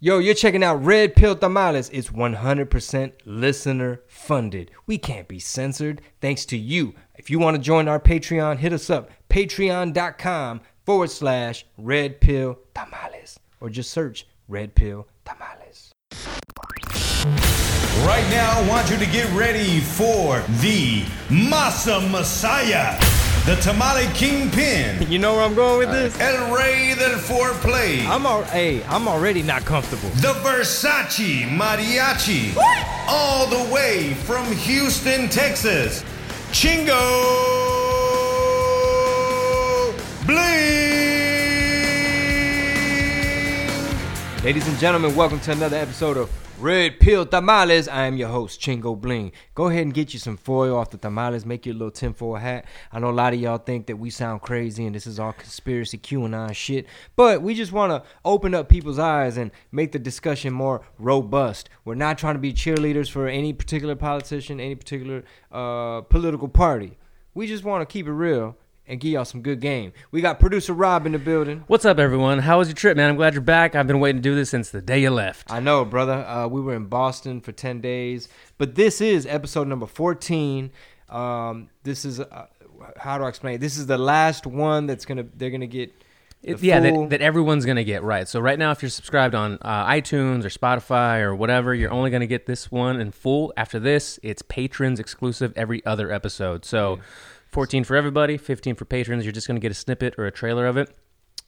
Yo, you're checking out Red Pill Tamales. It's 100% listener funded. We can't be censored thanks to you. If you want to join our Patreon, hit us up patreon.com forward slash Red Pill Tamales or just search Red Pill Tamales. Right now, I want you to get ready for the Masa Messiah, the Tamale Kingpin, You know where I'm going with this? El Rey del Foreplay, I'm al- hey, I'm already not comfortable. the Versace Mariachi, all the way from Houston, Texas, Chingo Bling. Ladies and gentlemen, welcome to another episode of Red Pill Tamales. I am your host, Chingo Bling. Go ahead and get you some foil off the tamales. Make your little tinfoil hat. I know a lot of y'all think that we sound crazy and this is all conspiracy QAnon shit, but we just want to open up people's eyes and make the discussion more robust. We're not trying to be cheerleaders for any particular politician, any particular uh, political party. We just want to keep it real and give y'all some good game. We got producer Rob in the building. What's up, everyone? How was your trip, man? I'm glad you're back. I've been waiting to do this since the day you left. I know, brother. Uh, we were in Boston for 10 days, but this is episode number 14. Um, this is, uh, how do I explain it? This is the last one that's going to, they're going to get. It- yeah, that, that everyone's gonna get right. So right now, if you're subscribed on uh, iTunes or Spotify or whatever, you're only gonna get this one in full. After this, it's patrons exclusive every other episode. So, 14 for everybody, 15 for patrons. You're just gonna get a snippet or a trailer of it,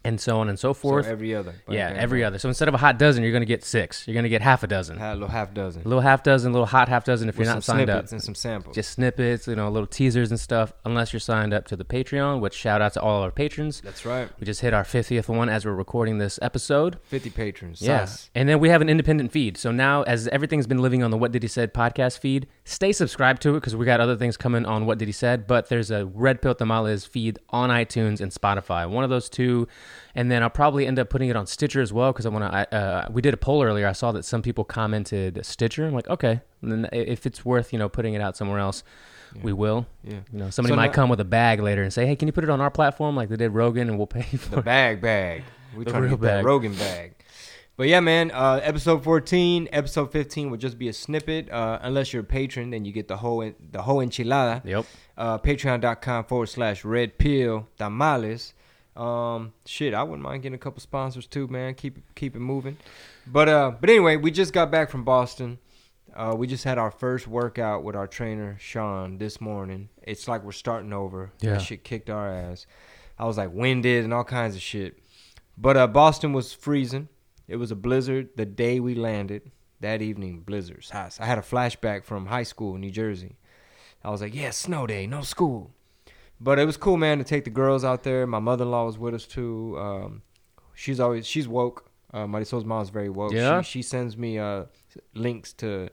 and so on and so so forth. every other. Yeah, every other. So instead of a hot dozen, you're gonna get six. You're gonna get half a dozen, a little half dozen. a little half dozen, a little hot half dozen if with you're not signed up. and some samples. just snippets, you know, little teasers and stuff, unless you're signed up to the Patreon, which shout out to all our patrons. that's right. We just hit our 50th one as we're recording this episode. 50 patrons. Yeah. And then we have an independent feed. So now, as everything's been living on the What Did He Said podcast feed, stay subscribed to it because we got other things coming on What Did He Said. But there's a Red Pill Tamales feed on iTunes and Spotify. One of those two. And then I'll probably end up putting it on Stitcher as well because I want to. Uh, we did a poll earlier. I saw that some people commented Stitcher. I'm like, okay. And then if it's worth, you know, putting it out somewhere else, we will. Yeah. You know, somebody So might now- come with a bag later and say, "Hey, can you put it on our platform like they did Rogan, and we'll pay for The it." bag bag. We trying to get that bag. Rogan bag. But yeah, man. Uh, episode fourteen, episode fifteen would just be a snippet. Uh, unless you're a patron, then you get the whole en- the whole enchilada. Yep. Uh, Patreon.com forward slash Red Pill Tamales. Um, shit, I wouldn't mind getting a couple sponsors too, man. Keep it keep it moving. But uh, but anyway, we just got back from Boston. Uh, we just had our first workout with our trainer Sean this morning. It's like we're starting over. Yeah. That shit kicked our ass. I was like winded and all kinds of shit. But uh, Boston was freezing. It was a blizzard the day we landed. That evening, blizzards. I had a flashback from high school in New Jersey. I was like, yeah, snow day, no school. But it was cool, man, to take the girls out there. My mother in law was with us too. Um, she's always she's woke. Uh, Marisol's mom's very woke. Yeah? She, she sends me uh, links to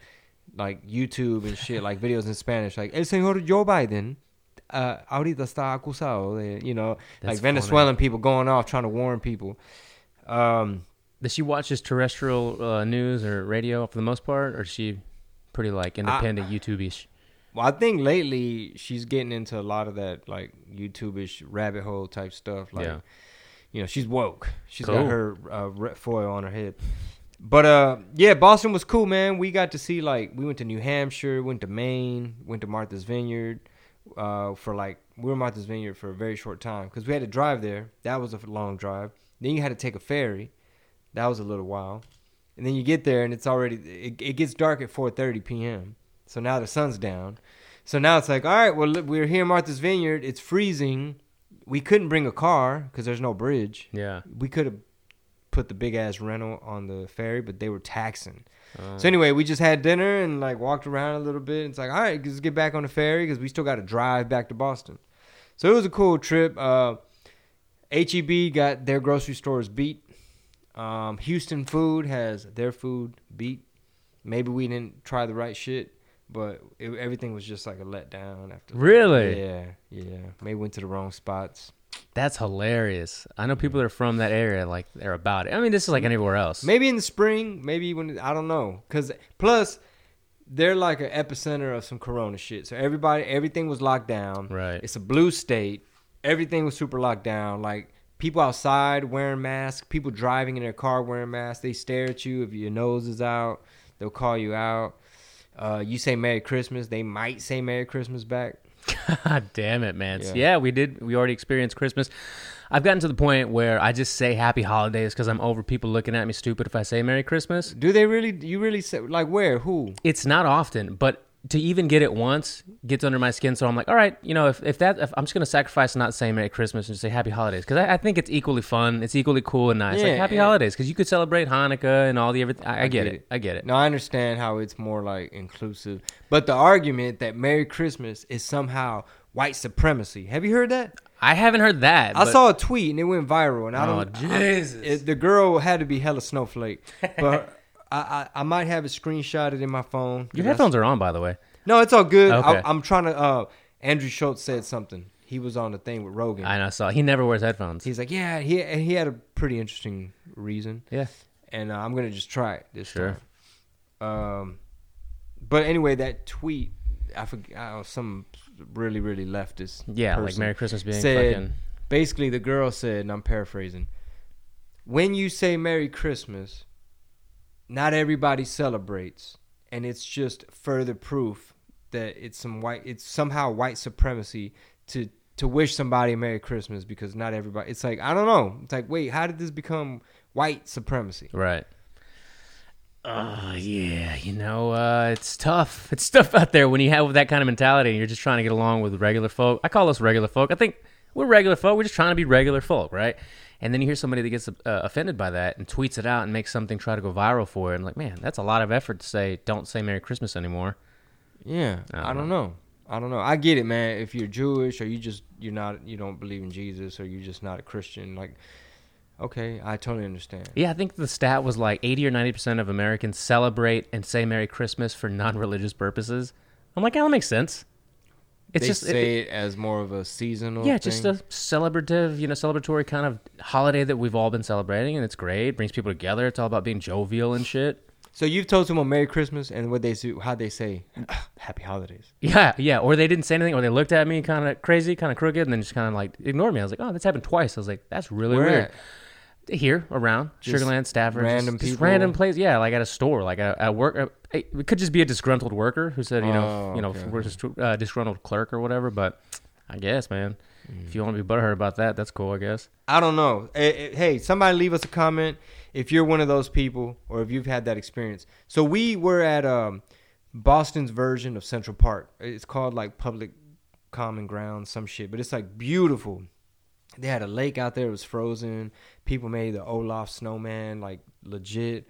like YouTube and shit, like videos in Spanish, like El señor Joe Biden. Uh, ahorita está acusado de, you know, That's like Venezuelan people going off trying to warn people. Um, Does she watch just terrestrial uh, news or radio for the most part, or is she pretty like independent YouTube-ish? Well, I think lately she's getting into a lot of that like YouTube-ish rabbit hole type stuff. Like, Yeah. you know, she's woke. She's Cool. got her uh, foil on her head. But uh, yeah, Boston was cool, man. We got to see like we went to New Hampshire, went to Maine, went to Martha's Vineyard. Uh, for like we were in Martha's Vineyard for a very short time because we had to drive there. That was a long drive. Then you had to take a ferry. That was a little while. And then you get there and it's already it, it gets dark at 4:30 p.m. So now the sun's down. So now it's like, all right, well we're here in Martha's Vineyard. It's freezing. We couldn't bring a car because there's no bridge. Yeah. We could have put the big ass rental on the ferry, but they were taxing. Uh, So anyway, we just had dinner and like walked around a little bit. It's like, all right, let's get back on the ferry because we still got to drive back to Boston. So it was a cool trip. Uh, HEB got their grocery stores beat. Um, Houston Food has their food beat. Maybe we didn't try the right shit, but it, everything was just like a letdown after. Really? Yeah, yeah. Maybe went to the wrong spots. That's hilarious. I know people that are from that area, like they're about it. I mean, this is like anywhere else. Maybe in the spring, maybe when I don't know, cause plus they're like an epicenter of some Corona shit. So everybody, everything was locked down. Right. It's a blue state. Everything was super locked down. Like people outside wearing masks, people driving in their car wearing masks. They stare at you if your nose is out. They'll call you out. Uh, you say Merry Christmas, they might say Merry Christmas back. God damn it, man. Yeah. Yeah. we did. We already experienced Christmas. I've gotten to the point where I just say Happy Holidays because I'm over people looking at me stupid if I say Merry Christmas. Do they really? You really say like where? Who? It's not often, but to even get it once gets under my skin. So I'm like, all right, you know, if, if that, if I'm just gonna sacrifice not saying Merry Christmas and just say Happy Holidays because I, I think it's equally fun. It's equally cool and nice. Yeah, like Happy yeah. Holidays because you could celebrate Hanukkah and all the everything. I, I, get, get it. it. I get it. No, I understand how it's more like inclusive, but the argument that Merry Christmas is somehow white supremacy. Have you heard that? I haven't heard that. I saw a tweet and it went viral, and I Oh, don't. I- Jesus. it- the girl had to be hella snowflake, but I, I I might have it screenshotted in my phone. your headphones are on, by the way. No, it's all good. Okay. I, I'm trying to. Uh, Andrew Schulz said something. He was on the thing with Rogan. I know. I saw. He never wears headphones. He's like, yeah, he he had a pretty interesting reason, yeah. and uh, I'm gonna just try it this Sure. time. Um, but anyway, that tweet, I forget uh, some really really leftist. Yeah, like Merry Christmas being said- fucking. basically the girl said, and I'm paraphrasing, when you say Merry Christmas, not everybody celebrates, and it's just further proof that it's some white, it's somehow white supremacy to to wish somebody a Merry Christmas because not everybody. It's like I don't know. It's like wait, how did this become white supremacy? Right. Oh yeah, you know, uh, it's tough. It's tough out there when you have that kind of mentality and you're just trying to get along with regular folk. I call us regular folk. I think we're regular folk. We're just trying to be regular folk, right? And then you hear somebody that gets uh, offended by that and tweets it out and makes something try to go viral for it. And like, man, that's a lot of effort to say, don't say Merry Christmas anymore. Yeah, I I don't don't know. I don't know. I get it, man. If you're Jewish or you just you're not you don't believe in Jesus or you're just not a Christian, like okay, I totally understand. Yeah, I think the stat was like 80 or 90% of Americans celebrate and say Merry Christmas for non religious purposes. I'm like, yeah, that makes sense. It's they just say it, as more of a seasonal. Yeah, just a celebrative, you know, celebratory kind of holiday that we've all been celebrating, and it's great. It brings people together. It's all about being jovial and shit. So you've told someone Merry Christmas, and what they do, how they say ah, Happy Holidays. Yeah, yeah. Or they didn't say anything, or they looked at me kind of crazy, kind of crooked, and then just kind of like ignored me. I was like, oh, that's happened twice. I was like, that's really Where weird. at? Here, around Just Sugarland, Stafford, random just, just random place. Yeah, like at a store, like uh, at a work. Uh, It could just be a disgruntled worker who said, you know, Oh, you know, okay. we're just uh, disgruntled clerk or whatever. But I guess, man, if you want to be butthurt about that, that's cool. I guess. I don't know. Eh, eh, Hey, somebody leave us a comment if you're one of those people or if you've had that experience. So we were at um, Boston's version of Central Park. It's called like Public Common Ground, some shit, but it's like beautiful. They had a lake out there. It was frozen. People made the Olaf snowman, like legit.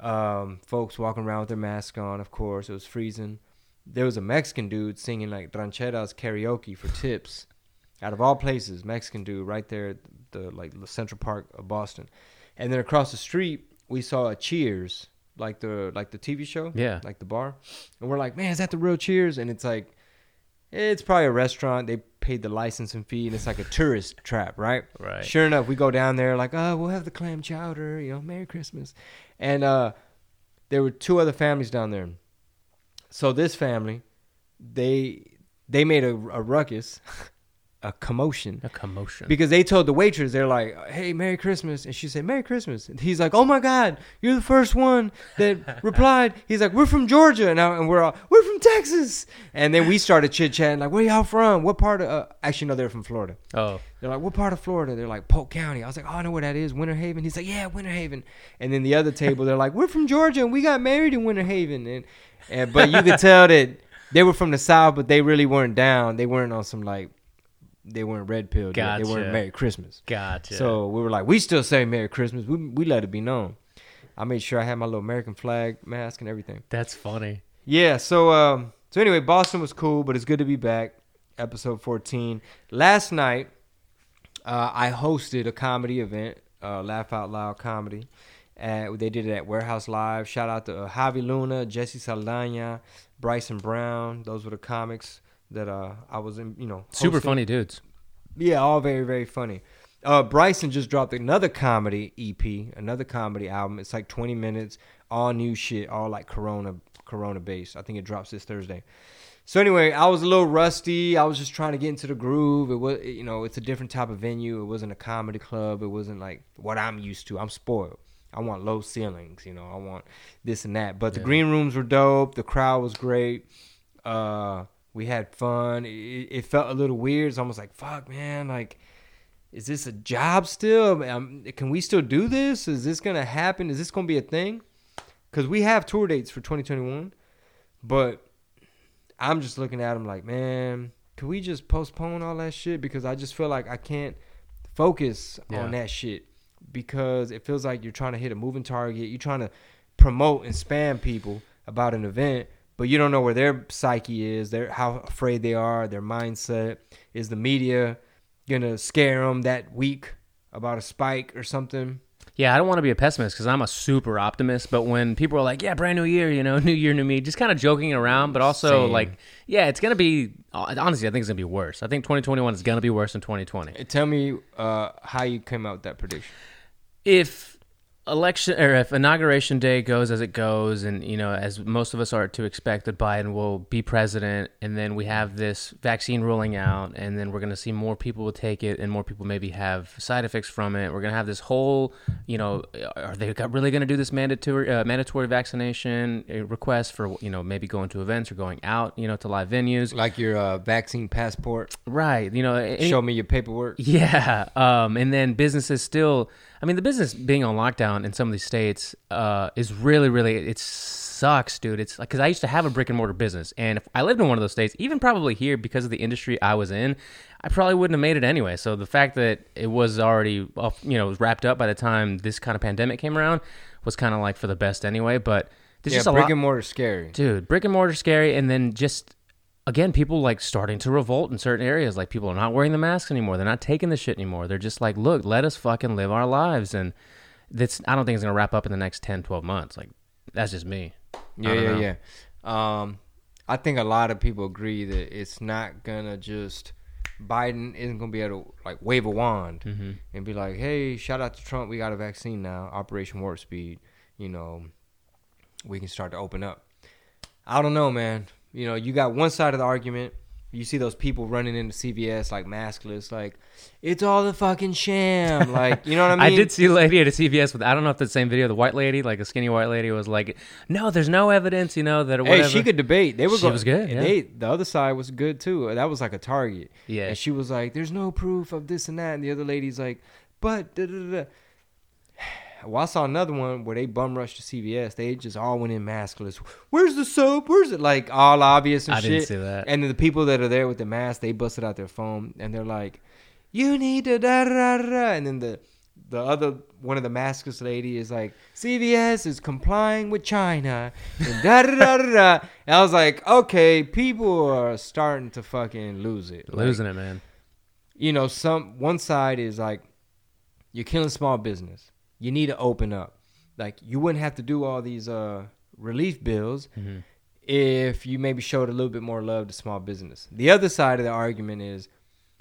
Um, folks walking around with their mask on. Of course, it was freezing. There was a Mexican dude singing like rancheras karaoke for tips. Out of all places, Mexican dude right there at the like the Central Park of Boston. And then across the street, we saw a Cheers, like the like the TV show, Yeah. like the bar. And we're like, man, is that the real Cheers? And it's like, it's probably a restaurant. They paid the licensing fee, and it's like a tourist trap, right? Right. Sure enough, we go down there like, oh, we'll have the clam chowder, you know, Merry Christmas. And uh, there were two other families down there. So this family, they they made a, a ruckus, a commotion. A commotion. Because they told the waitress, they're like, "Hey, Merry Christmas," and she said, "Merry Christmas." And he's like, "Oh my God, you're the first one that replied." He's like, "We're from Georgia," and, I, and we're all, "We're from Texas." And then we started chit chatting, like, "Where y'all from? What part of?" Uh, actually, no, they're from Florida. oh, They're like, "What part of Florida?" They're like, "Polk County." I was like, "Oh, I know where that is, Winter Haven." He's like, "Yeah, Winter Haven." And then the other table, they're like, "We're from Georgia, and we got married in Winter Haven." And, and but you could tell that they were from the South, but they really weren't down. They weren't on some like, they weren't red pill. They weren't Merry Christmas. gotcha. So we were like, we still say Merry Christmas. We we let it be known. I made sure I had my little American flag mask and everything. that's funny. Yeah. So um. So anyway, Boston was cool, but it's good to be back. Episode fourteen. Last night, uh, I hosted a comedy event, uh, Laugh Out Loud comedy. Uh, they did it at Warehouse Live. Shout out to uh, Javi Luna, Jesse Saldana, Bryson Brown. Those were the comics that uh, I was in. You know, Super funny dudes. Yeah, all very very funny. Uh, Bryson just dropped another comedy EP, another comedy album. It's like 20 minutes, all new shit, all like Corona Corona based. I think it drops this Thursday. So anyway, I was a little rusty. I was just trying to get into the groove. It was, you know, it's a different type of venue. It wasn't a comedy club. It wasn't like what I'm used to. I'm spoiled. I want low ceilings, you know. I want this and that. But the green rooms were dope. The crowd was great. Uh, we had fun. It, it felt a little weird. It's almost like fuck, man. Like, is this a job still? Um, can we still do this? Is this gonna happen? Is this gonna be a thing? Because we have tour dates for 2021, but I'm just looking at them like, man, can we just postpone all that shit? Because I just feel like I can't focus Yeah. on that shit because it feels like you're trying to hit a moving target. You're trying to promote and spam people about an event, but you don't know where their psyche is, their how afraid they are, their mindset. Is the media gonna scare them that week about a spike or something? Yeah, I don't want to be a pessimist because I'm a super optimist. But when people are like, "Yeah, brand new year," you know, new year, new me, just kind of joking around, but also Same. like, yeah, it's gonna be. Honestly, I think it's gonna be worse. I think 2021 is gonna be worse than 2020. Tell me uh, how you came out with that prediction. if election or if inauguration day goes as it goes and you know as most of us are to expect that Biden will be president and then we have this vaccine rolling out and then we're going to see more people will take it and more people maybe have side effects from it we're going to have this whole you know are they really going to do this mandatory uh, mandatory vaccination uh, request for you know maybe going to events or going out you know to live venues Like your uh, vaccine passport. right you know any- Show me your paperwork. yeah. Um, and then businesses still, I mean, the business being on lockdown in some of these states uh, is really, really, it sucks, dude. It's like, because I used to have a brick and mortar business. And if I lived in one of those states, even probably here because of the industry I was in, I probably wouldn't have made it anyway. So the fact that it was already, off- you know, was wrapped up by the time this kind of pandemic came around was kind of like for the best anyway. But there's yeah, just a brick lot and mortar scary. dude brick and mortar scary and then just again people like starting to revolt in certain areas like people are not wearing the masks anymore they're not taking the shit anymore they're just like look let us fucking live our lives and that's i don't think it's gonna wrap up in the next 10 12 months like that's just me Yeah, yeah, know. yeah. Um, I think a lot of people agree that it's not gonna just Biden isn't gonna be able to like wave a wand Mm-hmm. and be like, "Hey, shout out to Trump, we got a vaccine now, Operation Warp Speed." You know, we can start to open up. I don't know, man. You know, you got one side of the argument. You see those people running into CVS like maskless, like it's all the fucking sham. Like, you know what I mean? I did see a lady at a CVS with I don't know if the same video. The white lady, like a skinny white lady, was like, "No, there's no evidence, you know, that whatever." Hey, she could debate. They were She going. was good, yeah. They the other side was good too. That was like a target. Yeah. And she was like, "There's no proof of this and that," and the other lady's like, "But." Da, da, da, da. Well, I saw another one where they bum rushed to CVS. They just all went in maskless. Where's the soap? Where's it? Like all obvious and I shit. I didn't see that. And then the people that are there with the mask, they busted out their phone and they're like, "You need to da da da." da." And then the the other one of the maskless lady is like, "CVS is complying with China." And da da da da. And I was like, "Okay, people are starting to fucking lose it, Like, losing it, man. you know, some one side is like you're killing small business. You need to open up. Like you wouldn't have to do all these uh relief bills Mm-hmm. if you maybe showed a little bit more love to small business. The other side of the argument is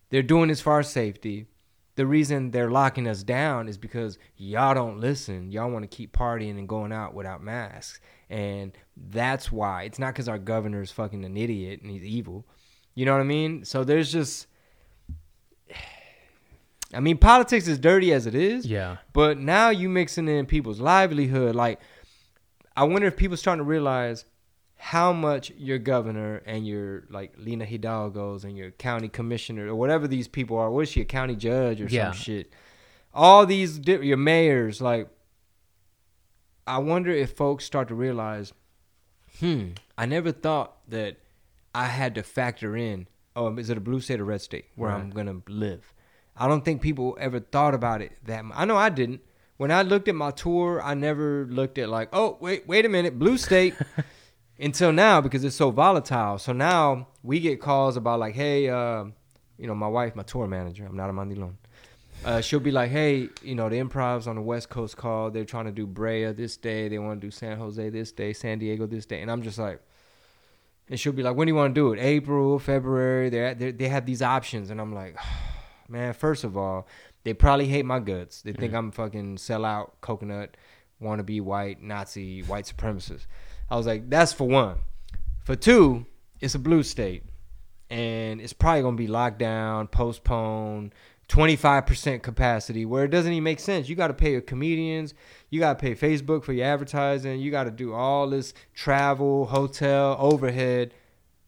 they're doing this for our safety. The reason they're locking us down is because y'all don't listen. Y'all want to keep partying and going out without masks. And that's why. It's not because our governor is fucking an idiot and he's evil. You know what I mean? So there's just I mean, politics is dirty as it is, Yeah. but now you mixing in people's livelihood. Like, I wonder if people starting to realize how much your governor and your like Lina Hidalgo's and your county commissioner or whatever these people are. What is she, a county judge or Yeah. some shit? All these your mayors, like, I wonder if folks start to realize, hmm, I never thought that I had to factor in. Oh, is it a blue state or red state where I'm gonna live? I don't think people ever thought about it that. mu- I know I didn't. When I looked at my tour, I never looked at like, oh wait, wait a minute, blue state. Until now, because it's so volatile. So now we get calls about like, hey, uh, you know, my wife, my tour manager. I'm not a Mandilon. Uh, she'll be like, hey, you know, the improvs on the West Coast call. They're trying to do Brea this day. They want to do San Jose this day, San Diego this day. And I'm just like, and she'll be like, when do you want to do it? April, February. They they they have these options, and I'm like, man. First of all, they probably hate my guts. They think mm-hmm. I'm fucking sell out coconut, wannabe white Nazi white supremacist. I was like, that's for one. For two, it's a blue state, and it's probably gonna be locked down, postponed, twenty five percent capacity, where it doesn't even make sense. You got to pay your comedians, you got to pay Facebook for your advertising, you got to do all this travel, hotel, overhead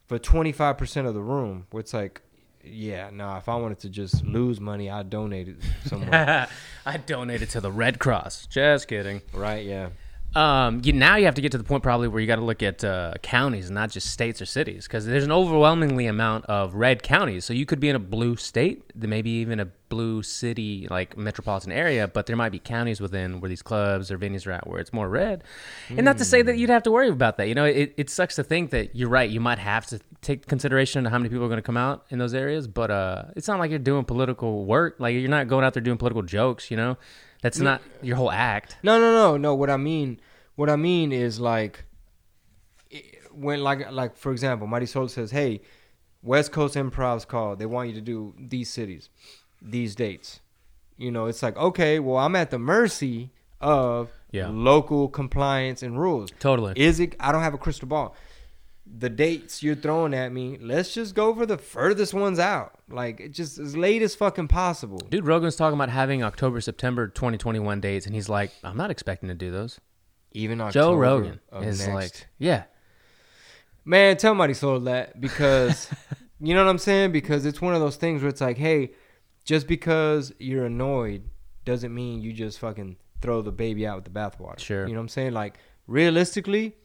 for twenty five percent of the room. Where it's like, yeah, nah. If I wanted to just lose money, I'd donate it somewhere. I donated it to the Red Cross. Just kidding. right? Yeah. Um, you, now you have to get to the point probably where you got to look at uh, counties, and not just states or cities, because there's an overwhelmingly amount of red counties. So you could be in a blue state, maybe even a blue city, like metropolitan area, but there might be counties within where these clubs or venues are at where it's more red. And not to say that you'd have to worry about that. You know, it, it sucks to think that you're right. You might have to take consideration to how many people are going to come out in those areas, but uh, it's not like you're doing political work. Like you're not going out there doing political jokes. You know, that's not your whole act. No, no, no, no. What I mean, what I mean is like, when like like for example, Marisol says, "Hey, West Coast Improv's called. They want you to do these cities, these dates." You know, it's like, okay, well, I'm at the mercy of Yeah. local compliance and rules. Totally. Is it? I don't have a crystal ball. The dates you're throwing at me, let's just go for the furthest ones out. Like, just as late as fucking possible. Dude, Rogan's talking about having October, September 2021 dates, and he's like, I'm not expecting to do those. Even October Joe Rogan is next like, yeah, Man, tell Marisol that because you know what I'm saying? Because it's one of those things where it's like, hey, just because you're annoyed doesn't mean you just fucking throw the baby out with the bathwater. Sure. You know what I'm saying? Like realistically,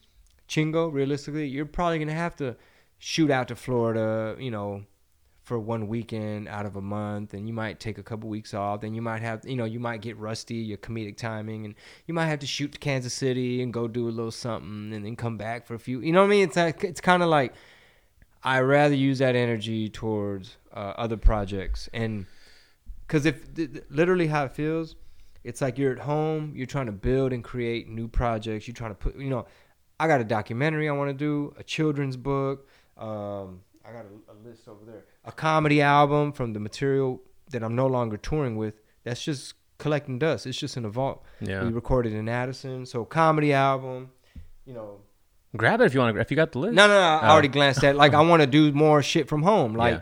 Chingo, realistically, you're probably gonna have to shoot out to Florida, you know, for one weekend out of a month and you might take a couple weeks off then you might have you know you might get rusty your comedic timing and you might have to shoot to Kansas City and go do a little something and then come back for a few you know what I mean? It's like, it's kind of like I rather use that energy towards uh, other projects and cuz if literally how it feels it's like you're at home you're trying to build and create new projects you're trying to put you know I got a documentary I want to do a children's book um I got a, a list over there. A comedy album from the material that I'm no longer touring with. That's just collecting dust. It's just in a vault. yeah. We recorded in Addison, so comedy album. You know, Grab it if you want to. If you got the list. no, no, no. I Oh. already glanced at. Like, I want to do more shit from home. Like, Yeah.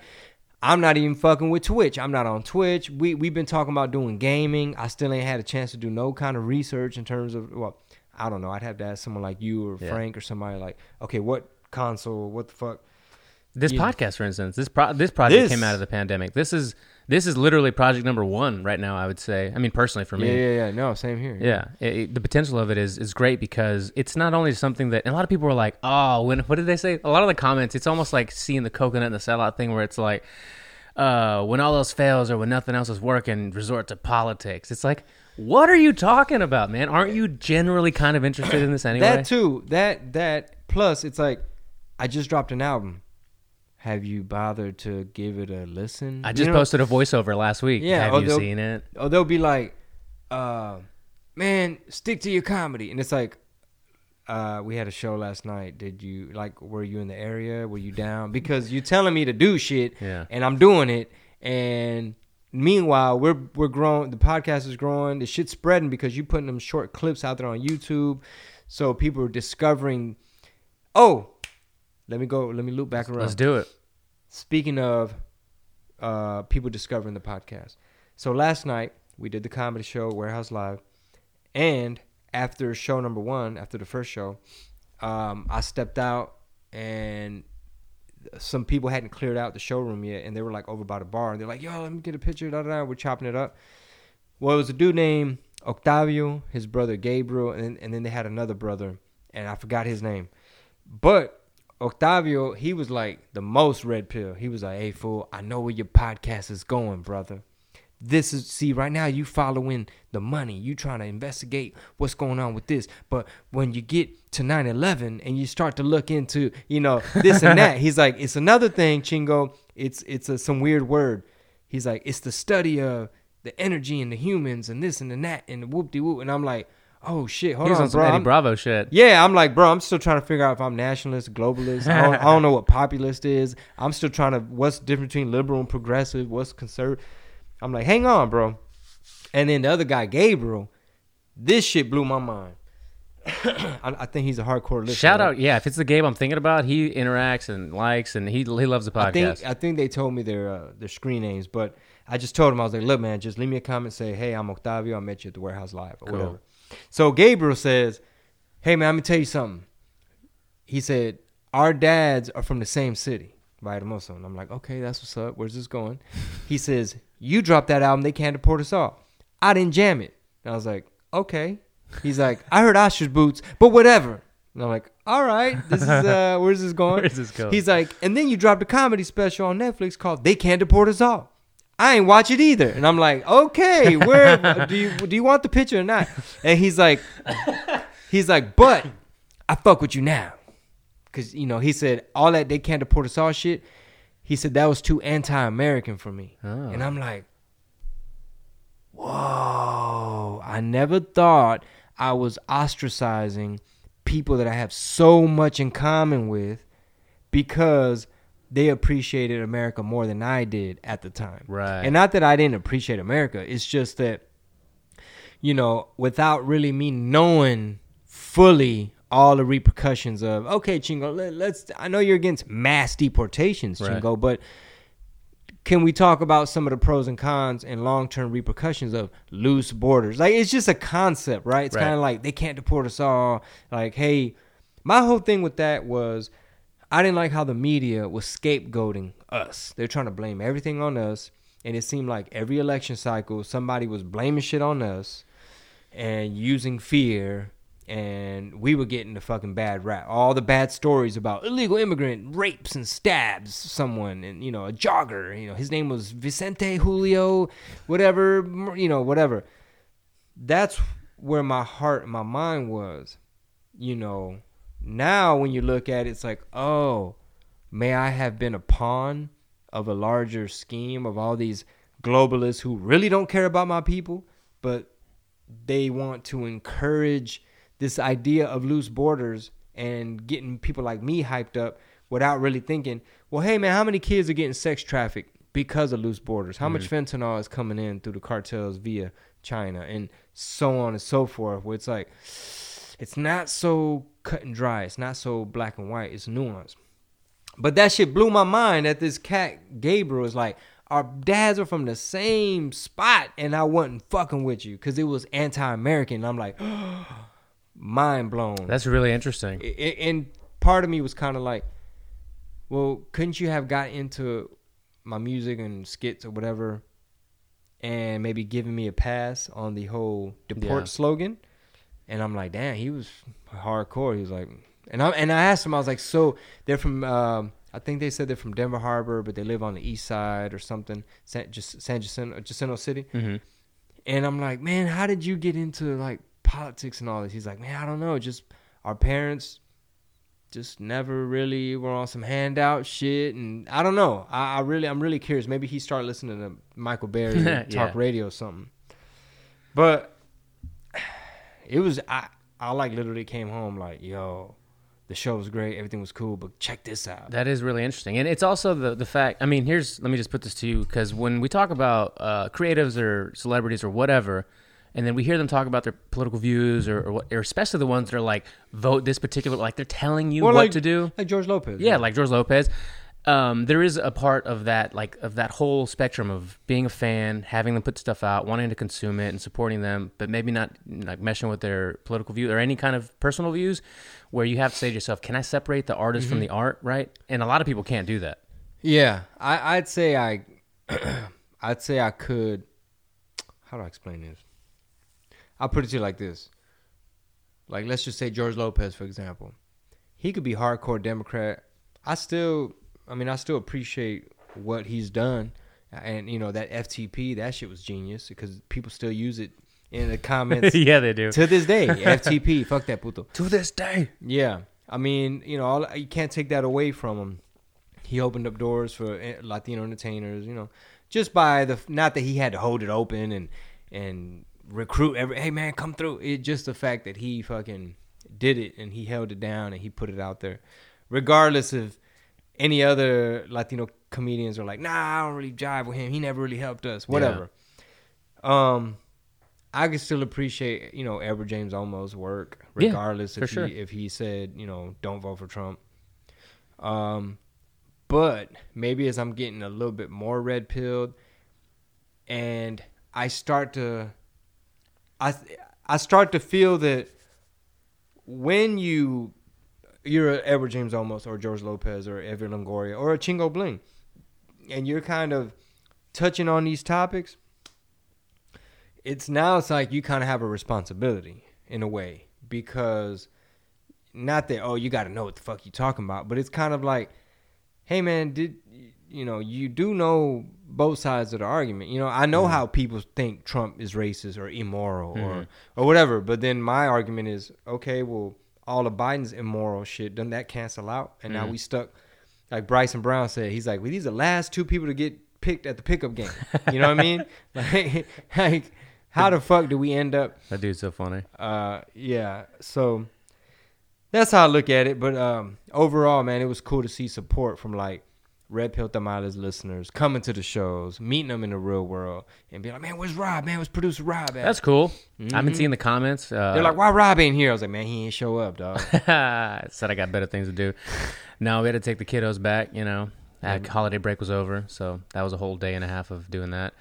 I'm not even fucking with Twitch. I'm not on Twitch. We we've been talking about doing gaming. I still ain't had a chance to do no kind of research in terms of well, I don't know. I'd have to ask someone like you or Yeah. Frank or somebody like, okay, what console? What the fuck? This You- podcast, for instance, this pro- this project This- came out of the pandemic. This is this is literally project number one right now. I would say. I mean, personally for me. Yeah, yeah, yeah. No, same here. Yeah, it, it- the potential of it is is great because it's not only something that and a lot of people are like, oh, when what did they say? A lot of the comments, it's almost like seeing the coconut and the sellout thing, where it's like, uh, when all else fails or when nothing else is working, resort to politics. It's like, what are you talking about, man? Aren't you generally kind of interested in this anyway? That too. That that plus it's like I just dropped an album. Have you bothered to give it a listen? I You just know- posted a voiceover last week. Yeah, have you seen it? Or they'll be like, uh, "Man, stick to your comedy," and it's like, uh, "We had a show last night. Did you like? Were you in the area? Were you down? Because you're telling me to do shit, Yeah. and I'm doing it, and." Meanwhile, we're we're growing. The podcast is growing. The shit's spreading because you're putting them short clips out there on YouTube, so people are discovering. Oh, let me go. Let me loop back around. Let's do it. Speaking of uh, people discovering the podcast, so last night we did the comedy show Warehouse Live, and after show number one, after the first show, um, I stepped out and some people hadn't cleared out the showroom yet, and they were like over by the bar. and They're like, "Yo, let me get a picture." Da da. da. We're chopping it up. Well, it was a dude named Octavio, his brother Gabriel, and and then they had another brother, and I forgot his name, but Octavio, he was like the most red pill. He was like, "Hey fool, I know where your podcast is going, brother. This is see right now you following the money. You trying to investigate what's going on with this. But when you get to 9/11 and you start to look into, you know, this and that, he's like, it's another thing, Chingo. It's it's a, some weird word. He's like, it's the study of the energy and the humans and this and the that and the whoop de whoop. And I'm like, oh shit, hold He was on, on some bro. Eddie Bravo shit. yeah, I'm like, bro, I'm still trying to figure out if I'm nationalist, globalist. I don't, I don't know what populist is. I'm still trying to, what's the difference between liberal and progressive? What's conservative? I'm like, hang on, bro. And then the other guy, Gabriel, this shit blew my mind. I, I think he's a hardcore listener. Shout out, yeah. If it's the game I'm thinking about, he interacts and likes, and he he loves the podcast. I think I think they told me their uh, their screen names, but I just told him I was like, look, man, just leave me a comment, say, hey, I'm Octavio, I met you at the warehouse live or Cool. whatever. So Gabriel says, hey, man, let me tell you something. He said our dads are from the same city, Vitamoso, and I'm like, okay, that's what's up. Where's this going? He says you dropped that album, they can't deport us all. I didn't jam it. And I was like, okay. He's like, I heard Ostrich Boots, but whatever. And I'm like, all right, this is uh, where's this going? Where's this going? He's like, and then you dropped a comedy special on Netflix called "They Can't Deport Us All." I ain't watch it either, and I'm like, okay, where do you do you want the picture or not? And he's like, he's like, but I fuck with you now, cause you know he said all that "They Can't Deport Us All" shit. He said that was too anti-American for me, Oh. and I'm like, whoa, I never thought I was ostracizing people that I have so much in common with because they appreciated America more than I did at the time. Right. And not that I didn't appreciate America, it's just that, you know, without really me knowing fully all the repercussions of, okay, Chingo, let, let's, I know you're against mass deportations, Right. Chingo, but can we talk about some of the pros and cons and long term repercussions of loose borders? Like it's just a concept, right? It's Right. kind of like they can't deport us all. Like, hey, my whole thing with that was I didn't like how the media was scapegoating us. They're trying to blame everything on us, and it seemed like every election cycle somebody was blaming shit on us and using fear and we were getting the fucking bad rap. All the bad stories about illegal immigrant rapes and stabs someone and you know, a jogger, you know, his name was Vicente Julio, whatever, you know, whatever. That's where my heart my mind was. You know, now when you look at it, it's like, oh, may I have been a pawn of a larger scheme of all these globalists who really don't care about my people, but they want to encourage this idea of loose borders and getting people like me hyped up without really thinking, well, hey man, how many kids are getting sex trafficked because of loose borders? How much mm. fentanyl is coming in through the cartels via China and so on and so forth? Where it's like, it's not so cut and dry. It's not so black and white. It's nuanced. But that shit blew my mind that this cat Gabriel is like, our dads are from the same spot, and I wasn't fucking with you because it was anti-American. And I'm like, mind blown. That's really interesting. And part of me was kind of like, well, couldn't you have got into my music and skits or whatever, and maybe given me a pass on the whole deport Yeah. slogan? And I'm like, damn, he was hardcore. He was like, and I and I asked him, I was like, so they're from, um, I think they said they're from Denver Harbor, but they live on the east side or something, San, just San Jacinto, Jacinto City. hmm And I'm like, man, how did you get into like politics and all this? He's like, man, I don't know. Just our parents just never really were on some handout shit. And I don't know. I, I really, I'm really curious. Maybe he started listening to Michael Berry Yeah. talk radio or something. But it was, I, I like literally came home like, yo, the show was great. Everything was cool, but check this out. That is really interesting, and it's also the the fact. I mean, here's let me just put this to you because when we talk about uh, creatives or celebrities or whatever, and then we hear them talk about their political views or, or, or especially the ones that are like vote this particular, like they're telling you Or what like- to do. Like George Lopez. Yeah, like George Lopez. Um, there is a part of that, like of that whole spectrum of being a fan, having them put stuff out, wanting to consume it, and supporting them, but maybe not like meshing with their political view or any kind of personal views, where you have to say to yourself, "Can I separate the artist from the art?" Right? And a lot of people can't do that. Yeah, I, I'd say I, I'd say I could. How do I explain this? I'll put it to you like this. Like, let's just say George Lopez, for example. He could be hardcore Democrat. I still, I mean, I still appreciate what he's done, and you know that FTP, that shit was genius because people still use it in the comments yeah, they do. to this day. FTP, fuck that puto. To this day. Yeah, I mean, you know, all, you can't take that away from him. He opened up doors for eh, Latino entertainers, you know, just by the not that he had to hold it open and and recruit every. Hey man, come through. It just the fact that he fucking did it and he held it down and he put it out there, regardless of any other Latino comedians are like, nah, I don't really jive with him. He never really helped us. Whatever. Um, I can still appreciate you know Edward James Olmos' work, regardless for if sure. he if he said you know don't vote for Trump. Um, but maybe as I'm getting a little bit more red pilled, and I start to, I I start to feel that when you you're Edward James Olmos or George Lopez or Evan Longoria or a Chingo Bling, and you're kind of touching on these topics, it's now it's like you kind of have a responsibility in a way because not that oh you got to know what the fuck you talking about, but it's kind of like, hey man, did you know you do know both sides of the argument? You know, I know how people think Trump is racist or immoral or or whatever, but then my argument is okay, well all of Biden's immoral shit doesn't that cancel out, and now we stuck like Bryson Brown said, he's like, well, these are the last two people to get picked at the pickup game. You know what I mean? Like, like, how the fuck do we end up? That dude's so funny. Uh, yeah. So that's how I look at it. But um, overall, man, it was cool to see support from like Red Pill Tamales listeners coming to the shows, meeting them in the real world, and be like, man, where's Rob? Man, where's producer Rob at? That's cool. I've been seeing the comments. Uh, Mm-hmm. They're like, why Rob ain't here? I was like, man, he ain't show up, dog. said I got better things to do. No, we had to take the kiddos back. You know, Mm-hmm. holiday break was over, so that was a whole day and a half of doing that.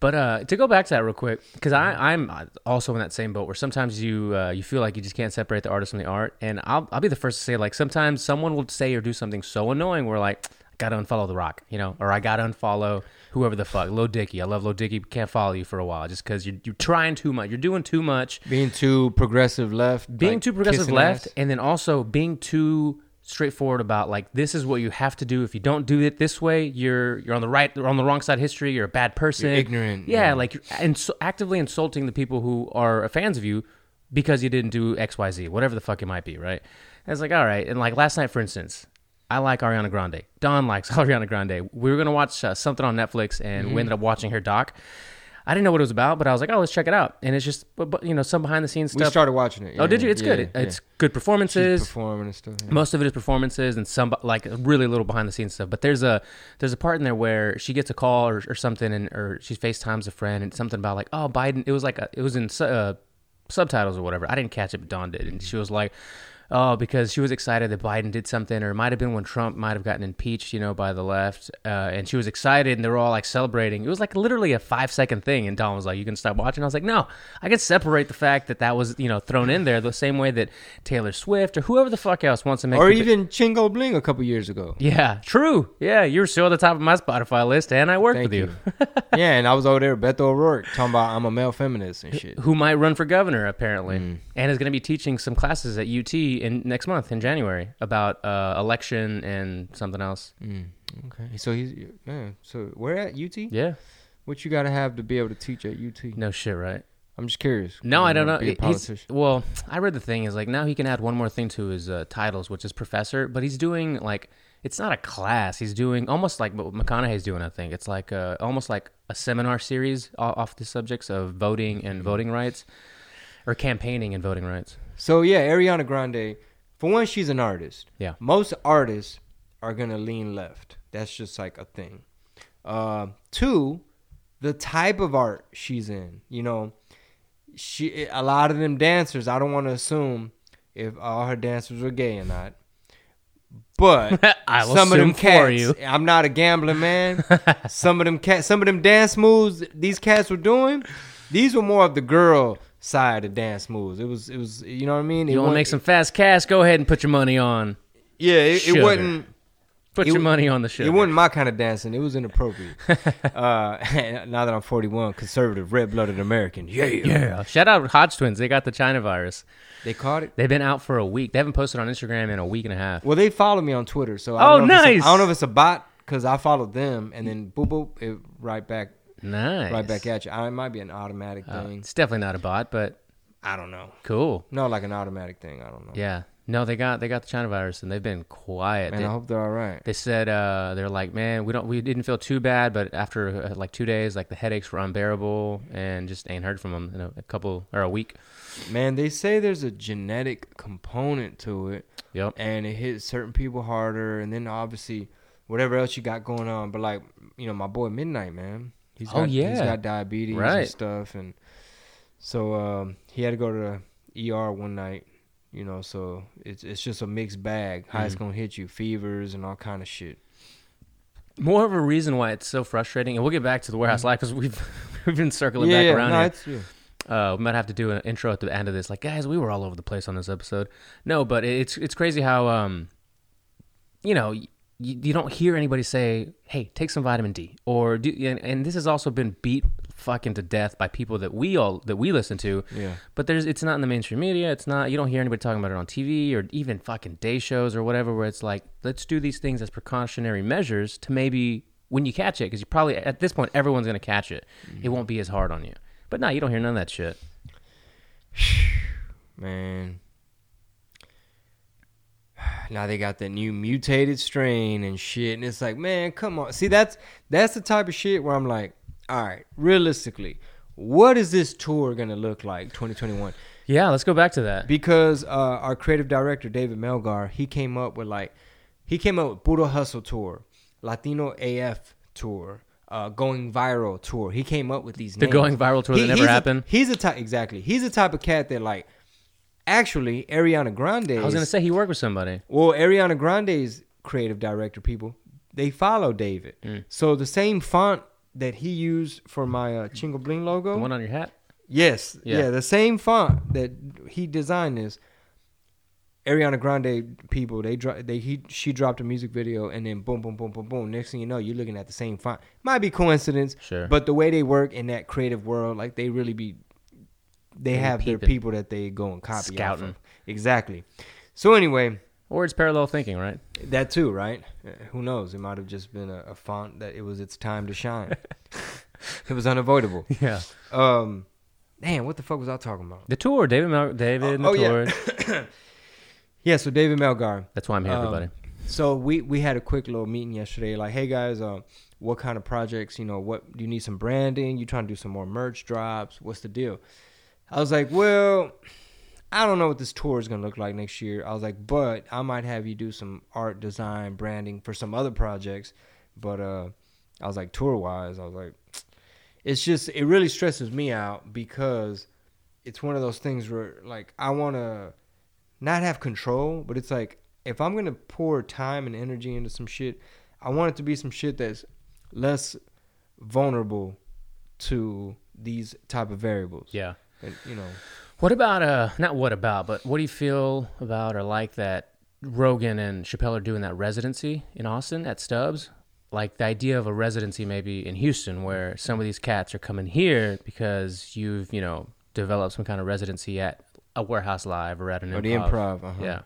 But uh, to go back to that real quick, because Mm-hmm. I'm also in that same boat where sometimes you uh, you feel like you just can't separate the artist from the art, and I'll I'll be the first to say like sometimes someone will say or do something so annoying where like gotta unfollow the Rock, you know, or I gotta unfollow whoever the fuck, Lil Dicky. I love Lil Dicky, can't follow you for a while just because you're you're trying too much, you're doing too much. Being too progressive left, being like, too progressive left ass. and then also being too straightforward about like this is what you have to do. If you don't do it this way you're you're on the right or on the wrong side of history. You're a bad person. You're ignorant, yeah, yeah. like you're ins- actively insulting the people who are fans of you because you didn't do xyz whatever the fuck it might be right? And it's like all right. And like last night for instance I like Ariana Grande. Dawn likes Ariana Grande. We were gonna watch uh, something on Netflix, and Mm-hmm. we ended up watching her doc. I didn't know what it was about, but I was like, "Oh, let's check it out." And it's just, but, but, you know, some behind the scenes stuff. We started watching it. Oh, did you? It's yeah, good. yeah. It's good She's performances. performing and stuff. yeah. Most of it is performances and some like really little behind the scenes stuff. But there's a there's a part in there where she gets a call or, or something, and or she FaceTimes a friend and something about like, oh, Biden. It was like a, it was in uh, subtitles or whatever. I didn't catch it, but Dawn did, and she was like. Oh, because she was excited that Biden did something, or it might have been when Trump might have gotten impeached, you know, by the left. Uh, and she was excited, and they were all like celebrating. It was like literally a five second thing, and Dawn was like, "You can stop watching." I was like, "No, I can separate the fact that that was, you know, thrown in there the same way that Taylor Swift or whoever the fuck else wants to make or even Chingo Bling a couple years ago. yeah, true. Yeah, you're still at the top of my Spotify list, and I work Thank with you. yeah, and I was over there, with Beto O'Rourke, talking about I'm a male feminist and shit. Who might run for governor apparently, Mm. and is going to be teaching some classes at UT in next month in January about uh, election and something else. Okay, so he's yeah. So where at UT? Yeah, What you got to have to be able to teach at UT? no shit, right? I'm just curious. No, I don't know. Be a He's, politician. well, I read the thing is like now he can add one more thing to his uh, titles, which is professor. But he's doing like it's not a class. He's doing almost like what McConaughey's doing. I think it's like uh almost like a seminar series off the subjects of voting and voting rights, or campaigning and voting rights. So yeah, Ariana Grande. For one, she's an artist. Yeah. Most artists are gonna lean left. That's just like a thing. Uh, two, the type of art she's in. You know, she a lot of them dancers. I don't want to assume if all her dancers were gay or not. But I will some of them cats, for you. I'm not a gambling man. some of them cats, some of them dance moves these cats were doing, these were more of the girl side of dance moves. It was, it was, you know what I mean? It You want to make some fast cash? Go ahead and put your money on. Yeah, it, it wasn't. Put It your money on the show. It wasn't my kind of dancing. It was inappropriate. uh, now that I'm 41, conservative, red-blooded American. Yeah, Yeah. Shout out Hodge Twins. They got the China virus. They caught it. They've been out for a week. They haven't posted on Instagram in a week and a half. Well, they follow me on Twitter, so I Oh, if it's a- nice. I don't know if it's a bot because I followed them, and then boop boop, it right back, Nice. right back at you. I, it might be an automatic Uh, thing. it's definitely not a bot, but I don't know. cool. No, like an automatic thing. I don't know. Yeah. No, they got they got the China virus and they've been quiet. Man, they, I hope they're all right. they said uh, they're like, man, we don't we didn't feel too bad, but after uh, like two days, like the headaches were unbearable, and just ain't heard from them in a, a couple or a week. Man, they say there's a genetic component to it. Yep. and it hits certain people harder, and then obviously whatever else you got going on. But like you know, my boy Midnight, man, he's Oh, got, he's yeah. got diabetes Right. and stuff, and So um, he had to go to the ER one night. You know, so it's it's just a mixed bag. How it's Mhm. gonna hit you, fevers and all kind of shit. More of a reason why it's so frustrating, and we'll get back to the warehouse life because we've we've been circling Mm. yeah, back yeah, around no, here. it's yeah. Uh, we might have to do an intro at the end of this. Like, guys, we were all over the place on this episode. No, but it's it's crazy how um, you know, you, you don't hear anybody say, "Hey, take some vitamin D," or do, and, and this has also been beat fucking to death by people that we all that we listen to. yeah. But there's it's not in the mainstream media. It's not you don't hear anybody talking about it on TV or even fucking day shows or whatever where it's like let's do these things as precautionary measures to maybe when you catch it because you probably at this point everyone's gonna catch it. Mm-hmm. It won't be as hard on you. But no, you don't hear none of that shit. Man. Now they got that new mutated strain and shit, and it's like, man, come on. See, that's that's the type of shit where I'm like, all right, realistically, what is this tour gonna look like 2021? Yeah, let's go back to that. Because uh, our creative director David Melgar, he came up with like, he came up with Budo Hustle tour, Latino AF tour, uh, going viral tour. He came up with these. The names. going viral tour that never he's a- happened. he's a type exactly. He's the type of cat that like, actually, Ariana Grande. I was gonna say he worked with somebody. Well, Ariana Grande's creative director people, they follow David. Mm. So the same font that he used for my uh, Chingo Bling logo. The one on your hat. yes, Yeah. yeah. the same font that he designed is. Ariana Grande people they dro- they he she dropped a music video and then boom boom boom boom boom next thing you know you're looking at the same font might be coincidence Sure. but the way they work in that creative world like they really be they have their people that they go and copy off Scouting. of. exactly so anyway Or it's parallel thinking, right? that too, right? Uh, Who knows? It might have just been a, a font that it was its time to shine. it was unavoidable. Yeah. Um, man, what the fuck was I talking about? The tour, David Mel- David and the Oh, oh, tour. yeah. Yeah, so David Melgar. That's why I'm here, Um, everybody. So we we had a quick little meeting yesterday. Like, hey guys, uh, what kind of projects? You know, what do you need some branding? You trying to do some more merch drops? What's the deal? I was like, well, I don't know what this tour is gonna look like next year. I was like, but I might have you do some art design branding for some other projects. But uh, I was like, tour wise, I was like, it's just it really stresses me out because it's one of those things where like I want to not have control, but it's like if I'm gonna pour time and energy into some shit, I want it to be some shit that's less vulnerable to these type of variables. Yeah. And, you know, What about uh not what about, but what do you feel about or like that Rogan and Chappelle are doing that residency in Austin at Stubbs? Like the idea of a residency maybe in Houston where some of these cats are coming here because you've, you know, developed some kind of residency at a warehouse live or at an or improv. the improv. Uh-huh. Yeah.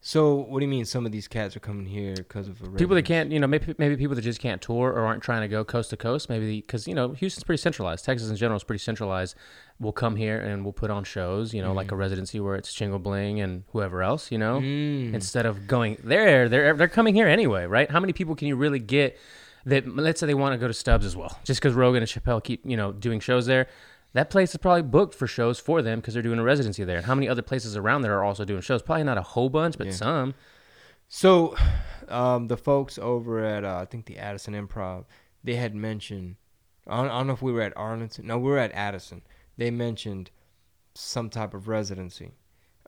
So what do you mean? Some of these cats are coming here because of a People that can't, you know, maybe maybe people that just can't tour or aren't trying to go coast to coast, maybe because you know Houston's pretty centralized. Texas in general is pretty centralized. We'll come here and we'll put on shows, you know, like a residency where it's Chingo Bling and whoever else, you know, Mm. instead of going there. They're they're coming here anyway, right? How many people can you really get that? Let's say they want to go to Stubbs as well, just because Rogan and Chappelle keep you know doing shows there. That place is probably booked for shows for them because they're doing a residency there. And how many other places around there are also doing shows? Probably not a whole bunch, but Yeah. some. So, um, the folks over at uh, I think the Addison Improv, they had mentioned. I don't, I don't know if we were at Arlington. No, we were at Addison. They mentioned some type of residency,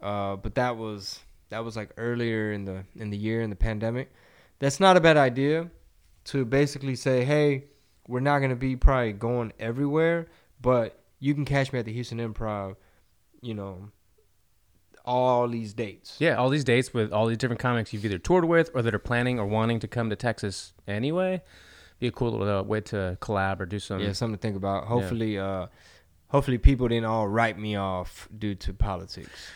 uh, but that was that was like earlier in the in the year in the pandemic. That's not a bad idea to basically say, hey, we're not going to be probably going everywhere, but you can catch me at the Houston Improv. You know, all these dates. Yeah, all these dates with all these different comics you've either toured with or that are planning or wanting to come to Texas anyway. Be a cool little uh, way to collab or do some. yeah, something to think about. Hopefully, uh, hopefully people didn't all write me off due to politics.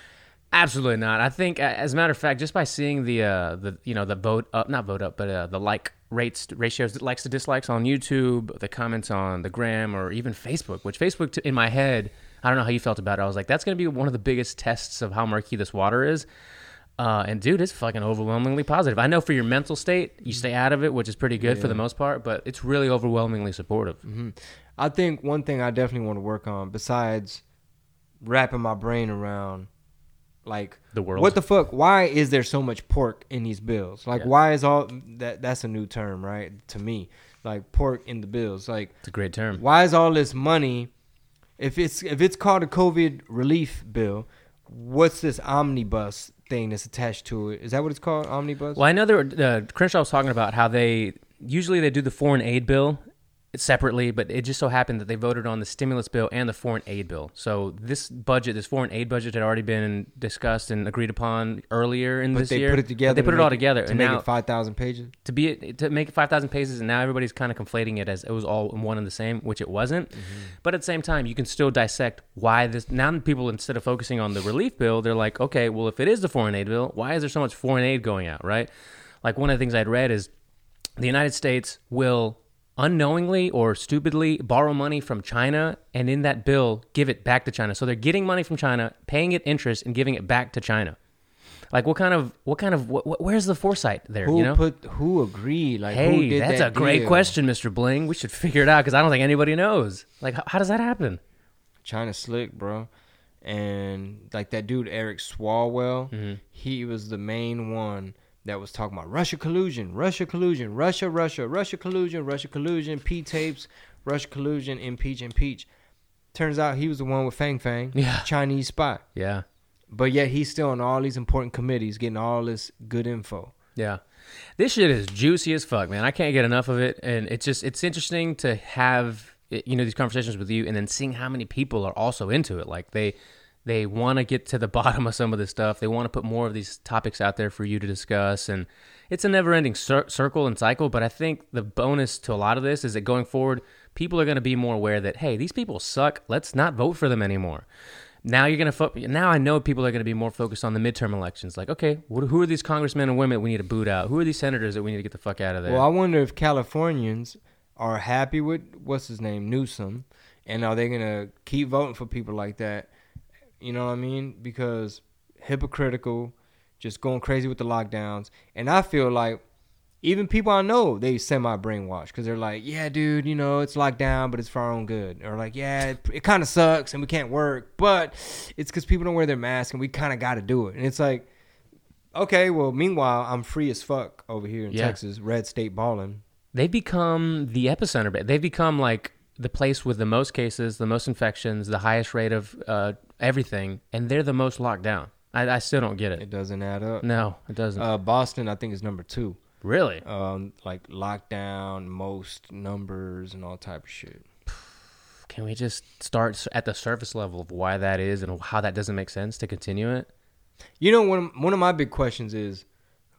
Absolutely not. I think, as a matter of fact, just by seeing the uh, the you know the vote up, not vote up, but uh, the like rates ratios, likes to dislikes on YouTube, the comments on the gram, or even Facebook. Which Facebook, t- in my head, I don't know how you felt about it. I was like, that's going to be one of the biggest tests of how murky this water is. Uh, and dude, it's fucking overwhelmingly positive. I know for your mental state, you stay out of it, which is pretty good for the most part, but it's really overwhelmingly supportive. I think one thing I definitely want to work on, besides wrapping my brain around, like The world. what the fuck? Why is there so much pork in these bills? Like, Yeah. why is all that? That's a new term, right? To me, like pork in the bills. Like, It's a great term. why is all this money If it's if it's called a COVID relief bill, what's this omnibus thing that's attached to it? Is that what it's called? Omnibus? Well, I know there were, uh, Crenshaw was talking about how they usually they do the foreign aid bill separately, but it just so happened that they voted on the stimulus bill and the foreign aid bill. So this budget, this foreign aid budget, had already been discussed and agreed upon earlier in But this they year. put it together. But they put to it all make together, to and make now it five thousand pages. to be to make it five thousand pages, and now everybody's kind of conflating it as it was all one and the same, which it wasn't. Mm-hmm. But at the same time, you can still dissect why this. Now, people instead of focusing on the relief bill, they're like, okay, well, if it is the foreign aid bill, why is there so much foreign aid going out? Right? Like one of the things I'd read is the United States will unknowingly or stupidly borrow money from China and in that bill give it back to China. So they're getting money from China, paying it interest and giving it back to China. Like what kind of what kind of what, where's the foresight there, Who you know? put who agreed? Like who Hey, that's that a great question, Mr. Bling. We should figure it out because I don't think anybody knows. Like, how, how does that happen? China slick, bro. And like that dude Eric Swalwell, Mm-hmm. he was the main one that was talking about Russia collusion, Russia collusion, Russia, Russia, Russia collusion, Russia collusion, P tapes, Russia collusion, impeach, impeach. Turns out he was the one with Fang Fang, Yeah. Chinese spy. Yeah, But yet he's still on all these important committees, getting all this good info. yeah. This shit is juicy as fuck, man. I can't get enough of it, and it's just it's interesting to have you know these conversations with you, and then seeing how many people are also into it. Like they they want to get to the bottom of some of this stuff. They want to put more of these topics out there for you to discuss, and it's a never-ending cir- circle and cycle. But I think the bonus to a lot of this is that going forward, people are going to be more aware that hey, these people suck. Let's not vote for them anymore. Now you're gonna. Fo- now I know people are gonna be more focused on the midterm elections. Like, okay, what, who are these congressmen and women we need to boot out? Who are these senators that we need to get the fuck out of there? Well, I wonder if Californians are happy with what's his name Newsom, and are they gonna keep voting for people like that? You know what I mean? Because hypocritical, just going crazy with the lockdowns, and I feel like even people I know they semi brainwashed because they're like, yeah, dude, you know it's locked down, but it's for our own good, or like, yeah, it, it kind of sucks and we can't work, but it's because people don't wear their mask and we kind of got to do it, and it's like. Okay, well, meanwhile, I'm free as fuck over here in Yeah. Texas, red state balling. they've become the epicenter. They've become like the place with the most cases, the most infections, the highest rate of uh, everything, and they're the most locked down. I, I still don't get it. It doesn't add up. No, it doesn't. Uh, Boston, I think, is number two. really? Um, like lockdown, most numbers, and all type of shit. Can we just start at the surface level of why that is and how that doesn't make sense to continue it? You know, one one of my big questions is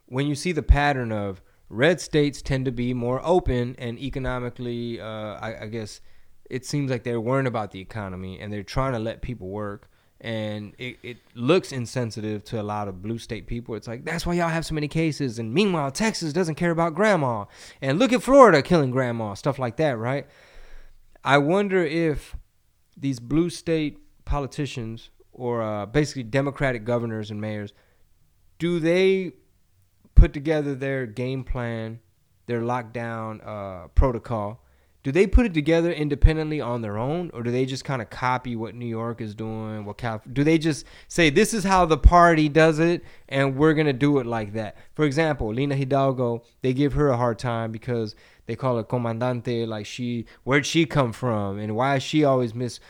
when you see the pattern of red states tend to be more open and economically, uh, I, I guess it seems like they're worrying about the economy and they're trying to let people work. And it, it looks insensitive to a lot of blue state people. It's like, that's why y'all have so many cases. And meanwhile, Texas doesn't care about grandma. And look at Florida killing grandma, stuff like that, right? I wonder if these blue state politicians or uh, basically Democratic governors and mayors, do they put together their game plan, their lockdown uh, protocol? Do they put it together independently on their own, or do they just kind of copy what New York is doing? What do they just say this is how the party does it, and we're gonna do it like that? For example, Lina Hidalgo, they give her a hard time because they call her comandante, like she, where'd she come from, and why is she always miss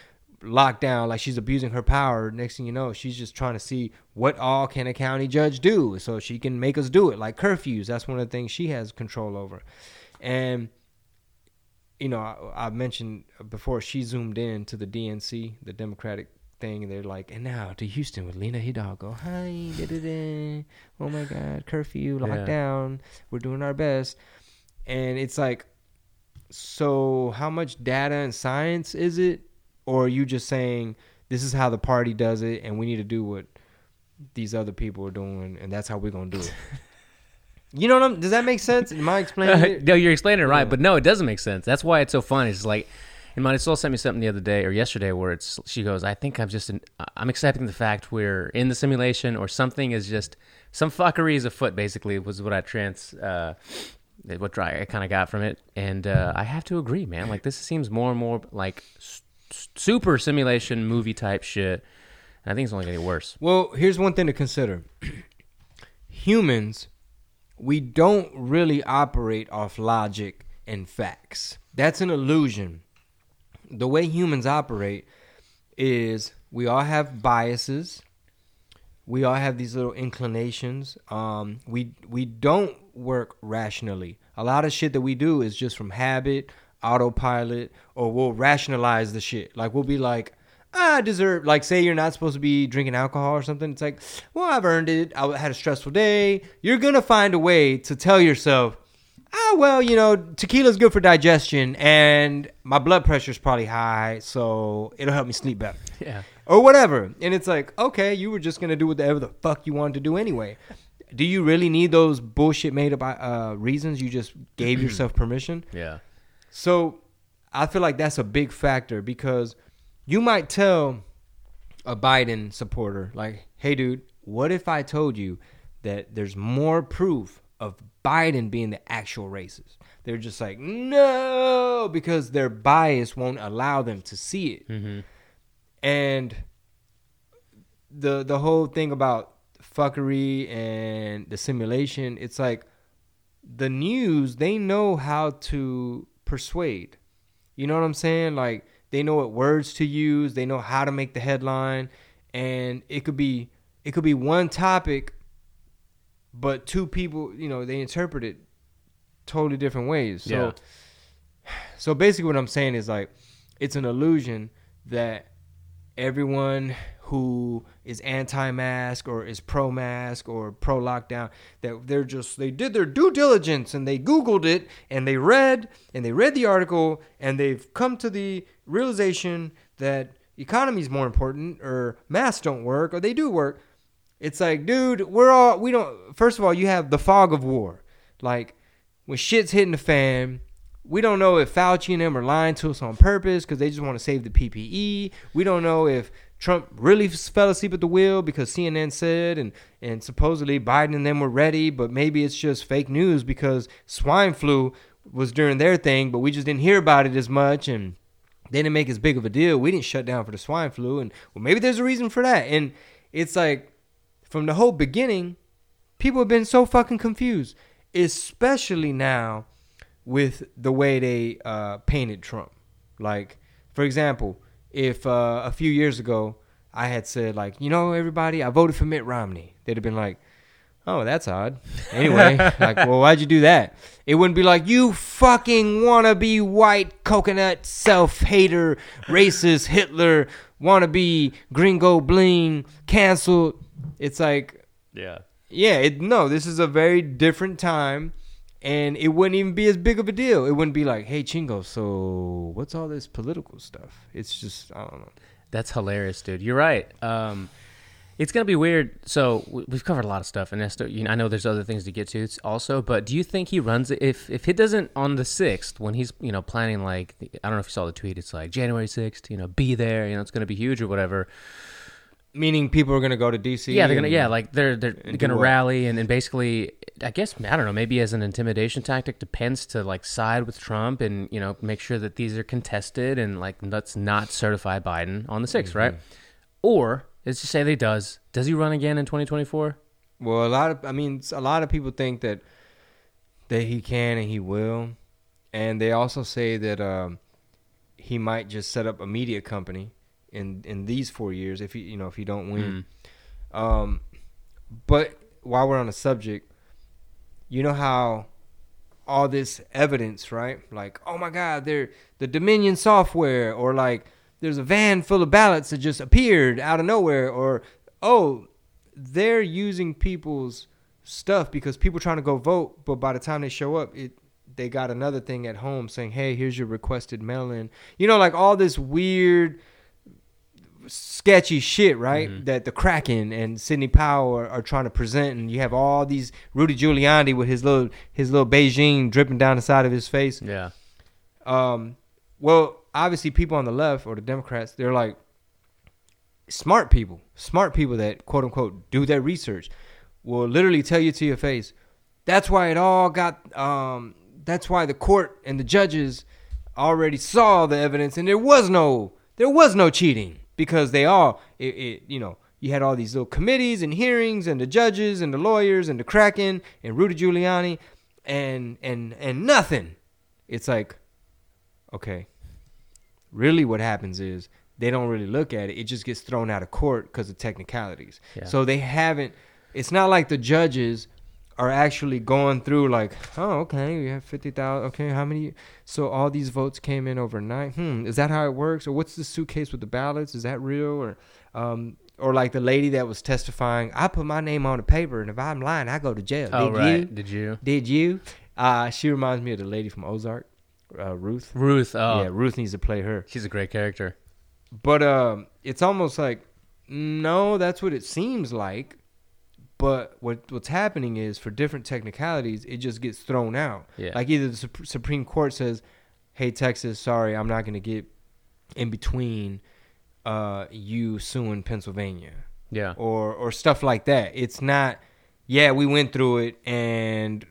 lockdown like she's abusing her power next thing you know she's just trying to see what all can a county judge do so she can make us do it like curfews that's one of the things she has control over and you know i, I mentioned before she zoomed in to the dnc the democratic thing and they're like and now to houston with lina hidalgo. Hi da-da-da. oh my god curfew Yeah. lockdown we're doing our best. And it's like so how much data and science is it? Or are you just saying this is how the party does it and we need to do what these other people are doing and that's how we're gonna do it you know what i'm does that make sense am i explaining it no, you're explaining it right, Yeah. but no, it doesn't make sense. That's why it's so funny. It's like, and Marisol sent me something the other day or yesterday where it's she goes, I think I'm just, in, I'm accepting the fact we're in the simulation or something is just some fuckery is afoot. Basically, was what I trans, uh, what dry I kind of got from it, and uh, I have to agree, man. Like this seems more and more like s- super simulation movie type shit. And I think it's only gonna get worse. Well, here's one thing to consider. Humans, we don't really operate off logic and facts. That's an illusion. The way humans operate is we all have biases. We all have these little inclinations. Um, we we don't work rationally. A lot of shit that we do is just from habit, autopilot, or we'll rationalize the shit. Like we'll be like, I deserve. Like say you're not supposed to be drinking alcohol or something. It's like, well, I've earned it. I had a stressful day. You're gonna find a way to tell yourself, ah, well, you know, tequila's good for digestion, and my blood pressure's probably high, so it'll help me sleep better Yeah. or whatever. And it's like, okay, you were just gonna do whatever the fuck you wanted to do anyway. Do you really need those bullshit made up uh, reasons? You just gave yourself permission. Yeah. So I feel like that's a big factor because you might tell a Biden supporter, like, hey, dude, what if I told you that there's more proof of Biden being the actual racist? They're just like, no, because their bias won't allow them to see it. Mm-hmm. And the the whole thing about fuckery and the simulation, it's like the news, they know how to persuade. You know what I'm saying? Like they know what words to use, they know how to make the headline, and it could be it could be one topic but two people, you know, they interpret it totally different ways. So Yeah. so basically what I'm saying is like it's an illusion that everyone who is anti-mask or is pro-mask or pro-lockdown that they're just they did their due diligence and they googled it and they read and they read the article and they've come to the realization that economy is more important or masks don't work or they do work it's like dude we're all we don't first of all you have the fog of war like when shit's hitting the fan we don't know if Fauci and them are lying to us on purpose because they just want to save the PPE. We don't know if Trump really fell asleep at the wheel because CNN said and, and supposedly Biden and them were ready, but maybe it's just fake news because swine flu was during their thing, but we just didn't hear about it as much and they didn't make as big of a deal. We didn't shut down for the swine flu, and well, maybe there's a reason for that. And it's like from the whole beginning, people have been so fucking confused, especially now with the way they uh, painted Trump. Like, for example, if uh, a few years ago I had said, like, you know, everybody, I voted for Mitt Romney, they'd have been like, oh, that's odd. Anyway, like, well, why'd you do that? It wouldn't be like, you fucking wannabe white coconut self hater, racist Hitler, wannabe gringo bling, canceled. It's like, Yeah. yeah, it, no, this is a very different time, and it wouldn't even be as big of a deal. It wouldn't be like, hey, Chingo, so what's all this political stuff? It's just, I don't know. That's hilarious, dude. You're right. Um, it's gonna be weird. So we- we've covered a lot of stuff, and that's, you know, I know there's other things to get to also. But do you think he runs it if if he doesn't on the sixth when he's you know planning like I don't know if you saw the tweet. It's like January sixth. You know, be there. You know, it's gonna be huge or whatever. Meaning people are going to go to D.C. Yeah, they're gonna yeah like they're they're gonna what? rally and, and basically I guess I don't know maybe as an intimidation tactic to Pence to like side with Trump and you know make sure that these are contested and like let's not certify Biden on the 6th right? Or let's just say that he does. Does he run again in 2024? Well, a lot of, I mean, a lot of people think that that he can and he will, and they also say that um, he might just set up a media company in in these four years if he, you know, if he don't win. Um, but while we're on the subject, you know how all this evidence, right? Like, oh my God, they're the Dominion software, or like there's a van full of ballots that just appeared out of nowhere, or oh, they're using people's stuff because people trying to go vote, but by the time they show up, it they got another thing at home saying, "Hey, here's your requested mail-in." You know, like all this weird sketchy shit, right? That the Kraken and Sidney Powell are, are trying to present, and you have all these Rudy Giuliani with his little his little Beijing dripping down the side of his face. Yeah. Um, well, obviously, people on the left or the Democrats, they're like smart people, smart people that quote unquote do their research, will literally tell you to your face. That's why it all got. Um, that's why the court and the judges already saw the evidence, and there was no there was no cheating because they all it, it you know you had all these little committees and hearings and the judges and the lawyers and the Kraken and Rudy Giuliani and and and nothing. It's like okay, really what happens is they don't really look at it. It just gets thrown out of court because of technicalities. Yeah. So they haven't. It's not like the judges are actually going through like, oh, okay, we have fifty thousand. Okay, how many? So all these votes came in overnight. Hmm, is that how it works? Or what's the suitcase with the ballots? Is that real? Or, um, or like the lady that was testifying, I put my name on the paper, and if I'm lying, I go to jail. Oh Did right. you? Did you? Did you? Uh, she reminds me of the lady from Ozark, uh, Ruth. Ruth. Oh, Yeah, Ruth needs to play her. she's a great character. But um, it's almost like no, that's what it seems like. But what what's happening is for different technicalities, it just gets thrown out. Yeah. Like either the Sup- Supreme Court says, "Hey Texas, sorry, I'm not going to get in between uh, you suing Pennsylvania," Yeah. or or stuff like that. It's not. Yeah, we went through it, and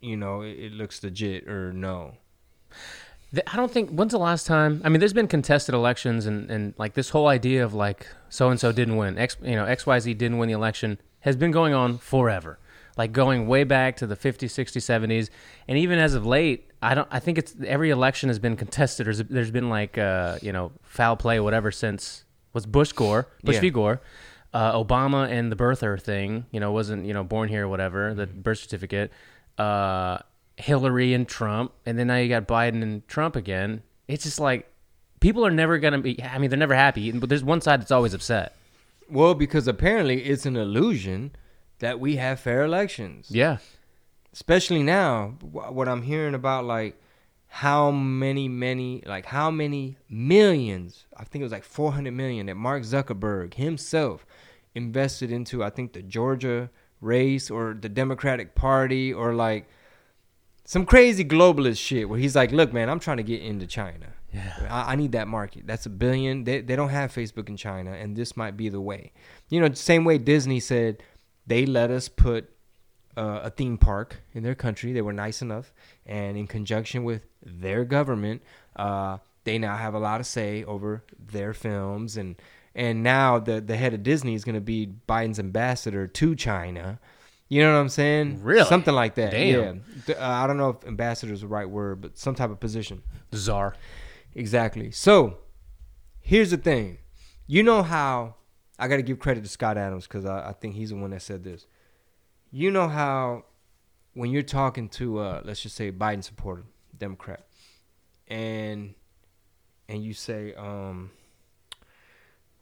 you know it, it looks legit, or no. I don't think. When's the last time? I mean, there's been contested elections, and, and like this whole idea of like so and so didn't win, X you know X Y Z didn't win the election has been going on forever, like going way back to the 50s, 60s, 70s, and even as of late, I don't. I think it's every election has been contested. There's there's been like uh you know foul play whatever since was Bush Gore Bush Yeah. v Gore. Uh, Obama and the birther thing, you know, wasn't you know born here or whatever the birth certificate. Uh, Hillary and Trump, and then now you got Biden and Trump again. It's just like people are never gonna be. I mean, they're never happy, but there's one side that's always upset. Well, because apparently it's an illusion that we have fair elections. Yeah, especially now what i'm hearing about like how many many like how many millions i think it was like 400 million that mark zuckerberg himself invested into i think the georgia race or the democratic party or like some crazy globalist shit where he's like look man i'm trying to get into china yeah, I, I need that market. That's a billion. They, they don't have Facebook in China, and this might be the way. You know, same way Disney said they let us put uh, a theme park in their country. They were nice enough, and in conjunction with their government, uh, they now have a lot of say over their films. And and now the the head of Disney is going to be Biden's ambassador to China. You know what I'm saying? Really? Something like that. Damn. Yeah. Uh, I don't know if ambassador is the right word, but some type of position. czar. Exactly. So, here's the thing. You know how I got to give credit to Scott Adams because I, I think he's the one that said this. You know how when you're talking to, uh, let's just say, Biden supporter, Democrat, and and you say, um,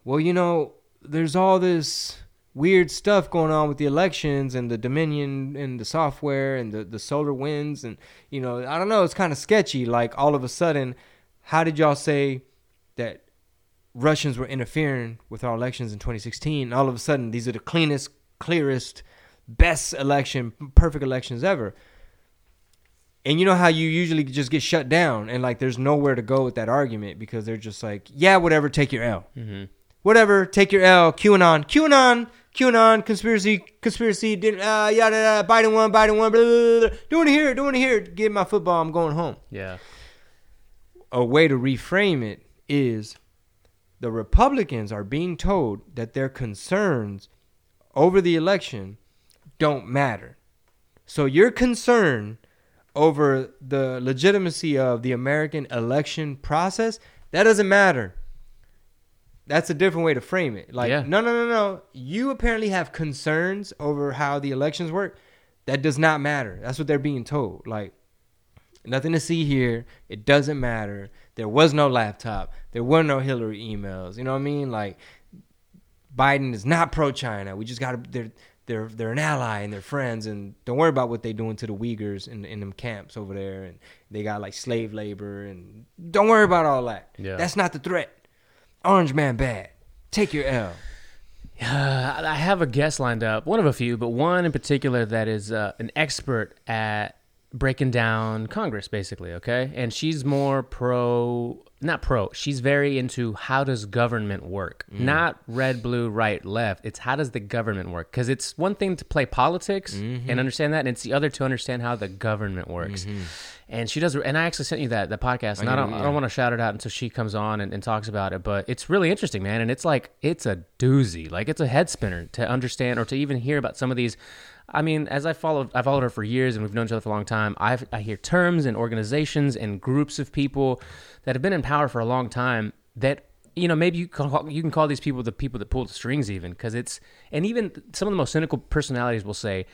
well, you know, there's all this weird stuff going on with the elections and the Dominion and the software and the, the SolarWinds and you know I don't know it's kind of sketchy like all of a sudden how did y'all say that Russians were interfering with our elections in 2016 all of a sudden these are the cleanest clearest best election perfect elections ever and you know how you usually just get shut down and like there's nowhere to go with that argument because they're just like yeah whatever take your L Mm-hmm. whatever, take your L. QAnon, QAnon, QAnon, conspiracy, conspiracy. Did uh, yada yada. Biden won, Biden won. Blah, blah, blah, blah. Don't want to hear it. To hear it. Get my football. I'm going home. Yeah, A way to reframe it is the Republicans are being told that their concerns over the election don't matter. So your concern over the legitimacy of the American election process that doesn't matter. That's a different way to frame it. Like, Yeah. no, no, no, no. You apparently have concerns over how the elections work. That does not matter. That's what they're being told. Like, nothing to see here. It doesn't matter. There was no laptop. There were no Hillary emails. You know what I mean? Like, Biden is not pro-China. We just got to. They're they're they're an ally and they're friends. And don't worry about what they're doing to the Uyghurs in in them camps over there. And they got like slave labor. And don't worry about all that. Yeah. That's not the threat. Orange man bad. Take your L. Uh, I have a guest lined up, one of a few, but one in particular that is uh, an expert at breaking down Congress, basically. Okay, and she's more pro, not pro. She's very into how does government work, mm. not red, blue, right, left. It's how does the government work? Because it's one thing to play politics mm-hmm. and understand that, and it's the other to understand how the government works. Mm-hmm. And she does, and I actually sent you that the podcast, and I, I don't, I don't want to shout it out until she comes on and, and talks about it. But it's really interesting, man. And it's like it's a doozy, like it's a head spinner to understand or to even hear about some of these. I mean, as I followed, I followed her for years, and we've known each other for a long time. I I hear terms and organizations and groups of people that have been in power for a long time that you know, maybe you can call, you can call these people the people that pull the strings, even because it's and even some of the most cynical personalities will say,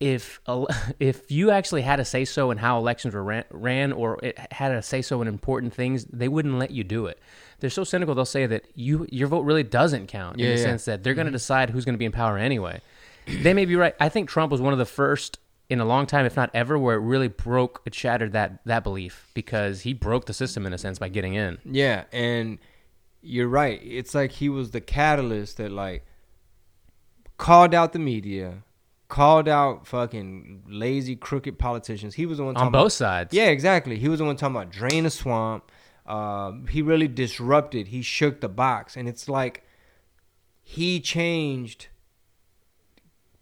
if if you actually had a say so in how elections were ran, ran or it had a say so in important things, they wouldn't let you do it. They're so cynical. They'll say that you your vote really doesn't count in Yeah, the yeah. sense that they're going to mm-hmm. decide who's going to be in power anyway. They may be right. I think Trump was one of the first in a long time, if not ever, where it really broke, it shattered that that belief because he broke the system in a sense by getting in. Yeah, and you're right. It's like he was the catalyst that like called out the media, called out fucking lazy, crooked politicians. He was the one On both about, sides. Yeah, exactly. He was the one talking about drain the swamp. Uh, he really disrupted. He shook the box, and it's like he changed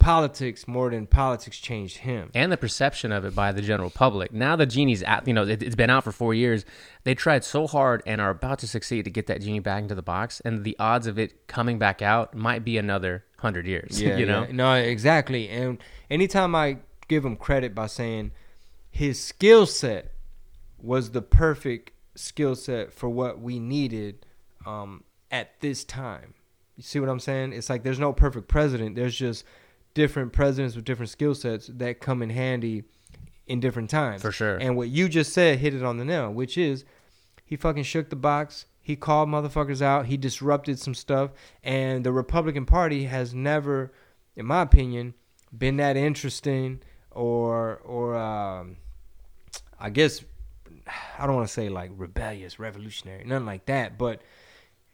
politics more than politics changed him. and the perception of it by the general public. Now the genie's out, you know, it, it's been out for four years. They tried so hard and are about to succeed to get that genie back into the box, and the odds of it coming back out might be another hundred years. yeah, you know, yeah. no, exactly. And anytime I give him credit by saying his skill set was the perfect skill set for what we needed um, at this time. You see what I'm saying? It's like there's no perfect president. There's just different presidents with different skill sets that come in handy in different times. For sure. And what you just said hit it on the nail, which is he fucking shook the box. He called motherfuckers out. He disrupted some stuff. And the Republican Party has never, in my opinion, been that interesting or or um, I guess I don't want to say like rebellious, revolutionary, nothing like that, but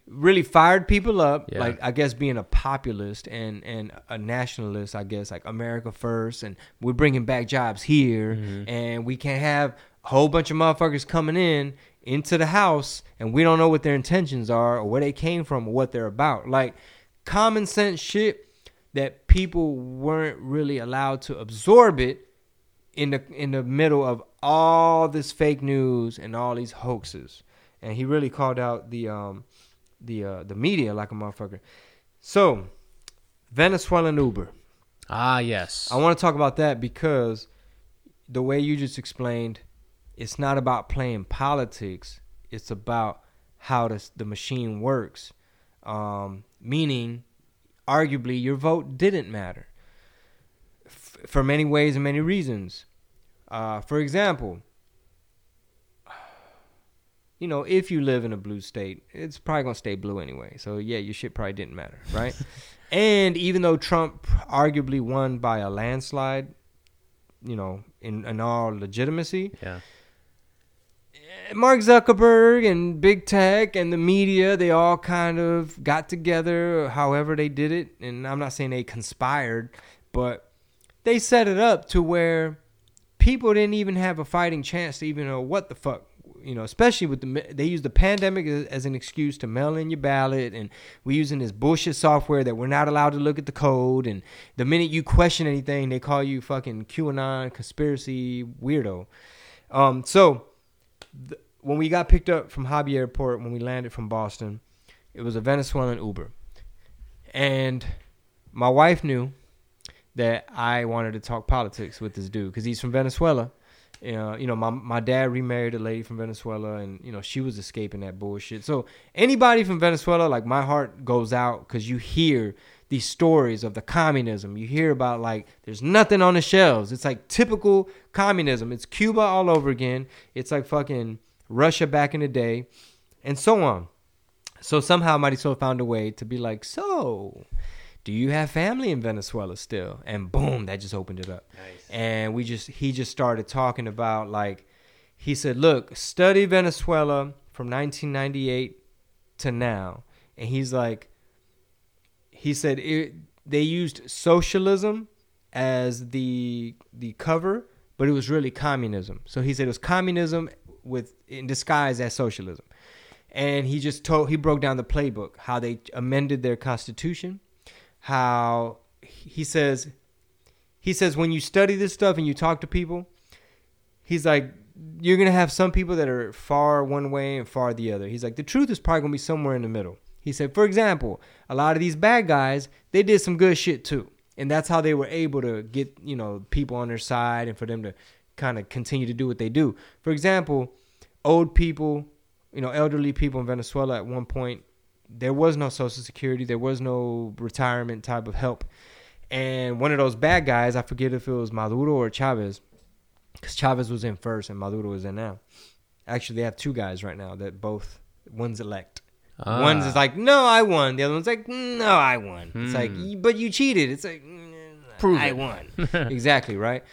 really fired people up. Yeah. Like I guess being a populist and and a nationalist, I guess like America first, and we're bringing back jobs here, and we can't have a whole bunch of motherfuckers coming in into the house, and we don't know what their intentions are or where they came from or what they're about. Like common sense shit that people weren't really allowed to absorb it in the in the middle of all this fake news and all these hoaxes. And he really called out the um the uh, the media like a motherfucker. So, Venezuelan Uber. ah, yes, I want to talk about that because the way you just explained, it's not about playing politics. It's about how the the machine works. Um, meaning, arguably, your vote didn't matter f- for many ways and many reasons. Uh, for example, you know, if you live in a blue state, it's probably gonna stay blue anyway. So yeah, your shit probably didn't matter, right? and even though Trump arguably won by a landslide, you know, in, in all legitimacy, yeah, eh, Mark Zuckerberg and big tech and the media, they all kind of got together, however they did it. And I'm not saying they conspired, but they set it up to where people didn't even have a fighting chance to even know what the fuck, you know, especially with the, they use the pandemic as, an excuse to mail in your ballot. And we're using this bullshit software that we're not allowed to look at the code. And the minute you question anything, they call you fucking QAnon conspiracy weirdo. Um, so, th- when we got picked up from Hobby Airport when we landed from Boston, it was a Venezuelan Uber, and my wife knew that I wanted to talk politics with this dude because he's from Venezuela. You know, you know, my my dad remarried a lady from Venezuela, and you know she was escaping that bullshit. So anybody from Venezuela, like my heart goes out because you hear these stories of the communism. You hear about like there's nothing on the shelves. It's like typical communism. It's Cuba all over again. It's like fucking Russia back in the day, and so on. So somehow Marisol found a way to be like, so do you have family in Venezuela still? And boom, that just opened it up. Nice. And we just he just started talking about like he said, look, study Venezuela from 1998 to now, and he's like, he said it, they used socialism as the the cover, but it was really communism. So he said it was communism with in disguise as socialism. And he just told he broke down the playbook, how they amended their constitution, how he says he says when you study this stuff and you talk to people, he's like you're gonna have some people that are far one way and far the other. He's like the truth is probably gonna be somewhere in the middle. He said, for example, a lot of these bad guys, they did some good shit too. And that's how they were able to get, you know, people on their side and for them to kind of continue to do what they do. For example, old people, you know, elderly people in Venezuela at one point there was no social security, there was no retirement type of help. And one of those bad guys, I forget if it was Maduro or Chavez, because Chavez was in first and Maduro is in now. Actually, they have two guys right now that both one's elect. Ah. One's is like, no, I won. The other one's like, no, I won. It's like, Hmm. But you cheated. It's like, "Mm, Prove I it." won. exactly right.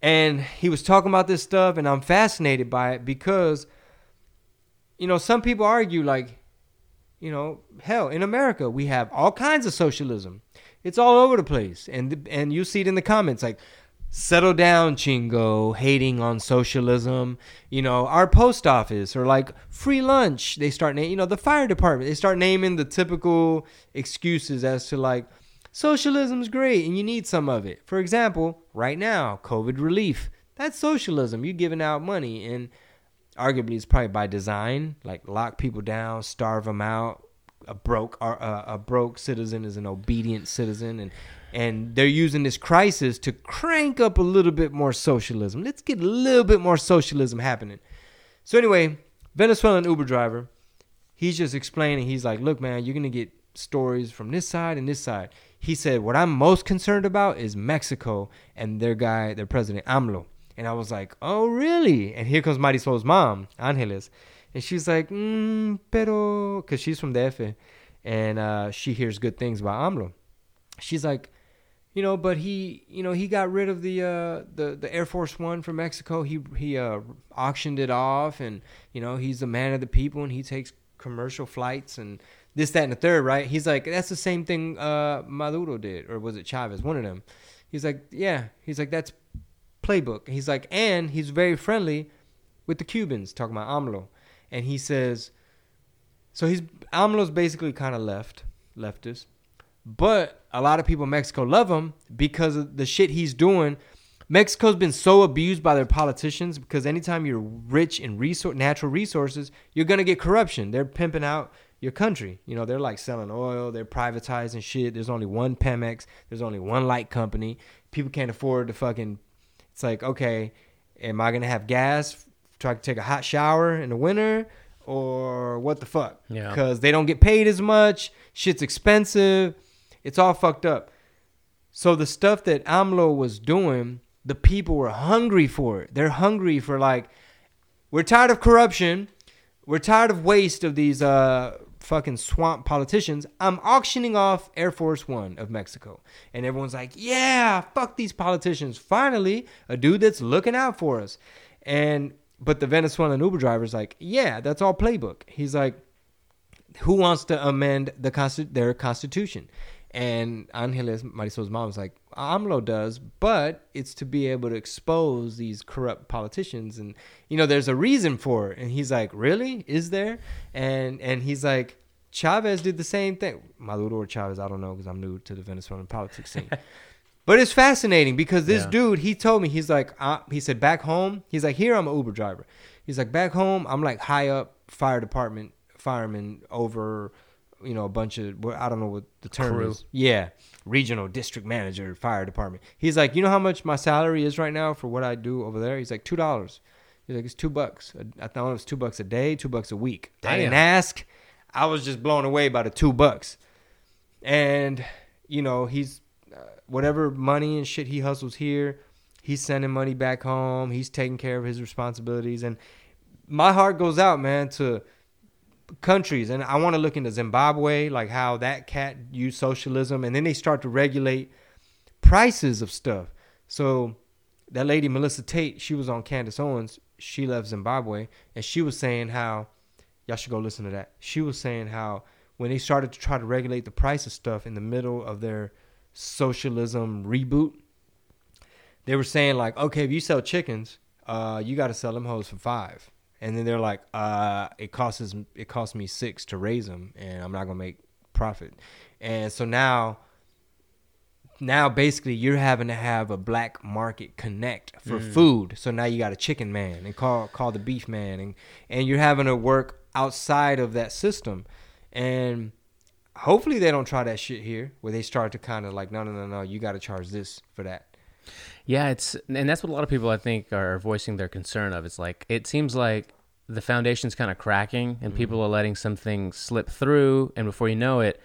And he was talking about this stuff, and I'm fascinated by it because, you know, some people argue like, you know, hell, in America we have all kinds of socialism. It's all over the place, and and you see it in the comments like. Settle down, Chingo, hating on socialism. You know, our post office or like free lunch. They start, na- you know, the fire department. They start naming the typical excuses as to like, socialism's great and you need some of it. For example, right now, COVID relief. That's socialism. You're giving out money, and arguably it's probably by design. Like lock people down, starve them out. A broke, or a, a broke citizen is an obedient citizen, and and they're using this crisis to crank up a little bit more socialism. Let's get a little bit more socialism happening. So anyway, Venezuelan Uber driver, he's just explaining. He's like, "Look, man, you're gonna get stories from this side and this side." He said, "What I'm most concerned about is Mexico and their guy, their president AMLO." And I was like, "Oh, really?" And here comes Sol's mom, Angeles, and she's like, mm, "Pero," because she's from the DF, and uh, she hears good things about AMLO. She's like, you know, but he, you know, he got rid of the uh, the the Air Force One from Mexico. He he uh, auctioned it off, and you know, he's the man of the people, and he takes commercial flights and this, that, and the third. Right? He's like, that's the same thing uh, Maduro did, or was it Chavez? One of them. He's like, yeah. He's like, that's playbook. He's like, and he's very friendly with the Cubans, talking about AMLO, and he says, so he's AMLO's basically kind of left, leftist. But a lot of people in Mexico love him because of the shit he's doing. Mexico's been so abused by their politicians because anytime you're rich in resource, natural resources, you're gonna get corruption. They're pimping out your country. You know, they're like selling oil, they're privatizing shit. There's only one Pemex. There's only one light company. People can't afford to fucking. It's like, okay, am I gonna have gas? Try to take a hot shower in the winter, or what the fuck? Yeah. Because they don't get paid as much. Shit's expensive. It's all fucked up. So the stuff that AMLO was doing, the people were hungry for it. They're hungry for like, we're tired of corruption. We're tired of waste of these uh fucking swamp politicians. I'm auctioning off Air Force One of Mexico. And everyone's like, yeah, fuck these politicians. Finally, a dude that's looking out for us. And but the Venezuelan Uber driver's like, yeah, that's all playbook. He's like, who wants to amend the their constitution? And Angeles Marisol's mom was like, AMLO does, but it's to be able to expose these corrupt politicians, and you know, there's a reason for it. And he's like, really? Is there? And and he's like, Chavez did the same thing. Maduro or Chavez, I don't know because I'm new to the Venezuelan politics scene. But it's fascinating because this Yeah. dude, he told me, he's like, uh, he said, back home, he's like, here I'm an Uber driver. He's like, back home, I'm like high up fire department fireman over, you know, a bunch of, well, I don't know what the term Crew. is. Yeah, regional district manager, fire department. He's like, you know how much my salary is right now for what I do over there? He's like, two dollars. He's like, it's two bucks. I thought it was two bucks a day, two bucks a week. I didn't ask. I was just blown away by the two bucks. And you know, he's uh, whatever money and shit he hustles here, he's sending money back home. He's taking care of his responsibilities, and my heart goes out, man, to countries. And I want to look into Zimbabwe, like how that cat used socialism, and then they start to regulate prices of stuff. So that lady Melissa Tate, she was on Candace Owens. She left Zimbabwe, and she was saying how y'all should go listen to that. She was saying how when they started to try to regulate the price of stuff in the middle of their socialism reboot, they were saying like, okay, if you sell chickens, uh, you got to sell them hoes for five, and then they're like, uh, it costs us, it costs me six to raise them, and I'm not gonna make profit, and so now. Now basically you're having to have a black market connect for food. So now you got a chicken man and call call the beef man and and you're having to work outside of that system. And hopefully they don't try that shit here where they start to kind of like no no no no you got to charge this for that. Yeah, it's and that's what a lot of people I think are voicing their concern of. It's like it seems like the foundation's kind of cracking Mm-hmm. and people are letting something slip through, and before you know it,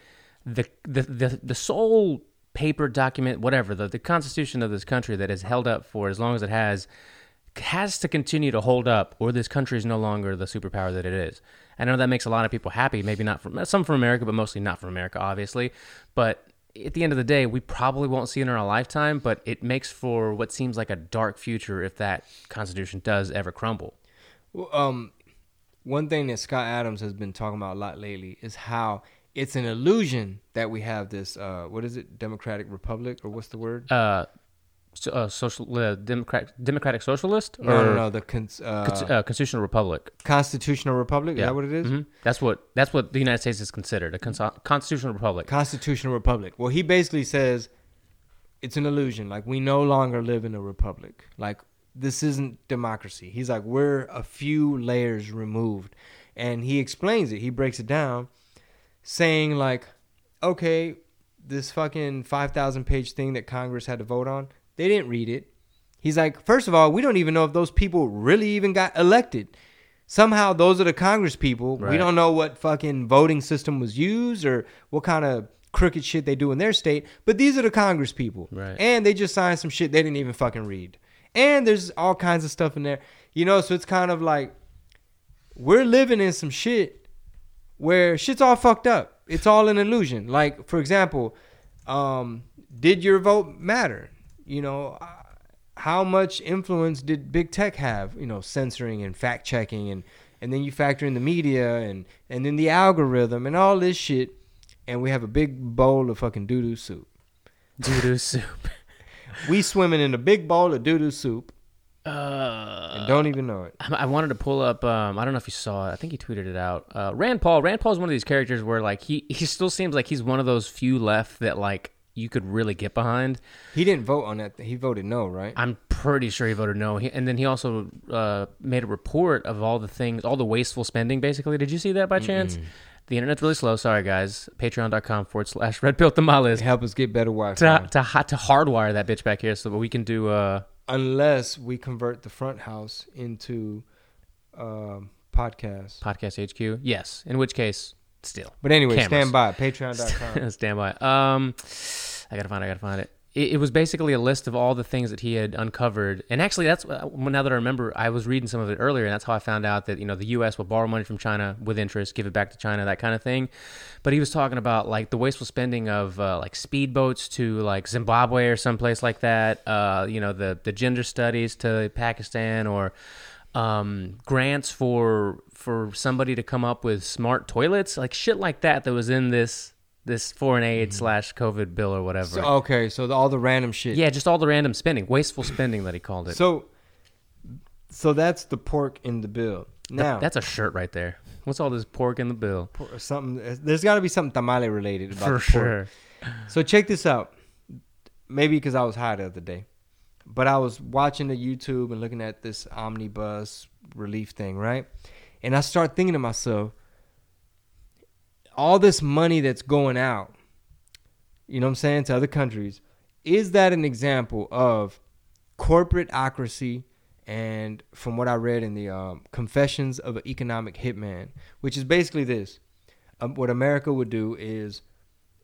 the the the, the sole paper document, whatever the the constitution of this country that has held up for as long as it has, has to continue to hold up, or this country is no longer the superpower that it is. I know that makes a lot of people happy. Maybe not from some from America, but mostly not from America, obviously. But at the end of the day, we probably won't see it in our lifetime. But it makes for what seems like a dark future if that Constitution does ever crumble. Well, um, one thing that Scott Adams has been talking about a lot lately is how it's an illusion that we have this. Uh, what is it? Democratic Republic, or what's the word? Uh, uh social uh, democratic democratic socialist or no, no, no. The cons- uh, Cons- uh, constitutional republic. constitutional republic. Is that what it is? Mhm. That's what that's what the United States is considered a cons- constitutional republic. Constitutional republic. Well, he basically says it's an illusion. Like we no longer live in a republic. Like this isn't democracy. He's like we're a few layers removed, and he explains it. He breaks it down, saying like, okay, this fucking five thousand page thing that Congress had to vote on, they didn't read it. He's like, first of all, we don't even know if those people really even got elected. Somehow, those are the Congress people. We don't know what fucking voting system was used or what kind of crooked shit they do in their state. But these are the Congress people, Right. and they just signed some shit they didn't even fucking read. And there's all kinds of stuff in there, you know. So it's kind of like we're living in some shit where shit's all fucked up. It's all an illusion. Like, for example, um, did your vote matter? You know, uh, how much influence did big tech have? You know, censoring and fact checking, and and then you factor in the media and and then the algorithm and all this shit, and we have a big bowl of fucking doo doo soup. Doo doo soup. We swimming in a big bowl of doo doo soup Uh, and don't even know it. I I wanted to pull up. Um, I don't know if you saw it. I think he tweeted it out. Uh, Rand Paul. Rand Paul is one of these characters where like he he still seems like he's one of those few left that like you could really get behind. He didn't vote on that. He voted no, right? I'm pretty sure he voted no. He, and then he also uh, made a report of all the things, all the wasteful spending. Basically, did you see that by chance? The internet's really slow. Sorry, guys. Patreon.com forward slash Red Pill Tamales Help us get better Wi-Fi. to to to hardwire that bitch back here so that we can do. Uh, unless we convert the front house into um, podcast. podcast HQ. Yes. In which case, still. But anyway, Cameras. stand by patreon.com. Stand by. Um, I gotta find. it, I gotta find it. it. It was basically a list of all the things that he had uncovered, and actually, that's uh, now that I remember, I was reading some of it earlier, and that's how I found out that you know the U.S. will borrow money from China with interest, give it back to China, that kind of thing. But he was talking about like the wasteful spending of uh, like speedboats to like Zimbabwe or someplace like that. Uh, you know, the the gender studies to Pakistan or um, grants for for somebody to come up with smart toilets, like shit like that. That was in this this foreign aid slash COVID bill or whatever. So, okay, so the, all the random shit. yeah, just all the random spending, wasteful spending that he called it. So, so that's the pork in the bill. Th- Now, that's a shirt right there. What's all this pork in the bill? por- something. There's got to be something tamale related about For the pork. sure. So check this out. Maybe because I was high the other day, but I was watching the YouTube and looking at this omnibus relief thing, right? And I start thinking to myself, all this money that's going out, you know what I'm saying, to other countries, is that an example of corporatocracy? And from what I read in the um, Confessions of an Economic Hitman, which is basically this: um, what America would do is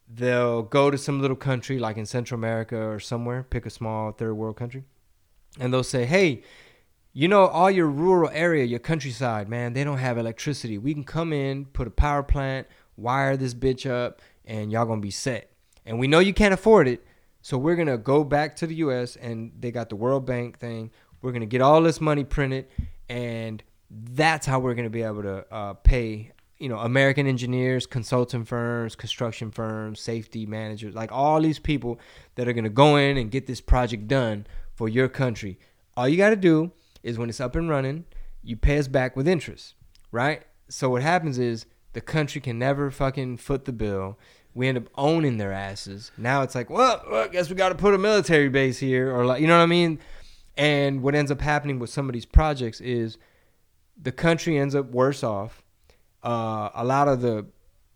they'll go to some little country like in Central America or somewhere, pick a small third world country, and they'll say, "Hey, you know, all your rural area, your countryside, man, they don't have electricity. We can come in, put a power plant, wire this bitch up, and y'all gonna be set. And we know you can't afford it, so we're gonna go back to the U.S. and they got the World Bank thing. We're gonna get all this money printed, and that's how we're gonna be able to uh, pay." You know, American engineers, consulting firms, construction firms, safety managers, like all these people that are gonna go in and get this project done for your country. All you got to do is when it's up and running, you pay us back with interest, right? So what happens is the country can never fucking foot the bill. We end up owning their asses. Now it's like, well, well I guess we got to put a military base here, or like, you know what I mean? And what ends up happening with some of these projects is the country ends up worse off. Uh, a lot of the,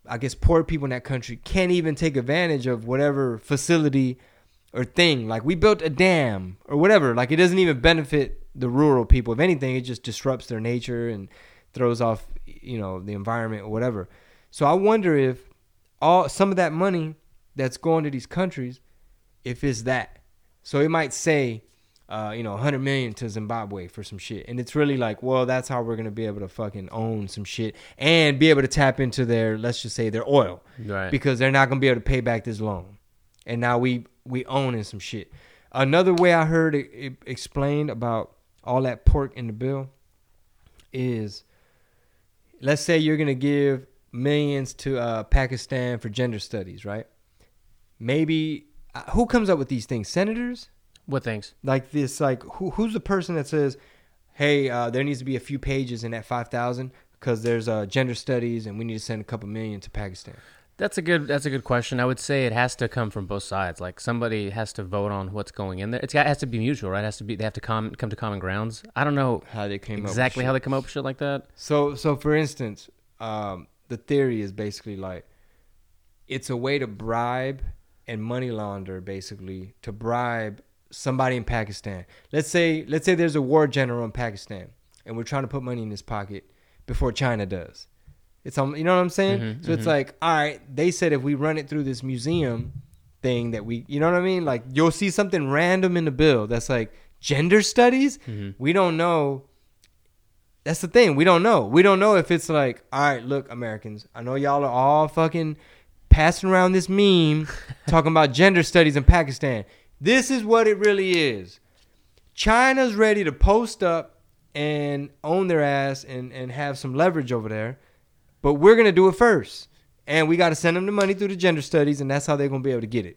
I guess, poor people in that country can't even take advantage of whatever facility or thing. Like we built a dam or whatever. Like it doesn't even benefit the rural people. If anything, it just disrupts their nature and throws off you know the environment or whatever. So I wonder if all some of that money that's going to these countries, if it's that. So it might say, uh, you know, 100 million to Zimbabwe for some shit, and it's really like, well, that's how we're gonna be able to fucking own some shit and be able to tap into their, let's just say, their oil Right. because they're not gonna be able to pay back this loan, and now we we own owning some shit. Another way I heard it, it explained about all that pork in the bill is, let's say you're gonna give millions to uh, Pakistan for gender studies, right? Maybe uh, who comes up with these things? Senators? What things? Like this? Like who who's the person that says, "Hey, uh, there needs to be a few pages in that five thousand because there's uh, gender studies and we need to send a couple million to Pakistan." That's a good. That's a good question. I would say it has to come from both sides. Like somebody has to vote on what's going in there. It's, it has to be mutual, right? It has to be. They have to come come to common grounds. I don't know How they came exactly shit. how they come up with shit like that. So, so for instance, um, the theory is basically like it's a way to bribe and money launder, basically to bribe somebody in Pakistan. Let's say, let's say there's a war general in Pakistan, and we're trying to put money in his pocket before China does. It's um, you know what I'm saying? Mhm, so it's like, all right, they said if we run it through this museum thing that we, you know what I mean? Like you'll see something random in the bill that's like gender studies. Mhm. We don't know that's the thing. We don't know. We don't know if it's like, all right, look, Americans, I know y'all are all fucking passing around this meme talking about gender studies in Pakistan. This is what it really is. China's ready to post up and own their ass and, and have some leverage over there, but we're going to do it first. And we got to send them the money through the gender studies, and that's how they're going to be able to get it.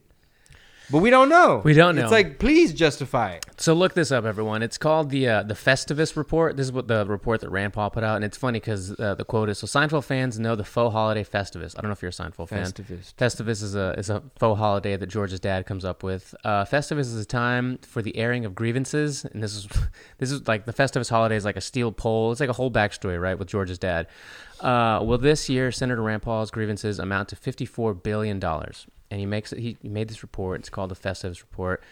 But we don't know. We don't know. It's like, please justify it. So look this up, everyone. It's called the uh, the Festivus report. This is what the report that Rand Paul put out, and it's funny because uh, the quote is: "So Seinfeld fans know the faux holiday Festivus." I don't know if you're a Seinfeld fan. Festivus. Festivus is a is a faux holiday that George's dad comes up with. Uh, Festivus is a time for the airing of grievances, and this is this is like the Festivus holiday is like a steel pole. It's like a whole backstory, right, with George's dad. Uh, well, this year Senator Rand Paul's grievances amount to fifty four billion dollars, and he makes he, he made this report. It's called the Festivus report,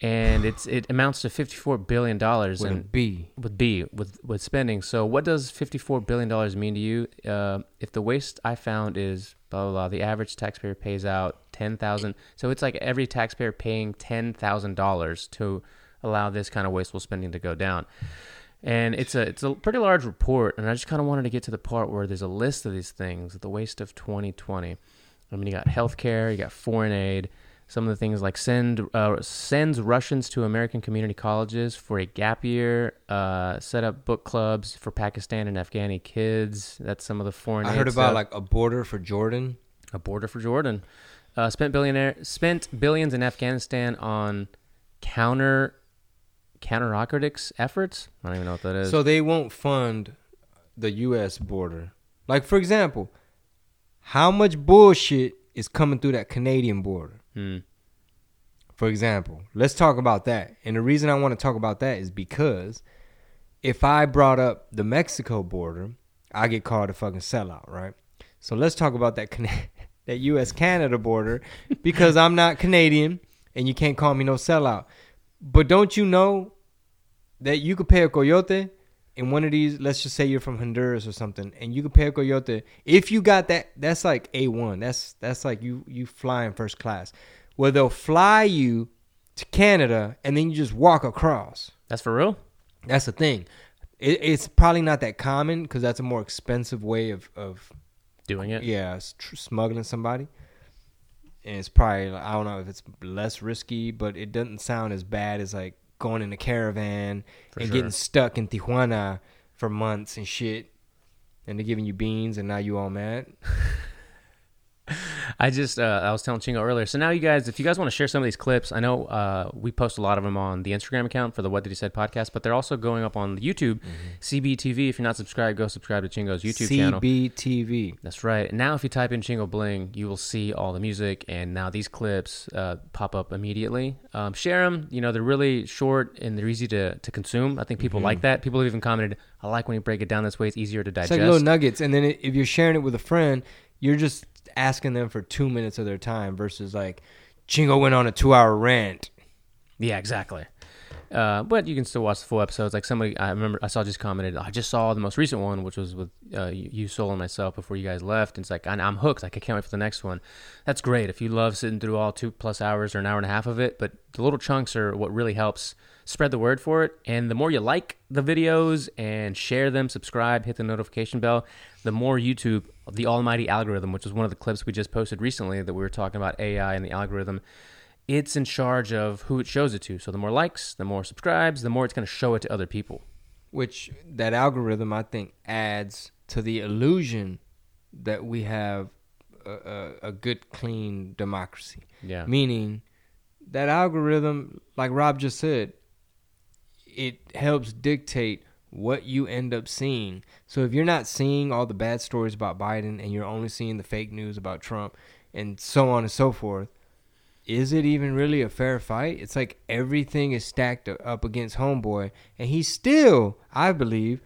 and it's it amounts to fifty four billion dollars With and B. with B with with spending. So what does fifty four billion dollars mean to you? Uh, if the waste I found is blah blah blah, the average taxpayer pays out ten thousand. So it's like every taxpayer paying ten thousand dollars to allow this kind of wasteful spending to go down. And it's a it's a pretty large report, and I just kind of wanted to get to the part where there's a list of these things, the waste of 2020. I mean, you got healthcare, you got foreign aid, some of the things like send uh, sends Russians to American community colleges for a gap year, uh, set up book clubs for Pakistan and Afghani kids. That's some of the foreign. I heard about stuff. like a border for Jordan. a border for Jordan. Uh, spent billionaire spent billions in Afghanistan on counter counter narcotics efforts. I don't even know what that is. So they won't fund the U.S. border. Like for example, how much bullshit is coming through that Canadian border? Hmm. For example, let's talk about that. And the reason I want to talk about that is because if I brought up the Mexico border, I get called a fucking sellout, right? So let's talk about that Cana- that U.S. Canada border because I'm not Canadian and you can't call me no sellout. But don't you know that you could pay a coyote in one of these? Let's just say you're from Honduras or something, and you could pay a coyote if you got that. That's like a one. That's that's like you you flying first class, where they'll fly you to Canada and then you just walk across. That's for real. That's the thing. It, it's probably not that common because that's a more expensive way of of Doing it. yeah tr- smuggling somebody. And it's probably I don't know if it's less risky, but it doesn't sound as bad as like going in a caravan For and sure. getting stuck in Tijuana for months and shit. And they're giving you beans, and now you all mad. I just uh, I was telling Chingo earlier. So now you guys, if you guys want to share some of these clips, I know uh, we post a lot of them on the Instagram account for the What Did He Said podcast, but they're also going up on the YouTube, CBTV. If you're not subscribed, go subscribe to Chingo's YouTube channel. CBTV. That's right. Now, if you type in Chingo Bling, you will see all the music, and now these clips uh, pop up immediately. Um, share them. You know, they're really short and they're easy to, to consume. I think people like that. People have even commented, I like when you break it down this way. It's easier to It's digest. like little nuggets, and then i- if you're sharing it with a friend, you're just asking them for two minutes of their time versus like Chingo went on a two-hour rant. Yeah, exactly. Uh, but you can still watch the full episodes. Like somebody, I remember I saw just commented, I just saw the most recent one, which was with uh, you, Sol, and myself before you guys left. And it's like, I'm hooked. Like, I can't wait for the next one. That's great. If you love sitting through all two plus hours or an hour and a half of it, but the little chunks are what really helps spread the word for it. And the more you like the videos and share them, subscribe, hit the notification bell, the more YouTube, the almighty algorithm, which was one of the clips we just posted recently that we were talking about AI and the algorithm it's in charge of who it shows it to. So the more likes, the more subscribes, the more it's going to show it to other people. Which that algorithm, I think, adds to the illusion that we have a, a, a good, clean democracy. Yeah. Meaning that algorithm, like Rob just said, it helps dictate what you end up seeing. So if you're not seeing all the bad stories about Biden and you're only seeing the fake news about Trump and so on and so forth, is it even really a fair fight? It's like everything is stacked up against Homeboy, and he still, I believe,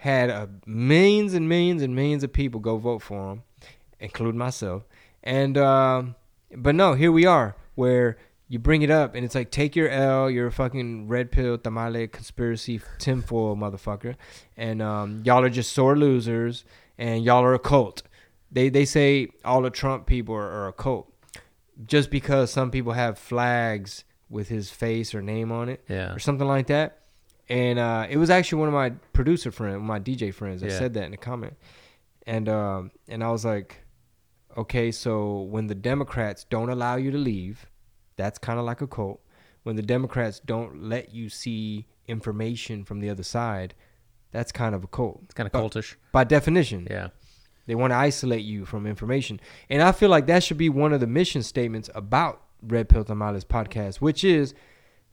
had a millions and millions and millions of people go vote for him, including myself. And um, but no, here we are, where you bring it up, and it's like take your L. You're a fucking red pill tamale conspiracy tinfoil motherfucker, and um, y'all are just sore losers, and y'all are a cult. They they say all the Trump people are, are a cult just because some people have flags with his face or name on it, yeah, or something like that. And uh, it was actually one of my producer friends, my DJ friends, that yeah. said that in a comment. And um, and I was like, okay, so when the Democrats don't allow you to leave, that's kind of like a cult. When the Democrats don't let you see information from the other side, that's kind of a cult. It's kind of cultish by definition. Yeah. They want to isolate you from information. And I feel like that should be one of the mission statements about Red Pill Tamales podcast, which is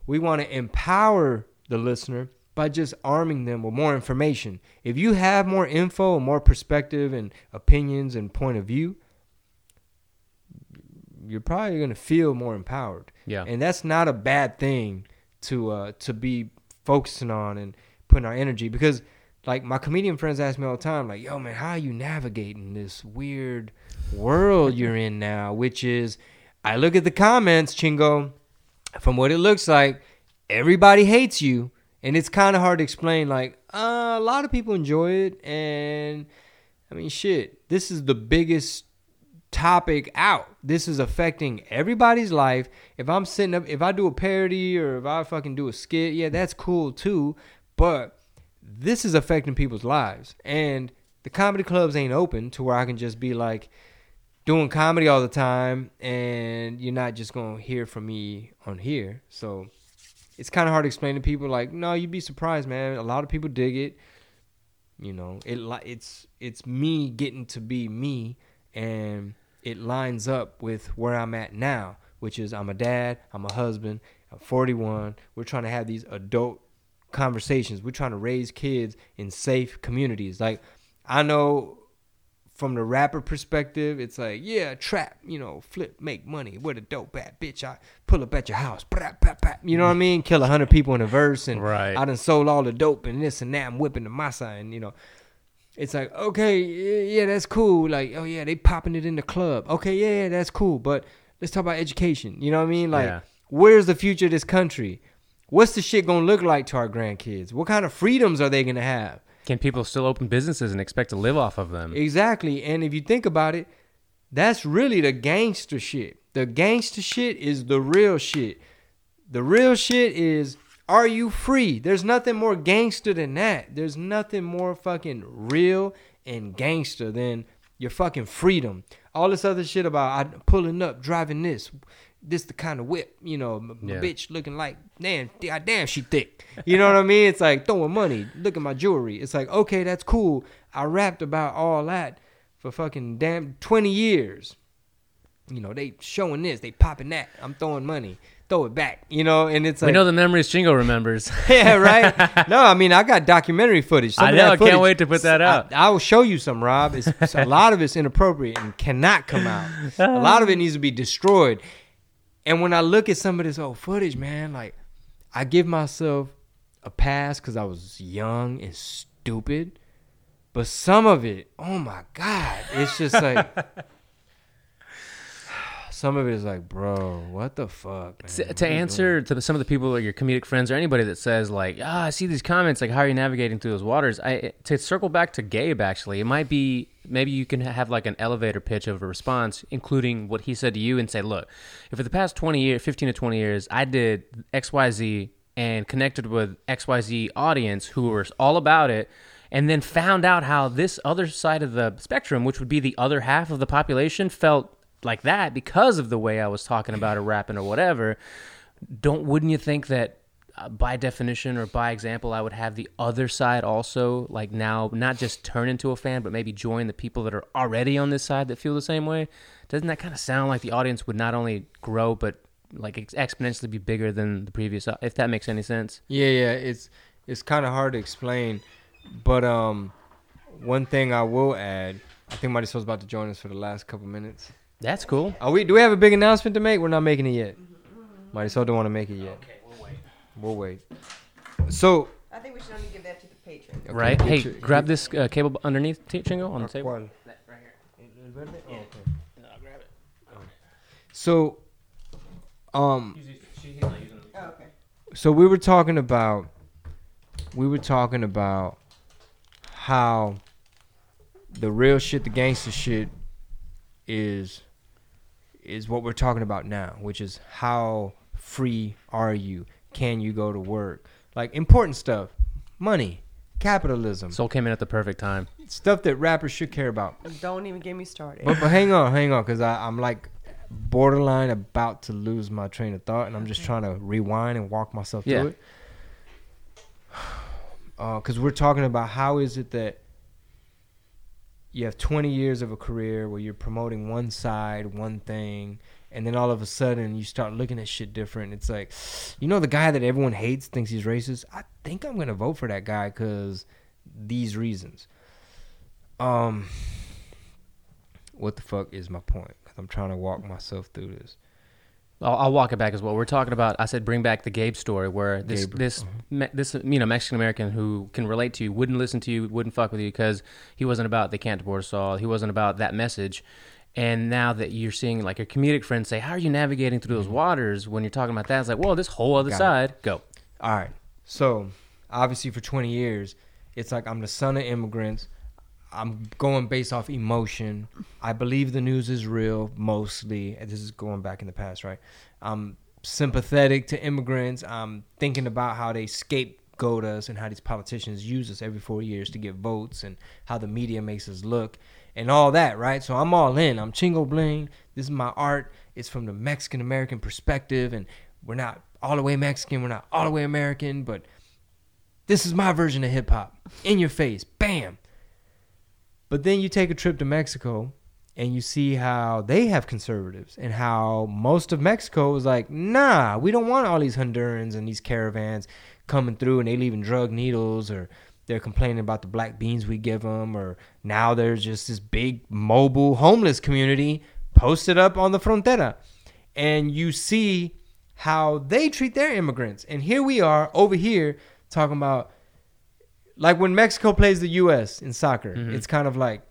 we want to empower the listener by just arming them with more information. If you have more info, more perspective and opinions and point of view, you're probably going to feel more empowered. Yeah. And that's not a bad thing to uh to be focusing on and putting our energy because like my comedian friends ask me all the time, like, yo, man, how are you navigating this weird world you're in now? Which is, I look at the comments, Chingo, from what it looks like, everybody hates you. And it's kind of hard to explain, like, uh, a lot of people enjoy it. And I mean, shit, this is the biggest topic out. This is affecting everybody's life. If I'm sitting up, if I do a parody or if I fucking do a skit, yeah, that's cool too. But this is affecting people's lives. And the comedy clubs ain't open to where I can just be like doing comedy all the time and you're not just going to hear from me on here. So it's kind of hard to explain to people like, no, you'd be surprised, man. A lot of people dig it. You know, it it's it's me getting to be me and it lines up with where I'm at now, which is I'm a dad, I'm a husband, I'm 41. We're trying to have these adult conversations. We're trying to raise kids in safe communities. Like I know from the rapper perspective, it's like, yeah, trap, you know, flip, make money. What a dope bad bitch. I pull up at your house. You know what I mean? Kill a hundred people in a verse and right. I done sold all the dope and this and that. I'm whipping the masa and you know. It's like, okay, yeah, that's cool. Like, oh yeah, they popping it in the club. Okay, yeah, yeah, that's cool. But let's talk about education. You know what I mean? Like, yeah. where's the future of this country? what's the shit gonna look like to our grandkids? What kind of freedoms are they gonna have? Can people still open businesses and expect to live off of them? Exactly. And if you think about it, that's really the gangster shit. The gangster shit is the real shit. The real shit is are you free? There's nothing more gangster than that. There's nothing more fucking real and gangster than your fucking freedom. All this other shit about I pulling up, driving this, this the kind of whip, you know, my, yeah. bitch looking like, damn, ah, damn, she thick. You know what I mean? It's like throwing money. Look at my jewelry. It's like, okay, that's cool. I rapped about all that for fucking damn 20 years. You know, they showing this, they popping that. I'm throwing money. Throw it back, you know, and it's like we know the memories Chingo remembers. yeah, right. No, I mean I got documentary footage. Some I know. I can't wait to put that out. I, I will show you some, Rob. It's, it's a lot of it's inappropriate and cannot come out. A lot of it needs to be destroyed. And when I look at some of this old footage, man, like I give myself a pass because I was young and stupid. But some of it, oh my God, it's just like some of it is like, bro, what the fuck? to, to What are you answer to the, some of the people or your comedic friends or anybody that says like ah i see these comments like how are you navigating through those waters i to circle back to gabe actually it might be maybe you can have like an elevator pitch of a response including what he said to you and say look if for the past 20 years 15 to 20 years i did xyz and connected with xyz audience who were all about it and then found out how this other side of the spectrum which would be the other half of the population felt like that because of the way I was talking about it, rapping or whatever, don't wouldn't you think that uh, by definition or by example, I would have the other side also like now not just turn into a fan, but maybe join the people that are already on this side that feel the same way? Doesn't that kind of sound like the audience would not only grow but like ex- exponentially be bigger than the previous? uh, If that makes any sense. Yeah, yeah, it's it's kind of hard to explain, but um, one thing I will add, I think Marisol's about to join us for the last couple minutes. That's cool. Are we? Do we have a big announcement to make? We're not making it yet. Might as well don't want to make it yet. Okay, we'll wait. We'll wait. So, I think we should only give that to the patron. okay, Right? Hey, your- grab this uh, cable underneath, T- Chingo, on the table. ¿Cuál? Right here. Oh, okay. No, grab it. So, um, Oh, okay. so we were talking about we were talking about how the real shit the gangster shit is is what we're talking about now which is how free are you? Can you go to work? Like important stuff. Money. Capitalism. Sol came in at the perfect time. stuff that rappers should care about. Don't even get me started. but, but hang on hang on because i'm like borderline about to lose my train of thought and i'm just trying to rewind and walk myself Yeah. through it uh, because we're talking about how is it that you have 20 years of a career where you're promoting one side, one thing, and then all of a sudden you start looking at shit different. It's like, you know, the guy that everyone hates thinks he's racist. I think I'm gonna vote for that guy because these reasons. Um, what the fuck is my point? 'Cause I'm trying to walk myself through this. I'll, I'll walk it back as well. We're talking about. I said bring back the Gabe story, where this Gabe, this uh-huh. me, this you know Mexican American who can relate to you wouldn't listen to you, wouldn't fuck with you because he wasn't about they can't deport us all. He wasn't about that message. And now that you're seeing like your comedic friends say, "How are you navigating through those mm-hmm. waters?" When you're talking about that, it's like, well, this whole other Got it. side, go. All right. So, obviously, for 20 years, it's like I'm the son of immigrants. I'm going based off emotion. I believe the news is real, mostly. This is going back in the past, right? I'm sympathetic to immigrants. I'm thinking about how they scapegoat us and how these politicians use us every four years to get votes and how the media makes us look and all that, right? So I'm all in. I'm Chingo Bling. This is my art. It's from the Mexican American perspective, and we're not all the way Mexican. We're not all the way American, but this is my version of hip hop. In your face, bam. But then you take a trip to Mexico and you see how they have conservatives and how most of Mexico is like, nah, we don't want all these Hondurans and these caravans coming through and they leaving drug needles or they're complaining about the black beans we give them or now there's just this big mobile homeless community posted up on the frontera. And you see how they treat their immigrants. And here we are over here talking about like when Mexico plays the U.S. in soccer, mm-hmm. it's kind of like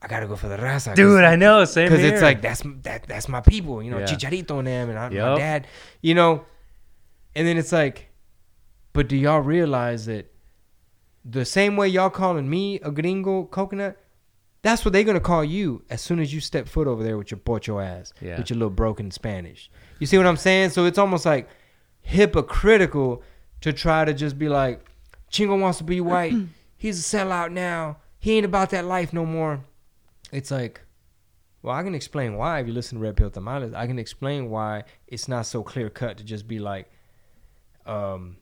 I gotta go for the raza, dude. I know. Same because it's like that's that that's my people, you know, Yeah. Chicharito and them, and I, my Yup. dad, you know, and then it's like, but do y'all realize that the same way y'all calling me a gringo coconut, that's what they're gonna call you as soon as you step foot over there with your pocho ass, Yeah. with your little broken Spanish. You see what I'm saying? So it's almost like hypocritical to try to just be like, Chingo wants to be white. He's a sellout now. He ain't about that life no more. It's like, well, I can explain why if you listen to Red Pill Tamales. I can explain why it's not so clear cut to just be like, um,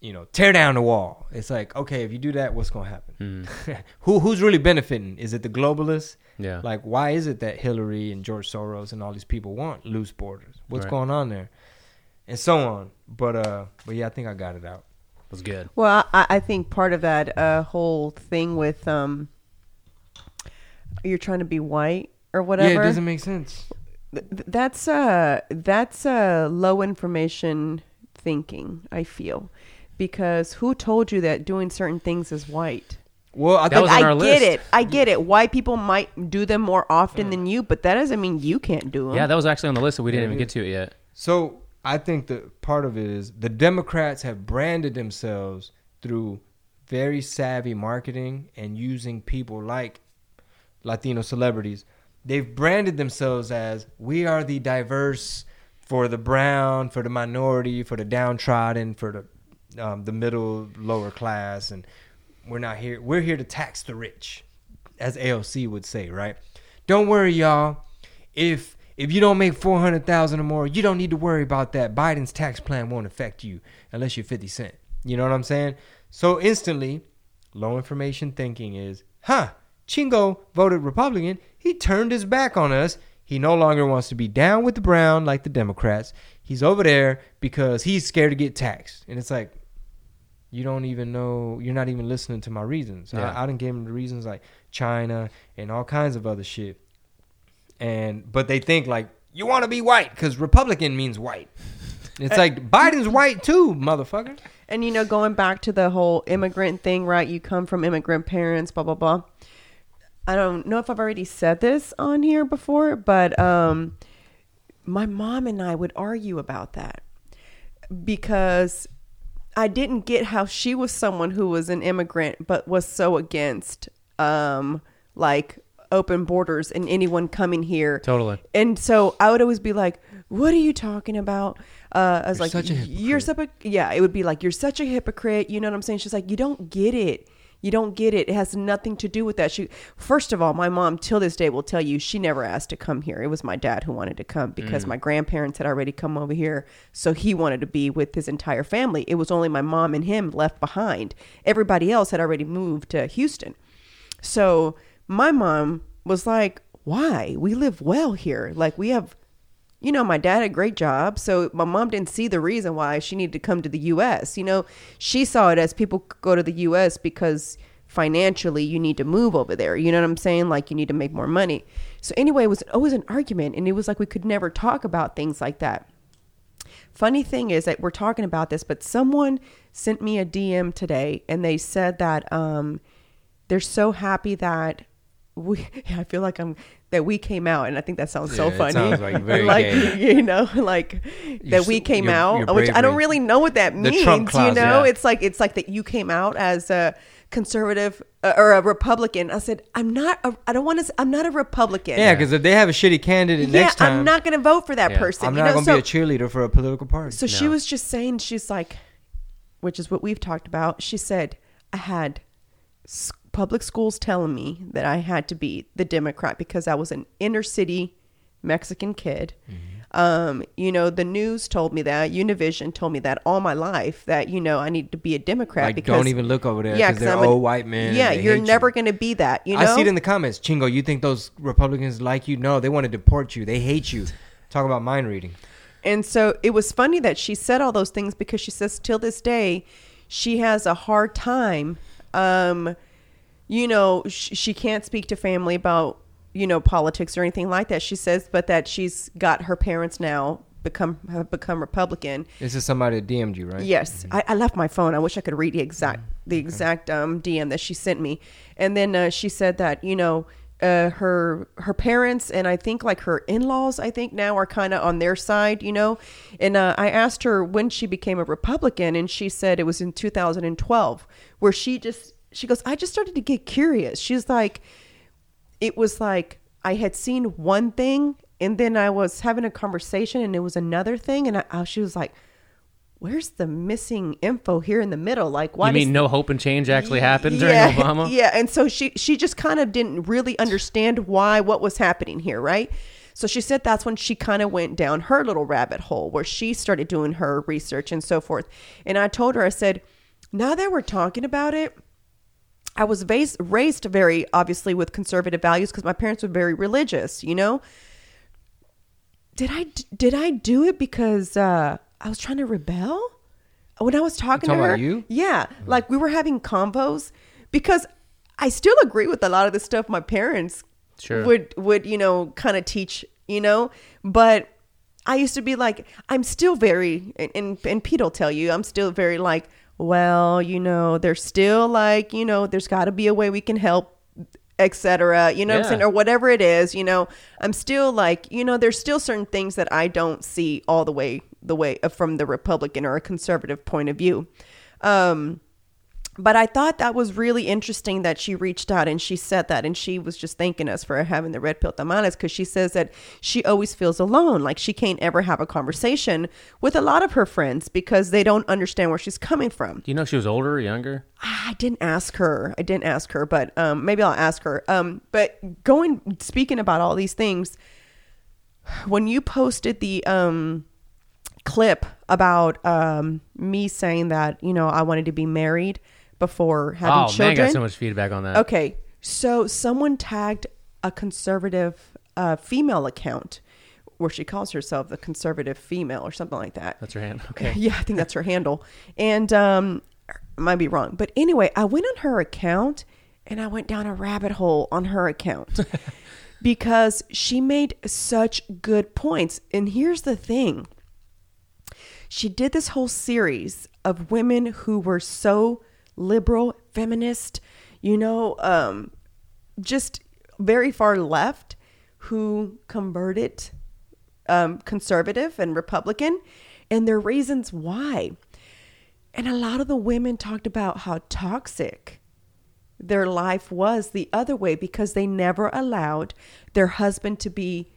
you know, tear down the wall. It's like, okay, if you do that, what's gonna happen? Who who's really benefiting? Is it the globalists? Yeah. Like, why is it that Hillary and George Soros and all these people want loose borders? What's Right. going on there? And so on. But uh, but yeah, I think I got it out. Was good. Well, I, I think part of that uh, whole thing with um, you're trying to be white or whatever. Yeah, it doesn't make sense. th- th- that's uh that's uh low information thinking. I feel because who told you that doing certain things is white? Well, I That think was on I our get it. I get it. White people might do them more often than you, but that doesn't mean you can't do them. Yeah, that was actually on the list, but we didn't Yeah, even it get to it yet. So I think the part of it is the Democrats have branded themselves through very savvy marketing and using people like Latino celebrities. They've branded themselves as we are the diverse for the brown, for the minority, for the downtrodden, for the um, the middle lower class, and we're not here. We're here to tax the rich, as AOC would say, right? Don't worry, y'all. If if you don't make four hundred thousand or more, you don't need to worry about that. Biden's tax plan won't affect you unless you're fifty cent. You know what I'm saying? So instantly, low information thinking is, huh? Chingo voted Republican. He turned his back on us. He no longer wants to be down with the brown like the Democrats. He's over there because he's scared to get taxed. And it's like, you don't even know. You're not even listening to my reasons. Yeah. I, I didn't give him the reasons like China and all kinds of other shit. And but they think like you want to be white because Republican means white. It's like Biden's white too, motherfucker. And you know, going back to the whole immigrant thing, right? You come from immigrant parents, blah blah blah. I don't know if I've already said this on here before, but um, my mom and I would argue about that because I didn't get how she was someone who was an immigrant but was so against um, like open borders and anyone coming here. Totally. And so I would always be like, "What are you talking about?" Uh, I was You're like, "You're such a yeah." It would be like, "You're such a hypocrite." You know what I'm saying? She's like, "You don't get it. You don't get it. It has nothing to do with that." She first of all, my mom till this day will tell you she never asked to come here. It was my dad who wanted to come because my grandparents had already come over here, so he wanted to be with his entire family. It was only my mom and him left behind. Everybody else had already moved to Houston. So my mom was like, "Why? We live well here. Like we have, you know, my dad had a great job. So my mom didn't see the reason why she needed to come to the U.S. You know, she saw it as people go to the U.S. because financially you need to move over there. You know what I'm saying? Like you need to make more money. So anyway, it was always an argument, and it was like we could never talk about things like that. Funny thing is that we're talking about this, but someone sent me a DM today and they said that um, they're so happy that we, I feel like I'm, that we came out. And I think that sounds so Yeah, it funny. sounds like very like, gay. you know, like that we came your- out, your which I don't really know what that means. Clause, you know, yeah. it's like, it's like that you came out as a conservative uh, or a Republican. I said, I'm not, a, I don't want to, I'm not a Republican. Yeah, because if they have a shitty candidate Yeah, next time, I'm not going to vote for that Yeah. person. I'm not know? gonna so, be a cheerleader for a political party. so she was just saying, she's like, which is what we've talked about. She said, I had public schools telling me that I had to be the Democrat because I was an inner city Mexican kid. Mm-hmm. Um, you know, the news told me that, Univision told me that all my life that, you know, I need to be a Democrat like, because. don't even look over there Yeah, because they're I'm old white men. Yeah, you're hate you. never going to be that. You know, I see it in the comments. Chingo, you think those Republicans like you? No, they want to deport you. They hate you. Talk about mind reading. And so it was funny that she said all those things because she says till this day she has a hard time. Um, you know, sh- she can't speak to family about you know politics or anything like that. She says, but that she's got her parents now become have become Republican. This is somebody that DM'd you, right? Yes, I, I left my phone. I wish I could read the exact the exact um, DM that she sent me. And then uh, she said that you know uh, her her parents and I think like her in laws I think now are kind of on their side, you know. And uh, I asked her when she became a Republican, and she said it was in 2012, where she just she goes, I just started to get curious. She's like, it was like I had seen one thing and then I was having a conversation and it was another thing. And I, I she was like where's the missing info here in the middle? Like why you mean no hope and change actually happened during yeah, Obama? yeah. And so she she just kind of didn't really understand why what was happening here right? So she said that's when she kind of went down her little rabbit hole where she started doing her research and so forth. And I told her I said now that we're talking about it I was raised, raised very obviously with conservative values because my parents were very religious, you know. Did I did I do it because uh, I was trying to rebel? When I was talking, talking to her, you? yeah, like we were having convos because I still agree with a lot of the stuff my parents Sure. would would you know kind of teach, you know, but I used to be like, I'm still very, and, and, and Pete will tell you, I'm still very like, well, you know, there's still like, you know, there's got to be a way we can help etc you know what i'm saying? Or whatever it is you know? I'm still like you know there's still certain things that i don't see all the way the way uh, from the republican or a conservative point of view. Um but I thought that was really interesting that she reached out and she said that and she was just thanking us for having the red pill tamales because she says that she always feels alone like she can't ever have a conversation with a lot of her friends because they don't understand where she's coming from Do you know if she was older or younger? I didn't ask her. I didn't ask her, but um, maybe I'll ask her. Um, but going speaking about all these things, when you posted the um, clip about um, me saying that you know I wanted to be married before having oh children. man, I got so much feedback on that. Okay, so someone tagged a conservative uh, female account where she calls herself the conservative female or something like that. That's her hand. Okay. Yeah, I think that's her handle. And um I might be wrong. But anyway, I went on her account and I went down a rabbit hole on her account because she made such good points. And here's the thing. She did this whole series of women who were so liberal, feminist, you know, um just very far left who converted um, conservative and Republican, and their reasons why. And a lot of the women talked about how toxic their life was the other way because they never allowed their husband to be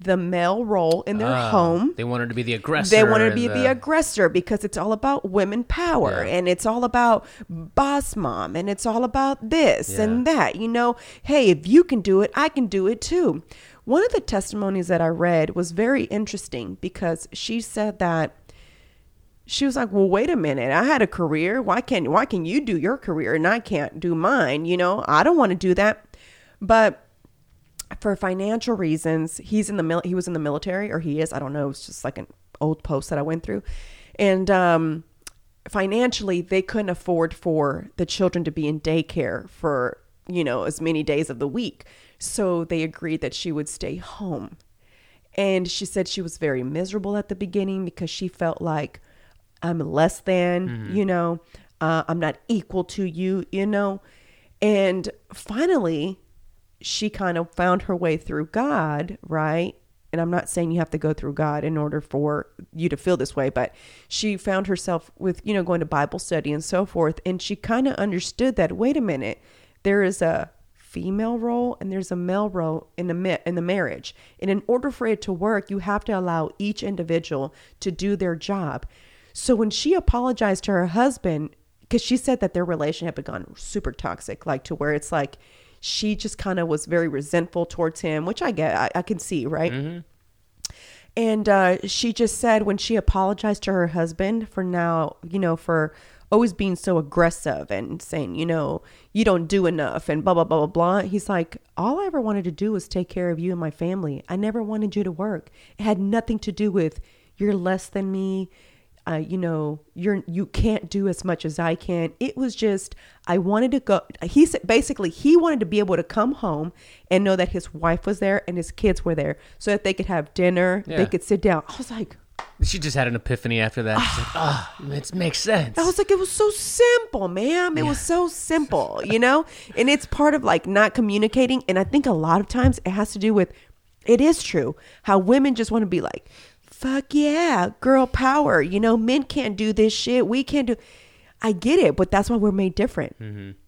the male role in their Ah, home. They wanted to be the aggressor. They wanted to be the, aggressor because it's all about women power Yeah. and it's all about boss mom and it's all about this Yeah. and that. You know, hey, if you can do it, I can do it too. One of the testimonies that I read was very interesting because she said that she was like, "Well, wait a minute. I had a career. Why can't why can you do your career and I can't do mine? You know, I don't want to do that." But for financial reasons, he's in the mil- he was in the military or he is, I don't know, it's just like an old post that I went through. And um financially, they couldn't afford for the children to be in daycare for, you know, as many days of the week. So they agreed that she would stay home. And she said she was very miserable at the beginning because she felt like I'm less than, you know, uh, I'm not equal to you, you know. And finally, she kind of found her way through God, right? And I'm not saying you have to go through God in order for you to feel this way, but she found herself with, you know, going to Bible study and so forth. And she kind of understood that, wait a minute, there is a female role and there's a male role in the in the marriage. And in order for it to work, you have to allow each individual to do their job. So when she apologized to her husband, because she said that their relationship had gone super toxic, like to where it's like she just kind of was very resentful towards him, which I get, I, I can see, right? And uh, she just said when she apologized to her husband for now, you know, for always being so aggressive and saying, you know, you don't do enough and blah, blah, blah, blah, blah. He's like, all I ever wanted to do was take care of you and my family. I never wanted you to work. It had nothing to do with you're less than me. Uh, you know, you're you can't do as much as I can. It was just I wanted to go. He said basically he wanted to be able to come home and know that his wife was there and his kids were there, so that they could have dinner. Yeah. They could sit down. I was like, She just had an epiphany after that. She's like, oh, it makes sense. I was like, it was so simple, ma'am. It was so simple, you know? And it's part of like not communicating. And I think a lot of times it has to do with, it is true, how women just want to be like, fuck yeah, girl power. You know, men can't do this shit. We can't do. I get it, but that's why we're made different.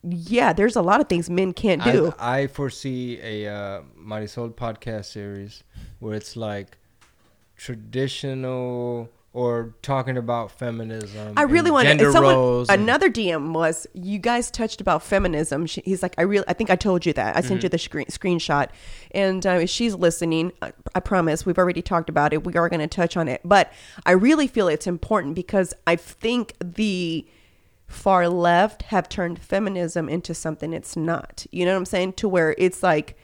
Yeah, there's a lot of things men can't do. I, I foresee a uh, Marisol podcast series where it's like traditional or talking about feminism. I really want gender to. Someone, roles. another DM was you guys touched about feminism. She, he's like, I really, I think I told you that. I sent you Mm-hmm. the screen, screenshot, and uh, she's listening. I, I promise. We've already talked about it. We are going to touch on it, but I really feel it's important because I think the far left have turned feminism into something it's not. You know what I'm saying? To where it's like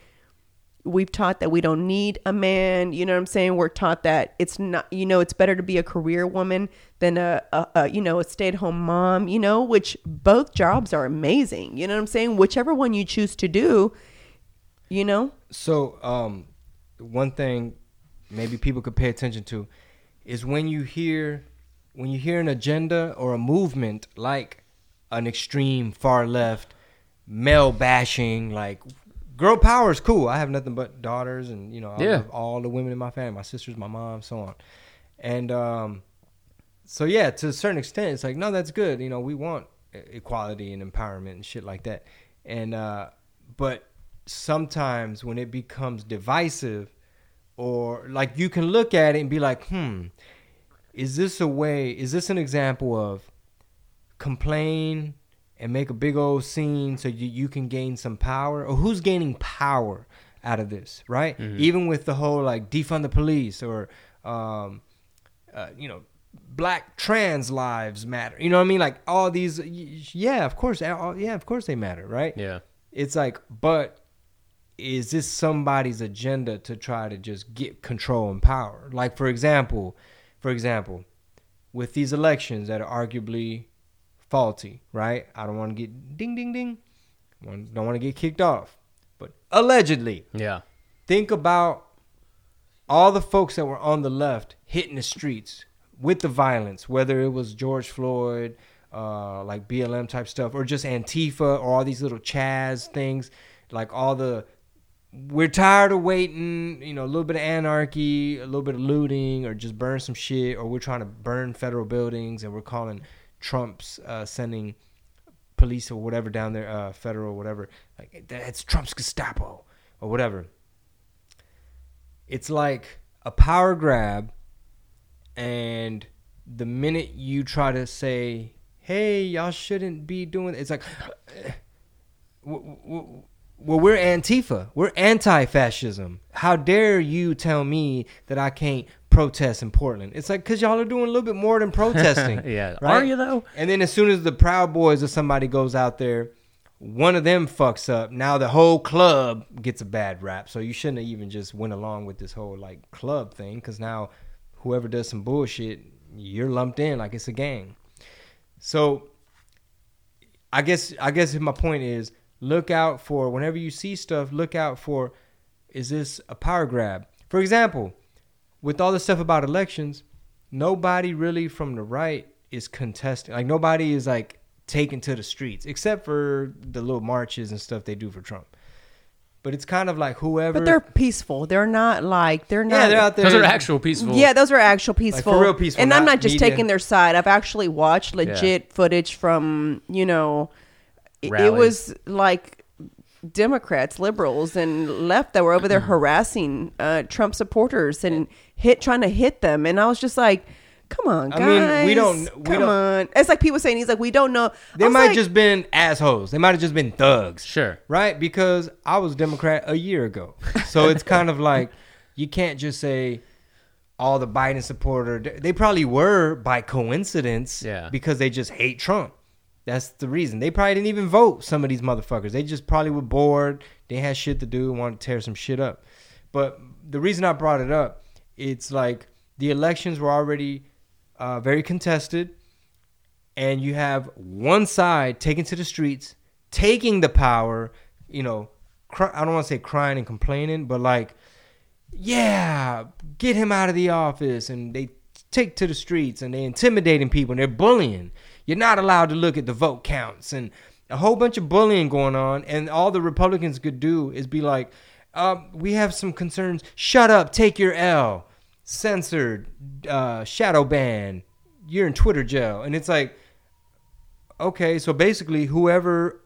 we've taught that we don't need a man you know what i'm saying? We're taught that it's not you know it's better to be a career woman than a, a, a you know a stay-at-home mom you know which both jobs are amazing you know what i'm saying? Whichever one you choose to do you know? So, um, one thing maybe people could pay attention to is when you hear when you hear an agenda or a movement like an extreme far left male bashing like girl power is cool. I have nothing but daughters and you know I Yeah. love all the women in my family my sisters my mom so on. And um so yeah to a certain extent it's like no that's good. You know we want equality and empowerment and shit like that. And uh but sometimes when it becomes divisive or like you can look at it and be like hmm is this a way is this an example of complain and make a big old scene so you, you can gain some power. Or who's gaining power out of this right? Even with the whole like defund the police or um uh, you know black trans lives matter. You know what i mean? Like all these yeah of course all- yeah of course they matter right? Yeah. it's like but is this somebody's agenda to try to just get control and power? Like for example for example with these elections that are arguably faulty right i don't want to get ding ding ding don't want to get kicked off but allegedly Yeah. think about all the folks that were on the left hitting the streets with the violence, whether it was George Floyd, uh, like BLM type stuff, or just Antifa, or all these little Chaz things, like all the. We're tired of waiting, you know, a little bit of anarchy, a little bit of looting, or just burn some shit, or we're trying to burn federal buildings, and we're calling Trump's uh, sending police or whatever down there, uh, federal, whatever. Like that's Trump's Gestapo or whatever. It's like a power grab, and the minute you try to say, "Hey, y'all shouldn't be doing," it's like, w- well, we're Antifa, we're anti-fascism. How dare you tell me that I can't protest in Portland? It's like because y'all are doing a little bit more than protesting. Yeah. right? Are you though? And then as soon as the Proud Boys or somebody goes out there, one of them fucks up. Now the whole club gets a bad rap. So you shouldn't have even just went along with this whole like club thing because now whoever does some bullshit, you're lumped in like it's a gang. So I guess I guess my point is look out for whenever you see stuff, look out for is this a power grab? For example, with all the stuff about elections, nobody really from the right is contesting. Like nobody is like taken to the streets except for the little marches and stuff they do for Trump. But it's kind of like whoever But they're peaceful. They're not like they're not. yeah, they're out there. Those are actual peaceful. Yeah, those are actual peaceful. For real peaceful, And I'm not not just media. taking their side. I've actually watched legit footage from, you know, it, it was like Democrats, liberals, and left that were over there harassing uh, Trump supporters and hit trying to hit them. And I was just like, come on, I guys. mean, we don't- we come don't- on. It's like people saying, he's like, we don't know. They might like, just been assholes. They might have just been thugs. Sure. Right? Because I was Democrat a year ago. So it's kind of like you can't just say all the Biden supporter they probably were by coincidence Yeah. because they just hate Trump. That's the reason. They probably didn't even vote some of these motherfuckers. They just probably were bored. They had shit to do and wanted to tear some shit up. But the reason I brought it up, it's like the elections were already uh, very contested and you have one side taking to the streets, taking the power, you know, cry, I don't want to say crying and complaining, but like, yeah, get him out of the office. And they take to the streets and they're intimidating people and they're bullying. You're not allowed to look at the vote counts and a whole bunch of bullying going on. And all the Republicans could do is be like, uh, we have some concerns. Shut up, take your L. Censored, uh, shadow ban. You're in Twitter jail. And it's like, okay, so basically whoever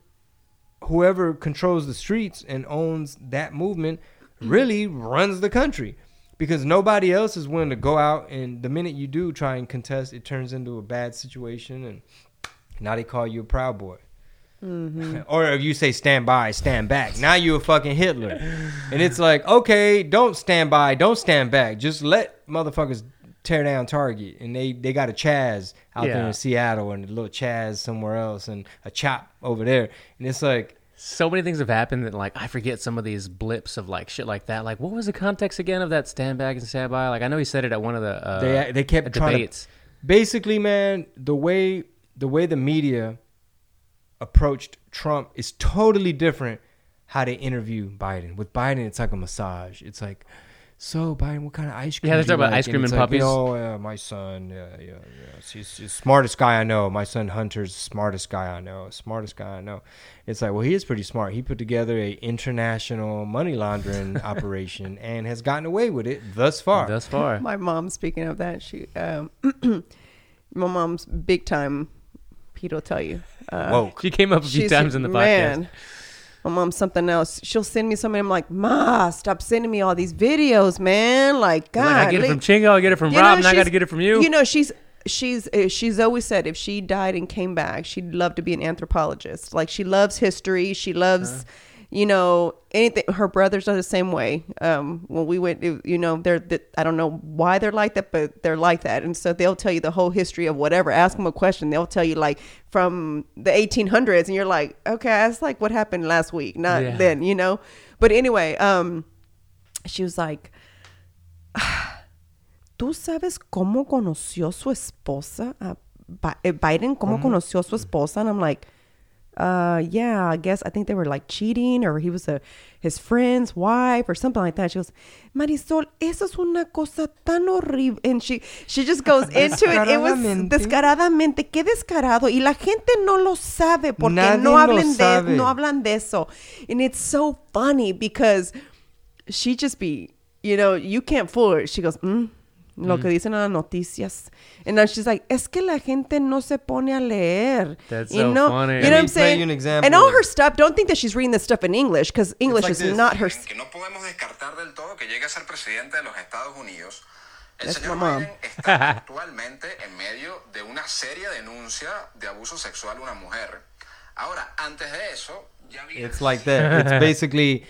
whoever controls the streets and owns that movement really runs the country because nobody else is willing to go out and the minute you do try and contest it turns into a bad situation and now they call you a proud boy or if you say stand by stand back. Now you a fucking hitler. And it's like okay don't stand by don't stand back. Just let motherfuckers tear down target. And they they got a chaz out there in seattle and a little chaz somewhere else and a chop over there. And it's like So many things have happened that like I forget some of these blips of like shit like that. Like what was the context again of that stand back and stand by? Like I know he said it at one of the uh, they they kept trying debates. to basically man the way the way the media approached Trump is totally different how they interview Biden. With Biden it's like a massage. It's like So Biden, what kind of ice cream? Yeah, they do talk about like?" ice cream it's and like, puppies. Oh, yeah, my son. Yeah, yeah, yeah. He's, he's the smartest guy I know. My son Hunter's the smartest guy I know. Smartest guy I know. It's like, well, he is pretty smart. He put together a international money laundering operation and has gotten away with it thus far. Thus far. My mom, speaking of that, she, um, my mom's big time. Pete will tell you. Uh, Whoa. She came up a few she's- times in the podcast. man, My mom's something else. She'll send me something. I'm like, Ma, stop sending me all these videos, man. Like, God, Like, I get it from Chingo, I get it from You Rob, know, and I got to get it from you. You know, she's she's uh, she's always said if she died and came back, she'd love to be an anthropologist. Like she loves history. She loves, Uh-huh. You know, anything. Her brothers are the same way. Um, when we went, you know, they're the, I don't know why they're like that, but they're like that, and so they'll tell you the whole history of whatever. Ask them a question, they'll tell you like from the 1800s, and you're like, okay, that's like what happened last week, not Yeah. then, you know. But anyway, um, she was like. ¿Tú sabes cómo conoció su esposa? a Bi- eh, Biden, ¿cómo conoció su esposa? And I'm like, uh, yeah, I guess I think they were like cheating or he was a his friend's wife or something like that. She goes, Marisol, eso es una cosa tan horrible. And she she just goes into it. It was Descaradamente. qué descarado. Y la gente no lo sabe porque Nadie no lo hablan de no hablan de eso. And it's so funny because she just be, you know, you can't fool her. She goes, mm, lo que dicen en las noticias. And now she's like, es que la gente no se pone a leer. That's you so know, funny. You know what I'm saying? play you an example and all her stuff, don't think that she's reading this stuff in English because English like is this. not her. que no podemos descartar del todo que llegue a ser presidente de los Estados Unidos. El That's señor my mom. Biden está actualmente en medio de una seria denuncia de abuso sexual a una mujer. Ahora, antes de eso, ya había It's like that. It's basically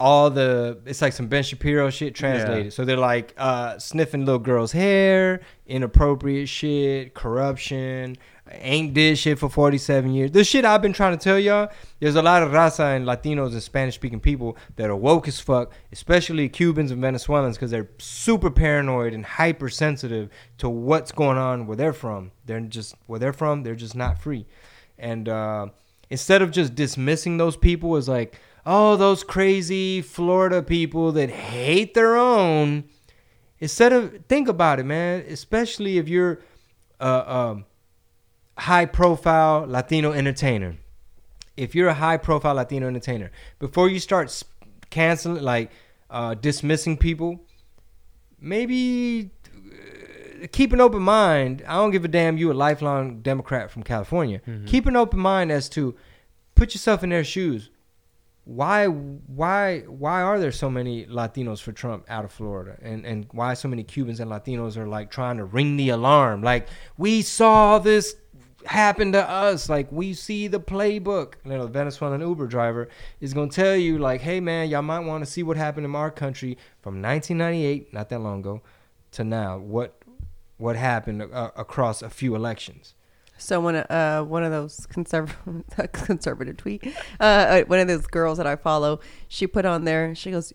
all the. It's like some Ben Shapiro shit translated. Yeah. So they're like uh, sniffing little girls' hair, inappropriate shit, corruption. Ain't did shit for 47 years. The shit I've been trying to tell y'all. There's a lot of raza and Latinos and Spanish speaking people that are woke as fuck, especially Cubans and Venezuelans, because they're super paranoid and hypersensitive to what's going on where they're from. They're just where they're from. They're just not free. And uh, instead of just dismissing those people as like, oh, those crazy Florida people that hate their own, instead of think about it, man. Especially if you're a, a high profile Latino entertainer. If you're a high profile Latino entertainer, before you start canceling, like uh, dismissing people, maybe uh, keep an open mind. I don't give a damn. You a lifelong Democrat from California. Keep an open mind as to put yourself in their shoes. Why, why, why are there so many Latinos for Trump out of Florida, and and why so many Cubans and Latinos are like trying to ring the alarm? Like we saw this happen to us. Like we see the playbook. You know, the Venezuelan Uber driver is gonna tell you like, hey man, y'all might want to see what happened in our country from 1998, not that long ago, to now. What what happened uh, across a few elections? So one uh one of those conservative conservative tweet uh, uh one of those girls that I follow she put on there she goes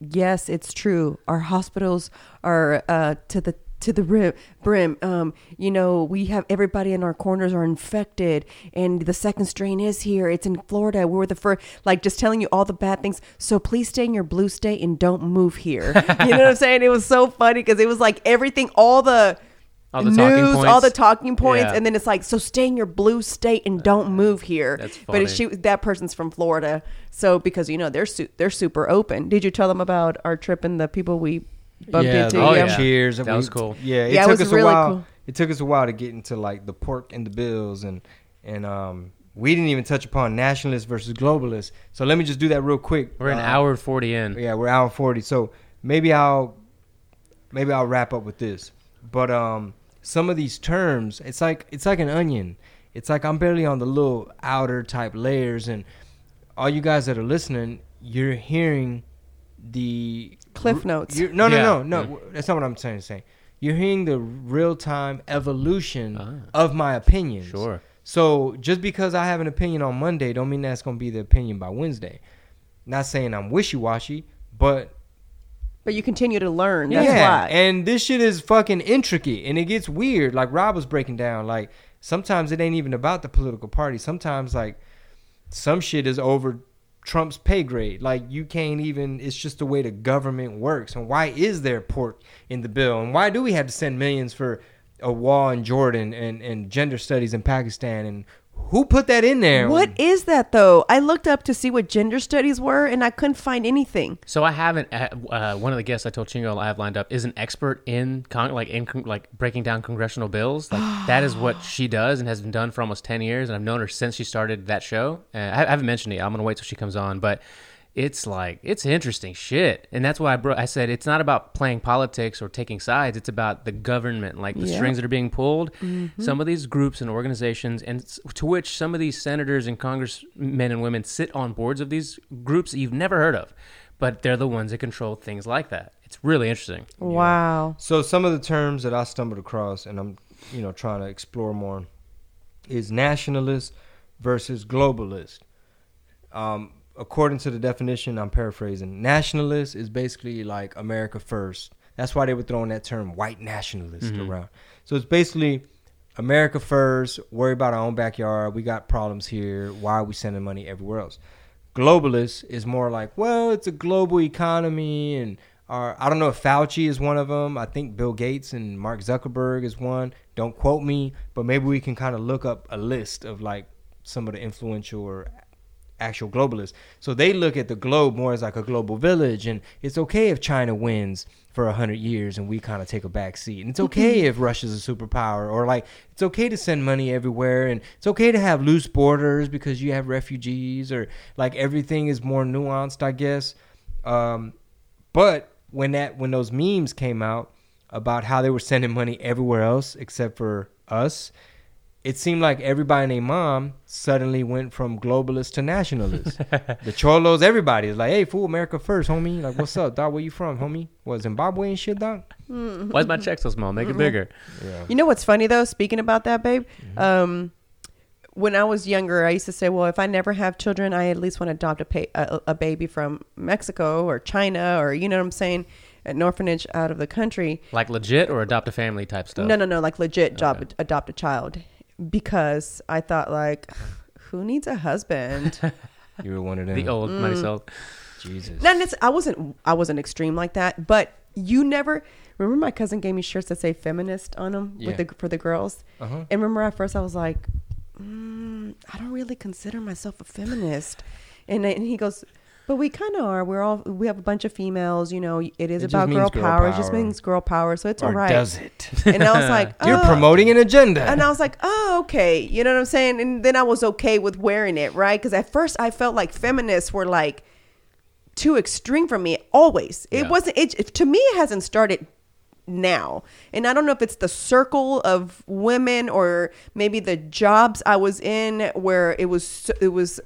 yes it's true. Our hospitals are uh to the to the brim, brim. Um you know we have everybody in our corners are infected and the second strain is here. It's in Florida. We're the first like just telling you all the bad things. So please stay in your blue state and don't move here. You know what I'm saying? It was so funny because it was like everything all the All the talking news, all the talking points, Yeah. and then it's like, so stay in your blue state and don't move here. That's But it, she, that person's from Florida, so because you know they're su- they're super open. Did you tell them about our trip and the people we bumped into? Oh, the yeah. cheers. That we- was cool. Yeah, it Yeah, it took was us really a while. cool. It took us a while to get into like the pork and the bills, and and um, we didn't even touch upon nationalists versus globalists. So let me just do that real quick. We're an Uh, hour and 40 in. Yeah, we're hour forty. So maybe I'll maybe I'll wrap up with this. But um, some of these terms, it's like it's like an onion. It's like I'm barely on the little outer type layers, and all you guys that are listening, you're hearing the Cliff notes. you're- no, no, Yeah. no, no. That's not what I'm trying to say. You're hearing the real time evolution Ah. of my opinions. Sure. So just because I have an opinion on Monday, don't mean that's gonna be the opinion by Wednesday. Not saying I'm wishy washy, but But you continue to learn. That's yeah, why. and this shit is fucking intricate, and it gets weird. Like Rob was breaking down, like sometimes it ain't even about the political party. Sometimes like some shit is over Trump's pay grade. Like you can't even. It's just the way the government works. And why is there pork in the bill? And why do we have to send millions for a wall in Jordan and and gender studies in Pakistan? And who put that in there? What is that though? I looked up to see what gender studies were, and I couldn't find anything. So I haven't. Uh, one of the guests I told Chingo I have lined up is an expert in con- like in con- like breaking down congressional bills. Like that is what she does and has been done for almost ten years. And I've known her since she started that show. Uh, I, I haven't mentioned it. I'm gonna wait till she comes on, but. It's like it's interesting shit, and that's why I bro- I said it's not about playing politics or taking sides. It's about the government, like the Yeah. strings that are being pulled. Some of these groups and organizations, and to which some of these senators and congressmen and women sit on boards of these groups that you've never heard of, but they're the ones that control things like that. It's really interesting. Wow. So some of the terms that I stumbled across, and I'm, you know, trying to explore more, is nationalist versus globalist. Um, according to the definition, I'm paraphrasing. Nationalist is basically like America first. That's why they were throwing that term white nationalist mm-hmm. around. So it's basically America first. Worry about our own backyard. We got problems here. Why are we sending money everywhere else? globalist is more like, well, it's a global economy, and our, I don't know if Fauci is one of them. I think Bill Gates and Mark Zuckerberg is one. Don't quote me, but maybe we can kind of look up a list of like some of the influential or actual globalists. So they look at the globe more as like a global village, and it's okay if China wins for a hundred years and we kind of take a back seat, and it's okay if Russia's a superpower, or like it's okay to send money everywhere, and it's okay to have loose borders because you have refugees, or like everything is more nuanced, I guess. Um, but when that when those memes came out about how they were sending money everywhere else except for us, it seemed like everybody and their mom suddenly went from globalist to nationalist. the cholos, everybody is like, "Hey, fool, America first, homie! Like, what's up, dog? Where you from, homie? What Zimbabwe and shit, dog? Why is my check so small? Make it bigger. You know what's funny though? Speaking about that, babe. Mm-hmm. Um, when I was younger, I used to say, "Well, if I never have children, I at least want to adopt a, pa- a, a baby from Mexico or China or you know what I'm saying, an orphanage out of the country." Like legit or adopt a family type stuff. No, no, no, like legit job adopt a child because I thought like, who needs a husband? You were one of them. The old Mm. money sold. Jesus. Not necess- I wasn't I wasn't extreme like that, but you never remember my cousin gave me shirts that say feminist on them Yeah. with the for the girls. Uh-huh. And remember at first I was like, mm, I don't really consider myself a feminist. And, and he goes, but we kind of are. We're all we have a bunch of females. You know, it is It just about means girl, girl power. It just power. means girl power. So it's or all right. does it? And I was like, You're oh. promoting an agenda. And I was like, oh, okay. You know what I'm saying? And then I was okay with wearing it, right? Because at first I felt like feminists were like too extreme for me always. It Yeah. wasn't, it, it- to me, it hasn't started now. And I don't know if it's the circle of women or maybe the jobs I was in where it was, it was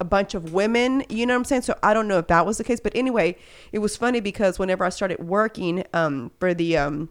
a bunch of women, you know what I'm saying? So I don't know if that was the case. But anyway, it was funny because whenever I started working um, for the, um,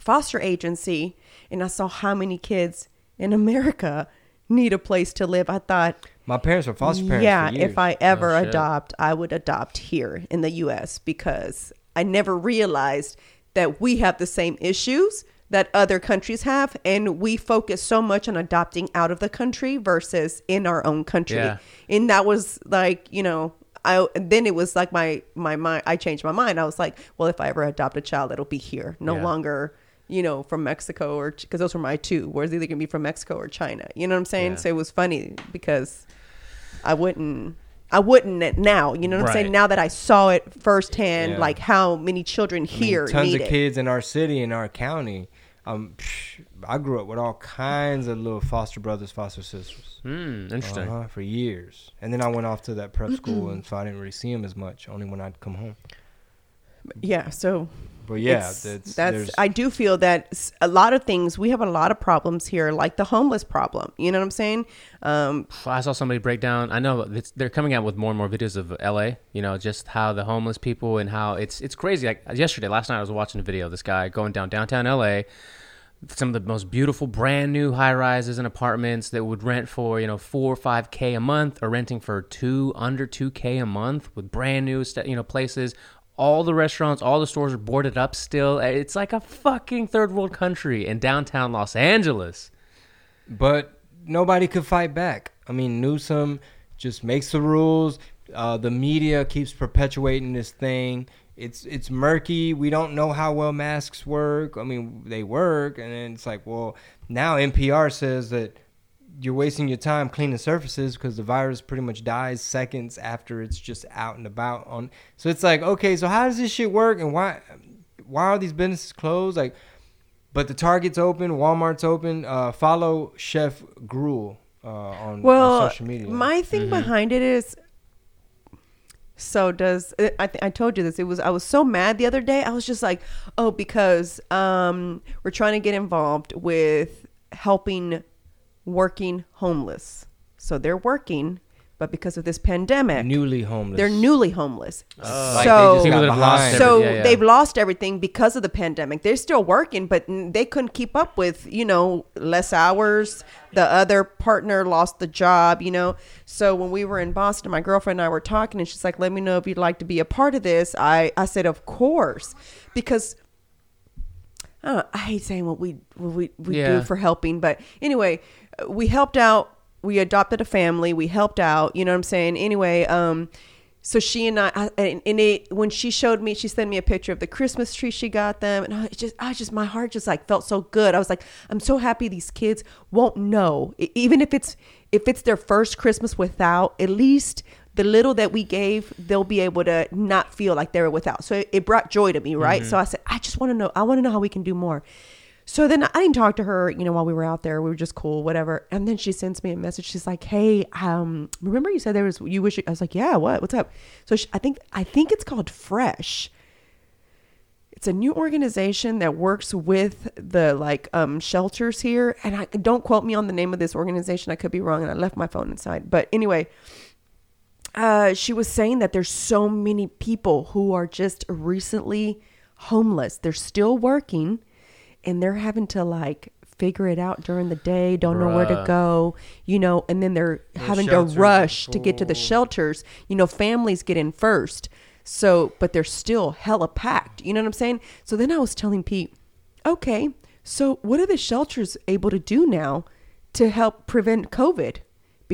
foster agency and I saw how many kids in America need a place to live, I thought, My parents were foster parents. yeah, for years. if I ever Oh, adopt, I would adopt here in the US because I never realized that we have the same issues that other countries have and we focus so much on adopting out of the country versus in our own country. Yeah. And that was like, you know, I then it was like my my mind I changed my mind. I was like, well, if I ever adopt a child, it'll be here, no Yeah. longer you know, from Mexico or because those were my two. Whereas either gonna be from Mexico or China. You know what I'm saying? Yeah. So it was funny because I wouldn't. I wouldn't now. You know what I'm saying? Now that I saw it firsthand, Yeah. like how many children I mean, here tons of it. kids in our city in our county. Um, psh, I grew up with all kinds of little foster brothers, foster sisters. Hmm, interesting. Uh-huh, for years, and then I went off to that prep school, and so I didn't really see them as much. Only when I'd come home. Yeah. So But yeah, it's- that's, that's. I do feel that a lot of things. We have a lot of problems here, like the homeless problem. You know what I'm saying? Um, I saw somebody break down. I know it's, they're coming out with more and more videos of LA. You know, just how the homeless people and how it's it's crazy. Like yesterday, last night, I was watching a video of this guy going down downtown LA. Some of the most beautiful, brand new high rises and apartments that would rent for you know four or five k a month, or renting for two under two k a month with brand new sta- you know places. All the restaurants, all the stores are boarded up still. It's like a fucking third world country in downtown Los Angeles. but nobody could fight back. I mean, Newsom just makes the rules. Uh, the media keeps perpetuating this thing. It's it's murky. We don't know how well masks work. I mean, they work, and then it's like, well, now NPR says that you're wasting your time cleaning surfaces because the virus pretty much dies seconds after it's just out and about on. So it's like, okay, so how does this shit work, and why why are these businesses closed? Like, but the Target's open, Walmart's open. Uh, follow Chef Gruel uh, on, well, on social media. my thing behind it is. So does I? Th- I told you this. It was I was so mad the other day. I was just like, oh, because um, we're trying to get involved with helping working homeless. So they're working, but because of this pandemic, newly homeless. they're newly homeless. Like, they so just People got that have lost so Yeah, yeah. they've lost everything because of the pandemic. They're still working, but they couldn't keep up with, you know, less hours. The other partner lost the job, you know. So when we were in Boston, my girlfriend and I were talking, and she's like, "Let me know if you'd like to be a part of this." I I said, "Of course," because I, don't know, I hate saying what we what we we Yeah. do for helping, but anyway, uh, we helped out. We adopted a family. We helped out. You know what I'm saying? Anyway, um, so she and I, and, and it when she showed me, she sent me a picture of the Christmas tree she got them, and I just, I just, my heart just like felt so good. I was like, I'm so happy these kids won't know, even if it's if it's their first Christmas without, at least the little that we gave, they'll be able to not feel like they were without. So it, it brought joy to me, right? So I said, I just want to know, I want to know how we can do more. So then I didn't talk to her, you know, while we were out there. We were just cool, whatever. And then she sends me a message. She's like, "Hey, um, remember you said there was you wish?" I was like, "Yeah, what? What's up?" So she, I think I think it's called Fresh. It's a new organization that works with the like um, shelters here, and I don't quote me on the name of this organization. I could be wrong, and I left my phone inside. But anyway, uh, she was saying that there's so many people who are just recently homeless. They're still working, and they're having to like figure it out during the day. Don't know where to go, you know, and then they're having to rush to get to the shelters. You know, families get in first. So, but they're still hella packed. You know what I'm saying? So then I was telling Pete, okay, so what are the shelters able to do now to help prevent COVID?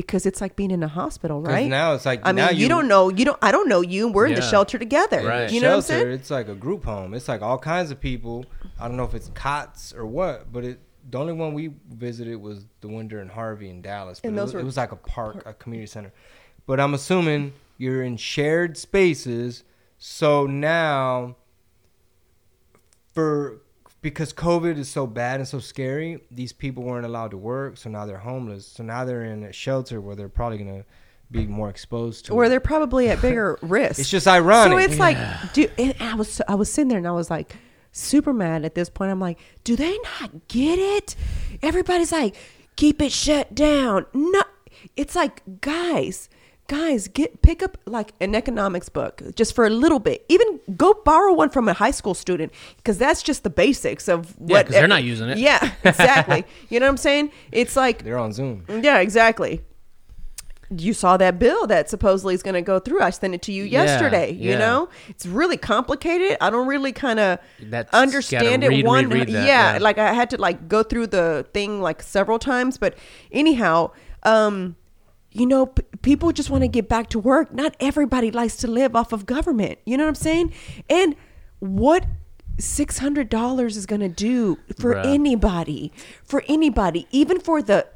Because it's like being in a hospital, right? now it's like- I mean, you, you- don't know, you don't, I don't know you. We're in the Yeah. shelter together. Right. You know what I'm shelter, saying? it's like a group home. It's like all kinds of people. I don't know if it's cots or what, but it the only one we visited was the one during Harvey in Dallas. But And it, those was, were- it was like a park, a community center. But I'm assuming you're in shared spaces. So now, for because COVID is so bad and so scary, these people weren't allowed to work. So now they're homeless. So now they're in a shelter where they're probably gonna be more exposed to. Where it. they're probably at bigger risk. It's just ironic. So it's like, do and I was I was sitting there and I was like super mad at this point. I'm like, do they not get it? Everybody's like, keep it shut down. No, it's like guys. Guys, get pick up like an economics book just for a little bit. Even go borrow one from a high school student because that's just the basics of Yeah, what 'cause they're not using it. Yeah, exactly. you know what I'm saying? It's like they're on Zoom. yeah, exactly. You saw that bill that supposedly is going to go through. I sent it to you Yeah, yesterday. You know, it's really complicated. I don't really kind of understand gotta it. One, read, read that, yeah, yeah. like I had to like go through the thing like several times. But anyhow, um, you know, p- people just want to get back to work. Not everybody likes to live off of government. You know what I'm saying? And what six hundred dollars is going to do for Bruh. anybody, for anybody, even for the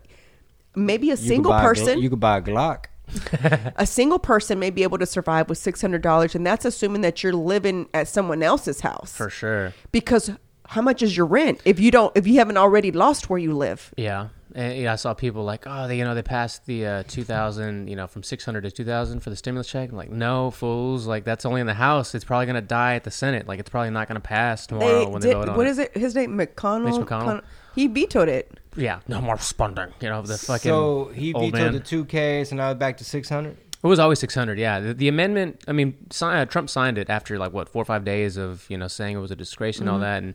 maybe a You single buy a person you could buy a Glock. a single person may be able to survive with six hundred dollars, and that's assuming that you're living at someone else's house. for sure. Because how much is your rent if you don't if you haven't already lost where you live? Yeah. And, yeah, I saw people like, oh, they, you know, they passed the uh, 2000, you know, from 600 to 2000 for the stimulus check. I'm like, no, fools. Like, that's only in the House. It's probably going to die at the Senate. Like, it's probably not going to pass tomorrow They when did, they vote on what it. is it? His name McConnell. Mitch McConnell? Con- he vetoed it. Yeah, no more spending. You know, the fucking. So he old vetoed man. the two K, so now it's back to six hundred. It was always 600. Yeah, the, the amendment. I mean, si- uh, Trump signed it after like what four or five days of you know saying it was a disgrace and all Mm-hmm. that, and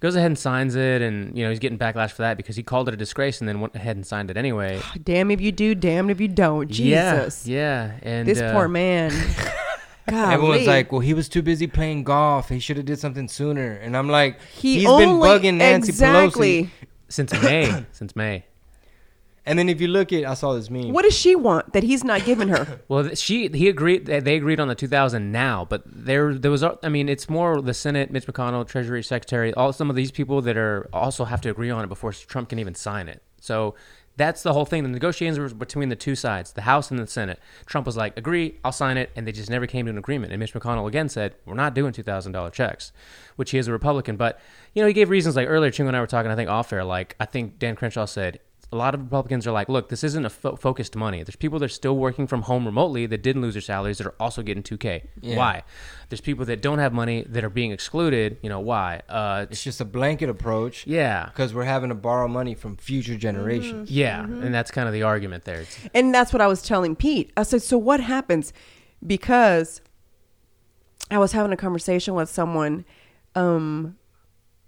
goes ahead and signs it, and you know he's getting backlash for that because he called it a disgrace and then went ahead and signed it anyway. Damn if you do, damn if you don't. Jesus, Yeah, yeah, and this uh, poor man. God, Everyone's like, "Well, he was too busy playing golf. He should have did something sooner." And I'm like, he "He's only, been bugging Nancy exactly. Pelosi." since May, since May. And then if you look at, I saw this meme. What does she want that he's not giving her? Well, she he agreed. They they agreed on the 2000 now, but there there was. Uh, I mean, it's more the Senate, Mitch McConnell, Treasury Secretary, all some of these people that are also have to agree on it before Trump can even sign it. So that's the whole thing. The negotiations were between the two sides, the House and the Senate. Trump was like, "Agree, I'll sign it," and they just never came to an agreement. And Mitch McConnell again said, "We're not doing two thousand dollar checks," which he is a Republican. But you know, he gave reasons like earlier. Chingo and I were talking. I think off air. Like I think Dan Crenshaw said a lot of Republicans are like, look, this isn't a fo- focused money. There's people that are still working from home remotely that didn't lose their salaries that are also getting 2K. Yeah. Why? There's people that don't have money that are being excluded. You know why? Uh, It's just a blanket approach. yeah, Because we're having to borrow money from future generations. yeah, Mm-hmm. and that's kind of the argument there. It's, And that's what I was telling Pete. I said, so what happens? Because I was having a conversation with someone um,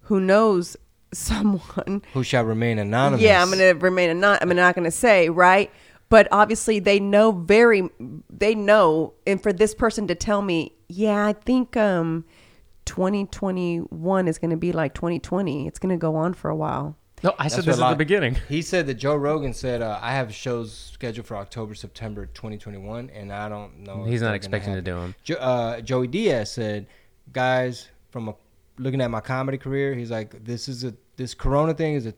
who knows someone. Who shall remain anonymous? Yeah, I'm going to remain a not. I'm not going to say right, but obviously they know very. They know, and for this person to tell me, yeah, I think um, 2021 is going to be like 2020. It's going to go on for a while. no, I said this what a at the beginning. He said that Joe Rogan said, uh, I have shows scheduled for October, September 2021, and I don't know. He's not expecting to do them. Jo- uh, Joey Diaz said, guys, from a, looking at my comedy career, he's like, this is a this Corona thing is a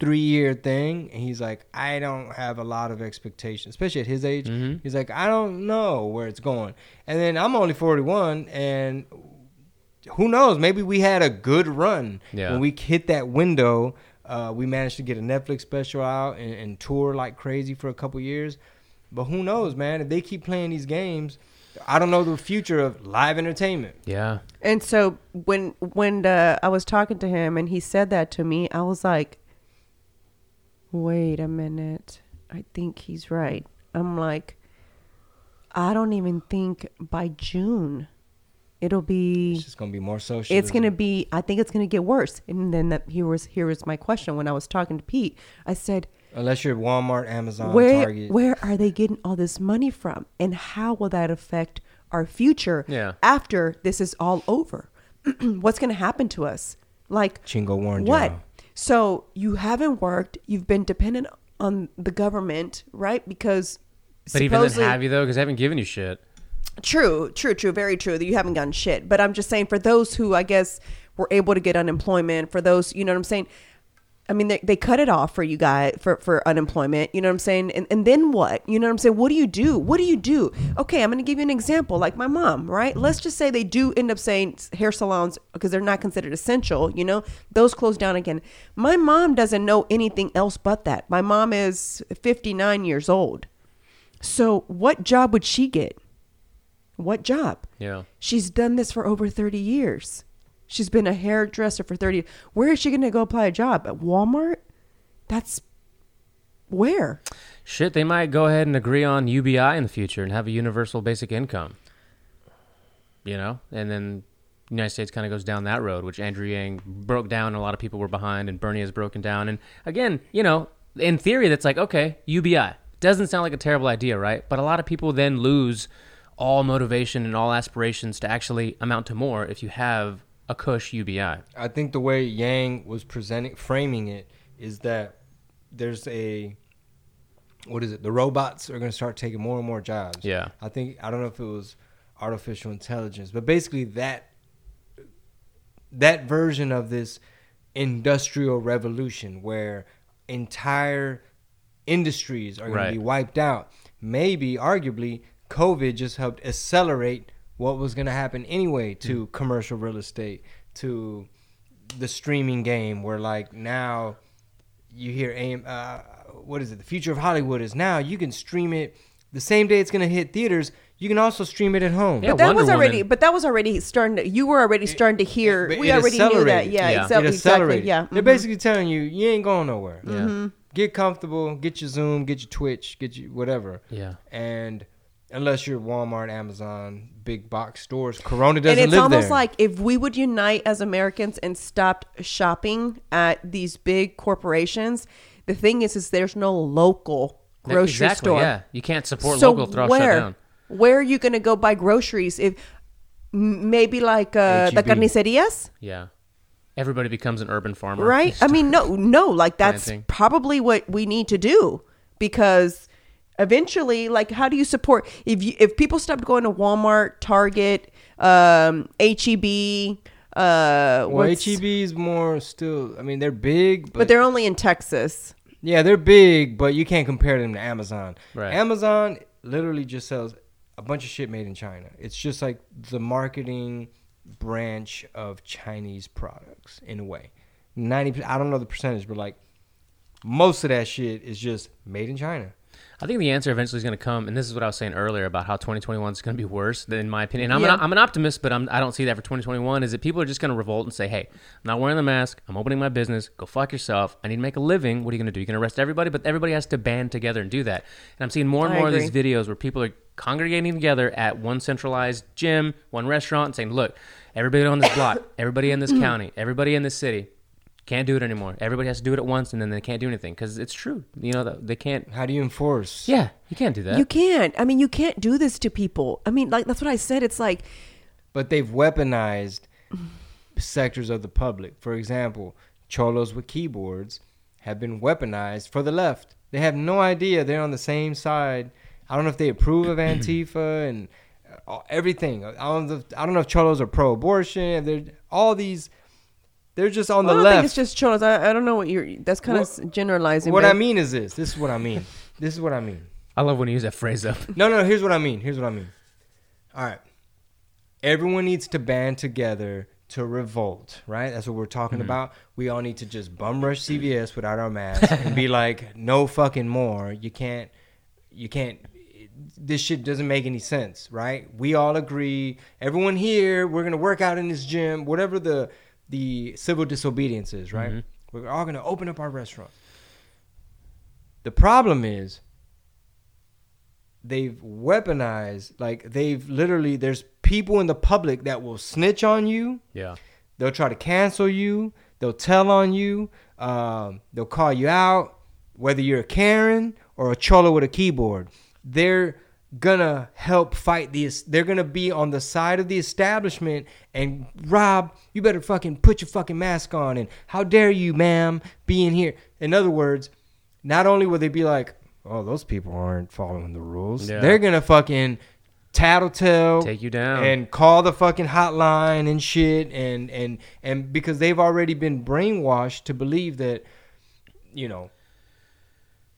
three year thing, and he's like, I don't have a lot of expectations, especially at his age. Mhm. He's like, I don't know where it's going, and then I'm only 41, and who knows? Maybe we had a good run Yeah. when we hit that window. Uh, we managed to get a Netflix special out and, and tour like crazy for a couple years. But who knows, man? If they keep playing these games, I don't know the future of live entertainment. Yeah, And so when when uh, I was talking to him and he said that to me, I was like, "Wait a minute, I think he's right." I'm like, I don't even think by June it'll be. It's just gonna be more social. It's gonna be. I think it's gonna get worse. And then that, here was here was my question when I was talking to Pete. I said, unless you're at Walmart, Amazon, where Target. where are they getting all this money from and how will that affect our future Yeah. after this is all over what's going to happen to us like Chingo warned what y'all. so you haven't worked you've been dependent on the government right because but even then, supposedly- have you though? Because they haven't given you shit. True, true, true. Very true that you haven't gotten shit. But I'm just saying for those who I guess were able to get unemployment, for those, you know what I'm saying? I mean, they, they cut it off for you guys for, for unemployment. You know what I'm saying? And, and then what? You know what I'm saying? What do you do? What do you do? Okay, I'm going to give you an example. Like my mom, right? Let's just say they do end up saying hair salons because they're not considered essential. You know, those close down again. My mom doesn't know anything else but that. My mom is 59 years old. So what job would she get? What job? Yeah, She's done this for over 30 years. She's been a hairdresser for 30. Where is she going to go apply a job? At Walmart? That's where? shit. They might go ahead and agree on UBI in the future and have a universal basic income. You know, and then the United States kind of goes down that road, which Andrew Yang broke down. A lot of people were behind, and Bernie has broken down. And again, you know, in theory, that's like okay, UBI doesn't sound like a terrible idea, right? But a lot of people then lose all motivation and all aspirations to actually amount to more if you have a cush UBI. I think the way Yang was presenting, framing it, is that there's a what is it? The robots are going to start taking more and more jobs. Yeah. I think I don't know if it was artificial intelligence, but basically that that version of this industrial revolution where entire industries are going Right. to be wiped out. Maybe, arguably, COVID just helped accelerate what was going to happen anyway to commercial real estate, to the streaming game, where like now you hear AM, uh, what is it? The future of Hollywood is now you can stream it the same day it's going to hit theaters. You can also stream it at home. Yeah, but that Wonder was already. Woman. But that was already starting. To, you were already starting to hear. But we it already knew that. Yeah, Yeah. exactly. it exactly. accelerated. Yeah. They're mhm. basically telling you you ain't going nowhere. Yeah. Mm-hmm. Get comfortable, get your Zoom, get your Twitch, get your whatever. Yeah. And unless you're Walmart, Amazon, big box stores, Corona doesn't live there. and it's live almost there. like if we would unite as Americans and stopped shopping at these big corporations, the thing is, is there's no local grocery exactly, store. Yeah, you can't support so local throughout where, shutdown. where are you going to go buy groceries? If maybe like uh, the carnicerias, Yeah. Everybody becomes an urban farmer. right? I mean, no, no, like that's planting. probably what we need to do because eventually, like, how do you support if you if people stopped going to Walmart, Target, um, HEB, uh, Well, what's- HEB is more still. I mean, they're big, but, but they're only in Texas. yeah, they're big, but you can't compare them to Amazon. Right. Amazon literally just sells a bunch of shit made in China. It's just like the marketing branch of Chinese products in a way. Ninety. I don't know the percentage, but like most of that shit is just made in China. I think the answer eventually is going to come, and this is what I was saying earlier about how 2021 is going to be worse, than in my opinion. I'm, Yeah. an, I'm an optimist, but I'm, I don't see that for 2021. Is that people are just going to revolt and say, "Hey, I'm not wearing the mask. I'm opening my business. Go fuck yourself. I need to make a living. What are you going to do? You're going to arrest everybody, but everybody has to band together and do that. And I'm seeing more and I more of these videos where people are congregating together at one centralized gym, one restaurant, and saying, "Look, everybody on this block, everybody in this county, everybody in this city." Can't do it anymore. Everybody has to do it at once, and then they can't do anything because it's true. You know, they can't. How do you enforce? Yeah, you can't do that. You can't. I mean, you can't do this to people. I mean, like that's what I said. It's like but they've weaponized sectors of the public. For example, cholos with keyboards have been weaponized for the left. They have no idea they're on the same side. I don't know if they approve of Antifa and uh, everything. I don't know. If, I don't know if cholos are pro-abortion. They're all these. They're just on oh, I the don't left. think it's just cholos. I, I don't know what you're. That's kind What- of generalizing. what but- I mean is this. This is what I mean. This is what I mean. I love when you use that phrase up. No, no, here's what I mean. Here's what I mean. All right. Everyone needs to band together to revolt, right? That's what we're talking mm-hmm. about. We all need to just bum rush CVS without our masks and be like, no fucking more. You can't, you can't, this shit doesn't make any sense, right? We all agree. Everyone here, we're going to work out in this gym, whatever the, the civil disobedience is, right? We're all going to open up our restaurant. The problem is, they've weaponized like they've literally there's people in the public that will snitch on you Yeah. they'll try to cancel you they'll tell on you um, they'll call you out whether you're a karen or a cholo with a keyboard they're gonna help fight this they're gonna be on the side of the establishment and rob you better fucking put your fucking mask on and how dare you ma'am be in here in other words not only will they be like oh those people aren't following the rules Yeah. they're gonna fucking tattletale Take you down. and call the fucking hotline and shit and and and because they've already been brainwashed to believe that you know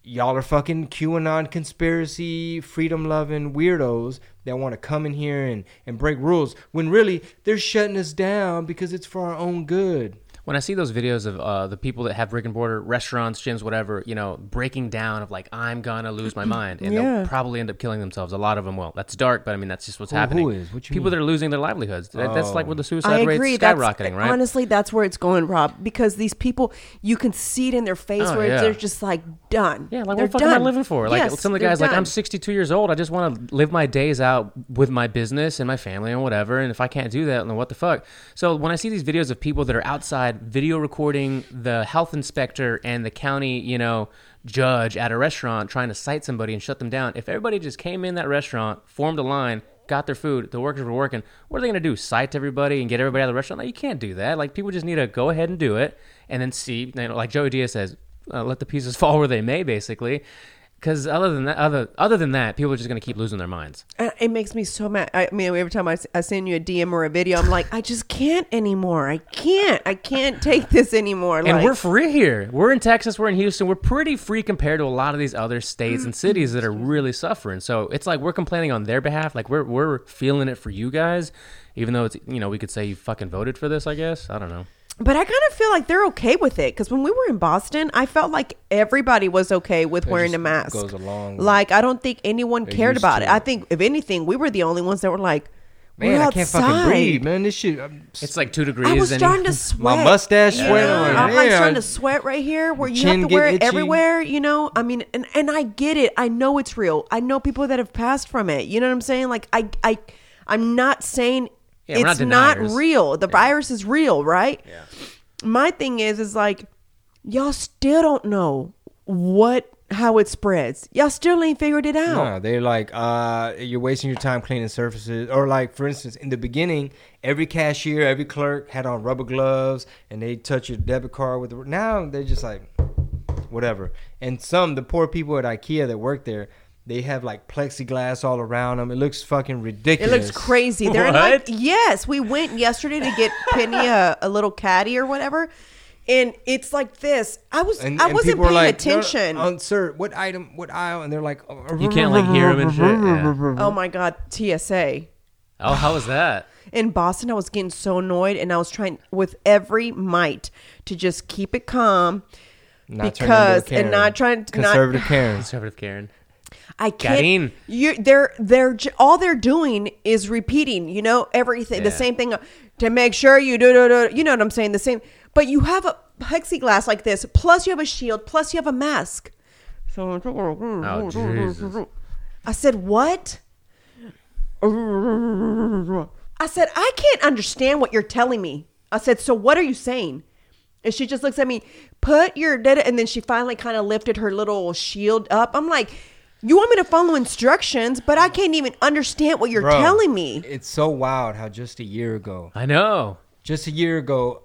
y'all are fucking QAnon conspiracy freedom loving weirdos that want to come in here and and break rules when really they're shutting us down because it's for our own good When I see those videos of uh, the people that have brick and mortar restaurants, gyms, whatever, you know, breaking down of like, I'm gonna lose my mind, and Yeah. they'll probably end up killing themselves. A lot of them will. That's dark, but I mean, that's just what's Who- who happening. is? What people mean? that are losing their livelihoods. That, That's like where the suicide I rate's agree. That's skyrocketing, right? honestly, that's where it's going, Rob. Because these people, you can see it in their face Oh, where yeah. they're just like done. Yeah, like they're what the fuck am I living for? Like Yes, some of the guys, like. I'm 62 years old. I just want to live my days out with my business and my family and whatever. And if I can't do that, then what the fuck? So when I see these videos of people that are outside video recording the health inspector and the county, you know, judge at a restaurant trying to cite somebody and shut them down, if everybody just came in that restaurant, formed a line. Got their food. The workers were working. What are they going to do? Cite everybody and get everybody out of the restaurant? No, you can't do that. Like people just need to go ahead and do it, and then see. You know, like Joey Diaz says, uh, let the pieces fall where they may, basically. Because other than that, other other than that, people are just going to keep losing their minds. Uh, It makes me so mad. I mean, every time I send you a DM or a video, I'm like, I just can't anymore. I can't. I can't take this anymore. And like, we're free here. We're in Texas. We're in Houston. We're pretty free compared to a lot of these other states and cities that are really suffering. So it's like we're complaining on their behalf. Like we're we're feeling it for you guys, even though it's you know we could say you fucking voted for this. I guess I don't know. But I kind of feel like they're okay with it because when we were in Boston, I felt like everybody was okay with wearing a mask. goes along Like I don't think anyone cared about to it. I think if anything, we were the only ones that were like, man we're i can't fucking outside. breathe man this shit I'm, It's like two degrees. I was and starting to sweat. my mustache sweating Yeah, like, I'm like starting to sweat right here where you have to wear it itchy. everywhere, you know? I mean, and, and I get it. I know it's real. I know people that have passed from it. You know what I'm saying? Like I I I'm not saying Yeah, we're not it's not, real. The virus is real, right? Yeah. My thing is is like y'all still don't know what how it spreads. Y'all still ain't figured it out. No, they're like, uh, you're wasting your time cleaning surfaces. Or like, for instance, in the beginning, every cashier, every clerk had on rubber gloves, and they touch your debit card with. The, now they're just like, whatever. And some the poor people at IKEA that work there, they have like plexiglass all around them. It looks fucking ridiculous. It looks crazy. They're in like What? yes. We went yesterday to get Penny a, a little caddy or whatever, and it's like this. I was And, I and wasn't people are paying like, "No, no, attention. um, sir, what item? What aisle? And they're like, You can't like hear them and shit. Yeah. oh my god, TSA. Oh, how was that? in Boston, I was getting so annoyed, and I was trying with every might to just keep it calm Not turning into a because and Karen. not trying to not. conservative Karen. Conservative Karen. I can't. Karen. You, they're they're all they're doing is repeating. You know everything, the same thing uh, to make sure you do do do. You know what I'm saying? The same. But you have a plexiglass like this, plus you have a shield, plus you have a mask. So Oh, hmm, oh hmm, hmm, Jesus. I said, "What?" I said, "I can't understand what you're telling me." I said, "So what are you saying?" And she just looks at me, "Put your data," and then she finally kind of lifted her little shield up. I'm like, "You want me to follow instructions, but I can't even understand what you're Bro, telling me." It's so wild how just a year ago, I know. just a year ago,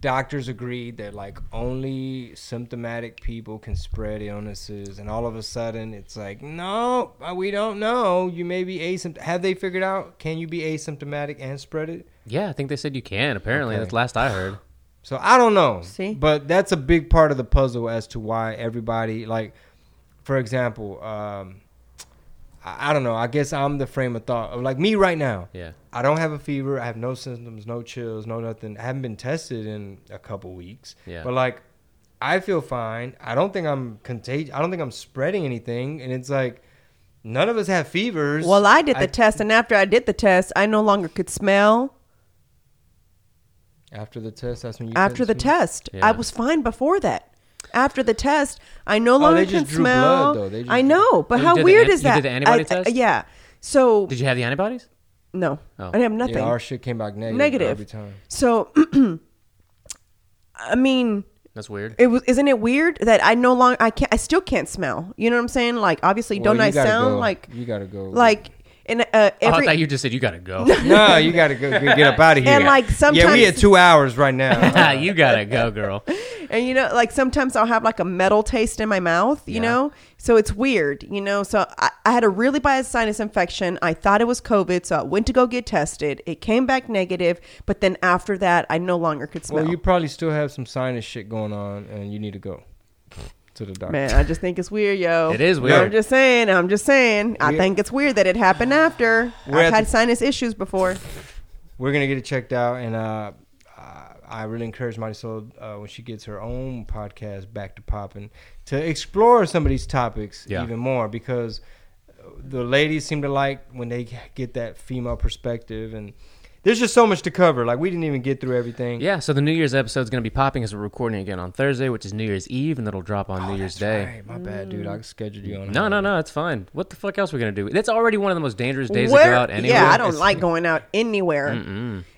doctors agreed that like only symptomatic people can spread illnesses, and all of a sudden it's like, no, uh, we don't know. You may be asymptomatic. Have they figured out? Can you be asymptomatic and spread it? Yeah, I think they said you can. Apparently, Okay. that's last I heard. So I don't know. See? but that's a big part of the puzzle as to why everybody like, for example, um, I, I don't know. I guess I'm the frame of thought of like me right now. Yeah. I don't have a fever. I have no symptoms, no chills, no nothing. I haven't been tested in a couple weeks. Yeah. But like, I feel fine. I don't think I'm contagious. I don't think I'm spreading anything. And it's like, none of us have fevers. Well, I did the test, and after I did the test, I no longer could smell. After the test, that's when you. After the tested? test, Yeah. I was fine before that. After the test, I no Oh, longer they can just drew smell. blood, though. They just I drew- know, but Oh, you how did the weird an- is you that? did the antibody I- I- test? yeah. So Did you have the antibodies? no, Oh. I have nothing. Yeah, our shit came back negative, Negative. every time. So, I mean, That's weird. it was. Isn't it weird that I no longer? I can't. I still can't smell. You know what I'm saying? Like, obviously, Well, don't you I gotta sound go. like you gotta go? like in uh, oh, I thought you just said you gotta go. no, you gotta go get up out of here. And, like, sometimes, yeah, we sometimes- at two hours right now. you gotta go, girl. and you know like sometimes i'll have like a metal taste in my mouth you Yeah. know so it's weird you know so I, I had a really bad sinus infection i thought it was covid so i went to go get tested it came back negative but then after that i no longer could smell well, you probably still have some sinus shit going on, and you need to go to the doctor. man i just think it's weird yo It is weird. i'm just saying i'm just saying i We- think it's weird that it happened after We're i've at had the- sinus issues before We're gonna get it checked out, and uh, uh, I really encourage Marisol uh, when she gets her own podcast back to popping to explore some of these topics Yeah. even more because the ladies seem to like when they get that female perspective and. There's just so much to cover. Like we didn't even get through everything. Yeah, so the New Year's episode is going to be popping as we're recording again on Thursday, which is New Year's Eve, and it'll drop on New Year's Oh, That's Day. right. My bad, dude. I scheduled you on. No, no, no, it's fine. What the fuck else are we going to do? That's already one of the most dangerous days Where- to go out anyway. yeah i don't It's- like going out anywhere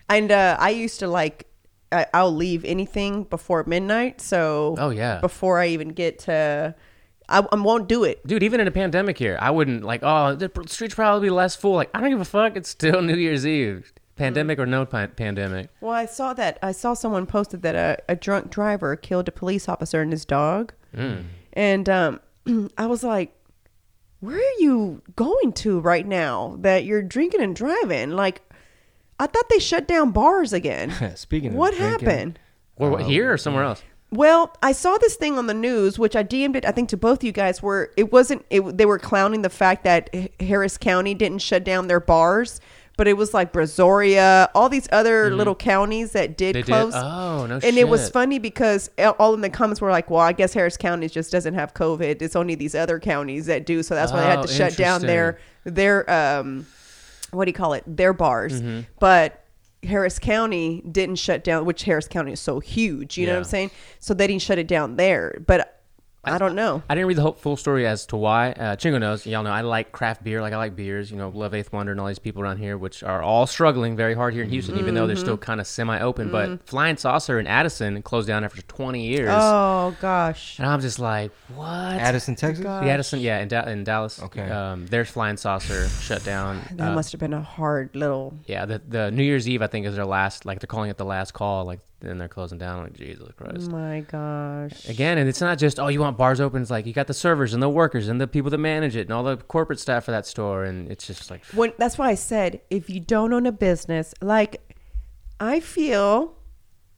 and uh, i used to like I, i'll leave anything before midnight so Oh, yeah. before i even get to i, I won't do it Dude, even in a pandemic here, I wouldn't like, oh, the streets probably be less full. Like, I don't give a fuck. It's still New Year's Eve. Pandemic or no pan- pandemic. well i saw that i saw someone posted that a, a drunk driver killed a police officer and his dog. And um, i was like where are you going to right now that you're drinking and driving? Like i thought they shut down bars again. Speaking of what drinking, happened? Or what, here or somewhere else? Well, I saw this thing on the news, which I DM'd it, I think, to both you guys, where it wasn't, it, they were clowning the fact that Harris County didn't shut down their bars, but it was like Brazoria, all these other little counties that did. They did? close. Oh, no And it was funny because all in the comments were like, well, I guess Harris County just doesn't have COVID. It's only these other counties that do. So that's why they had Oh, to shut down their, their, um, what do you call it? Their bars. Mm-hmm. But Harris County didn't shut down, which Harris County is so huge. You know what I'm saying? So they didn't shut it down there. But I don't know. I didn't read the whole full story as to why. Uh, Chingo knows. Y'all know I like craft beer. Like I like beers. You know, love Eighth Wonder and all these people around here, which are all struggling very hard here in Houston, even though they're Mm-hmm. still kind of semi-open. But Flying Saucer in Addison closed down after 20 years, Oh gosh. and I'm just like, what? Addison, Texas. The Addison, yeah, in, da- in Dallas. Okay. Um, their Flying Saucer shut down. That Uh, must have been a hard little. yeah, the the New Year's Eve I think is their last. Like they're calling it the last call. Like then they're closing down. Like Jesus Christ. My gosh. Again, and it's not just oh you want bars open. It's like you got the servers and the workers and the people that manage it and all the corporate staff for that store, and it's just like when that's why I said if you don't own a business, like I feel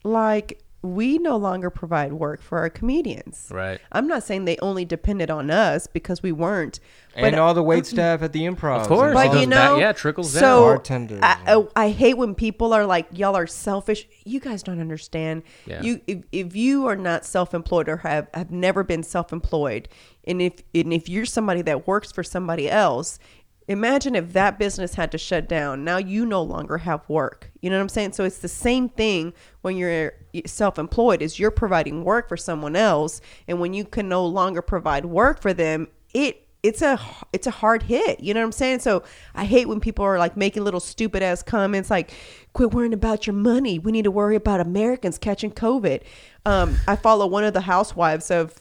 like we no longer provide work for our comedians. Right. I'm not saying they only depended on us because we weren't. and all the wait staff at the improv. Of course. but you back- know, yeah, it trickles down. so Bartenders I, I, oh, I hate when people are like, "Y'all are selfish." You guys don't understand. Yeah. You, if, if you are not self-employed or have have never been self-employed, and if and if you're somebody that works for somebody else, imagine if that business had to shut down. Now you no longer have work. You know what I'm saying? So it's the same thing when you're self-employed. Is you're providing work for someone else, and when you can no longer provide work for them, it it's a it's a hard hit. You know what I'm saying? So I hate when people are like making little stupid ass comments like, "Quit worrying about your money. We need to worry about Americans catching COVID." Um, I follow one of the housewives of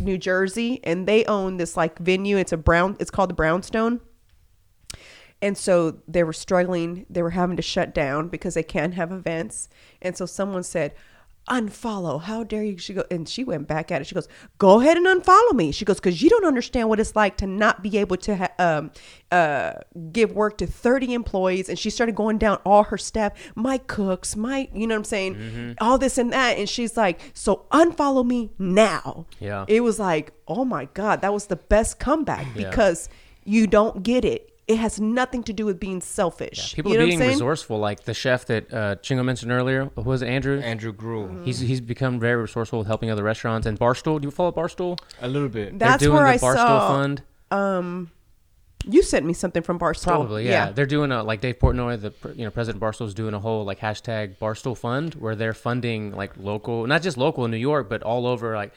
New Jersey, and they own this like venue. It's a brown. It's called the Brownstone. And so they were struggling. They were having to shut down because they can't have events. And so someone said, unfollow. How dare you? She go, and she went back at it. She goes, go ahead and unfollow me. She goes, because you don't understand what it's like to not be able to ha- um, uh, give work to 30 employees. And she started going down all her staff, my cooks, my, you know what I'm saying? All this and that. And she's like, so unfollow me now. Yeah. It was like, oh my God, that was the best comeback Yeah. because you don't get it. It has nothing to do with being selfish. people you know are what I'm being resourceful. Like the chef that uh, Chingo mentioned earlier, who was it, Andrew? Andrew Gruel. He's he's become very resourceful with helping other restaurants and Barstool. Do you follow Barstool? A little bit. That's They're doing where the I Barstool saw. Fund. You sent me something from Barstool. Probably, yeah. They're doing a like Dave Portnoy, the you know President Barstool's doing a whole like hashtag Barstool Fund where they're funding like local, not just local in New York, but all over. Like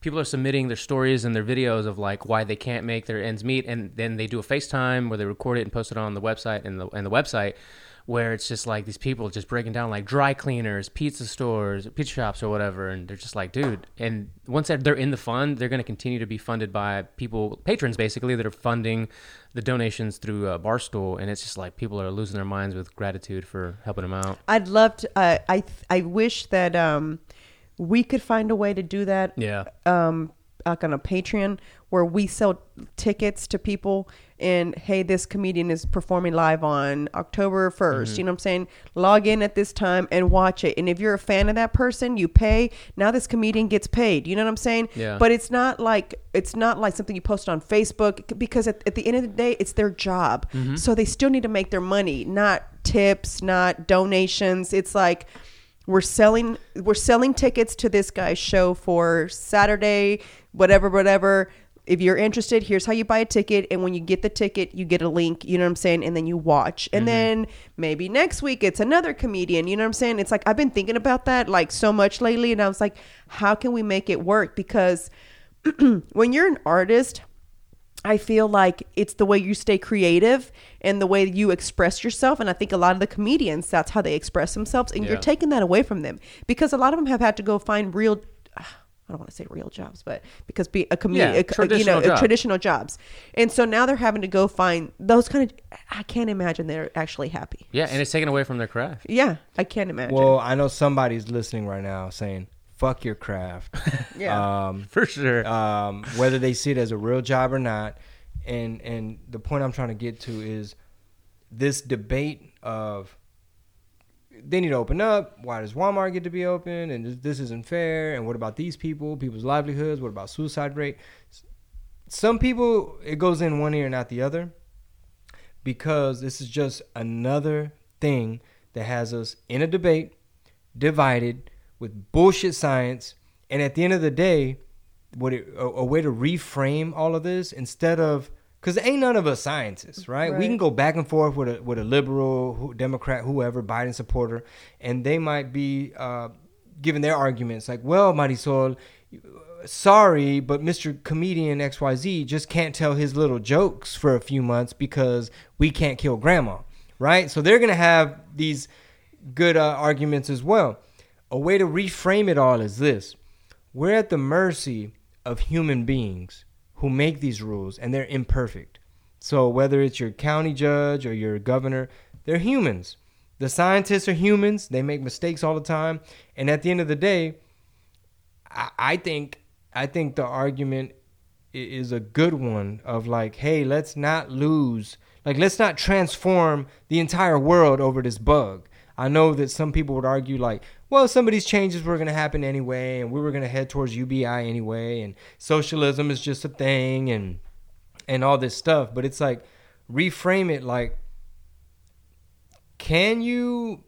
people are submitting their stories and their videos of like why they can't make their ends meet, and then they do a FaceTime where they record it and post it on the website and the and the website where it's just like these people just breaking down like dry cleaners, pizza stores, pizza shops, or whatever, and they're just like, dude. And once they're in the fund, they're going to continue to be funded by people, patrons basically, that are funding the donations through uh, Barstool, and it's just like people are losing their minds with gratitude for helping them out. I'd love to. Uh, I I wish that um, we could find a way to do that. Yeah. Um, like on a Patreon where we sell tickets to people and hey, this comedian is performing live on October 1st. Mm-hmm. You know what I'm saying? Log in at this time and watch it. And if you're a fan of that person, you pay. Now this comedian gets paid. You know what I'm saying? Yeah. But it's not like it's not like something you post on Facebook because at, at the end of the day, it's their job. Mm-hmm. So they still need to make their money, not tips, not donations. It's like we're selling we're selling tickets to this guy's show for Saturday, whatever, whatever. If you're interested, here's how you buy a ticket, and when you get the ticket, you get a link. You know what I'm saying, and then you watch, and mm-hmm. then maybe next week it's another comedian. You know what I'm saying? It's like I've been thinking about that like so much lately, and I was like, how can we make it work? Because when you're an artist, I feel like it's the way you stay creative and the way you express yourself. And I think a lot of the comedians, that's how they express themselves. And Yeah. you're taking that away from them because a lot of them have had to go find real. Ah, I don't want to say real jobs, but because be a comedian, Yeah, you know, traditional job. traditional jobs, and so now they're having to go find those kind of. I can't imagine they're actually happy. Yeah, and it's taken away from their craft. Yeah, I can't imagine. Well, I know somebody's listening right now saying, "Fuck your craft." yeah, Um, For sure. um, whether they see it as a real job or not. And and the point I'm trying to get to is this debate of they need to open up. Why does Walmart get to be open? And this, this isn't fair. And what about these people? People's livelihoods. What about suicide rate? Some people it goes in one ear and out the other because this is just another thing that has us in a debate, divided with bullshit science, and at the end of the day, what it, a, a way to reframe all of this instead of because ain't none of us scientists, right? We can go back and forth with a with a liberal, who, Democrat, whoever, Biden supporter, and they might be uh, giving their arguments like, "Well, Marisol, sorry, but Mr. Comedian XYZ just can't tell his little jokes for a few months because we can't kill grandma, right? So they're going to have these good uh, arguments as well. A way to reframe it all is this we're at the mercy of human beings who make these rules and they're imperfect. So whether it's your county judge or your governor, they're humans. The scientists are humans. They make mistakes all the time. And at the end of the day, I, I think I think the argument is a good one of like, hey, let's not lose, like, let's not transform the entire world over this bug. I know that some people would argue like, well, some of these changes were going to happen anyway, and we were going to head towards UBI anyway, and socialism is just a thing, and and all this stuff. But it's like, reframe it like, can you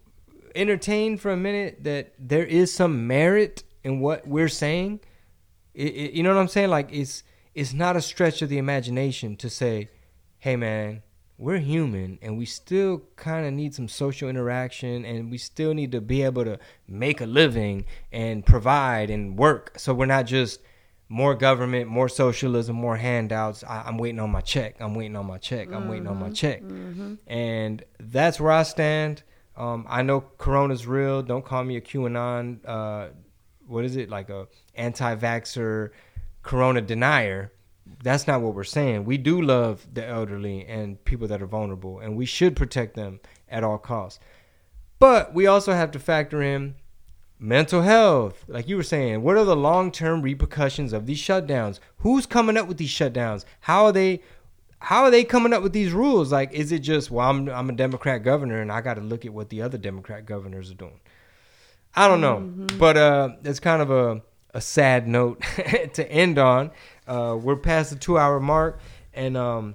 entertain for a minute that there is some merit in what we're saying? It, it- you know what I'm saying? Like it's it's not a stretch of the imagination to say, "Hey, man, we're human, and we still kind of need some social interaction, and we still need to be able to make a living and provide and work. So we're not just more government, more socialism, more handouts. I, I'm waiting on my check. I'm waiting on my check. I'm waiting on my check. And that's where I stand. Um, I know Corona's real. Don't call me a QAnon. Uh, what is it like a anti-vaxxer, Corona denier? That's not what we're saying. We do love the elderly and people that are vulnerable, and we should protect them at all costs. But we also have to factor in mental health. Like you were saying, what are the long term repercussions of these shutdowns? Who's coming up with these shutdowns? How are they how are they coming up with these rules? Like is it just well I'm I'm a Democrat governor and I gotta look at what the other Democrat governors are doing. I don't know. But uh it's kind of a a sad note to end on. Uh we're past the two hour mark and um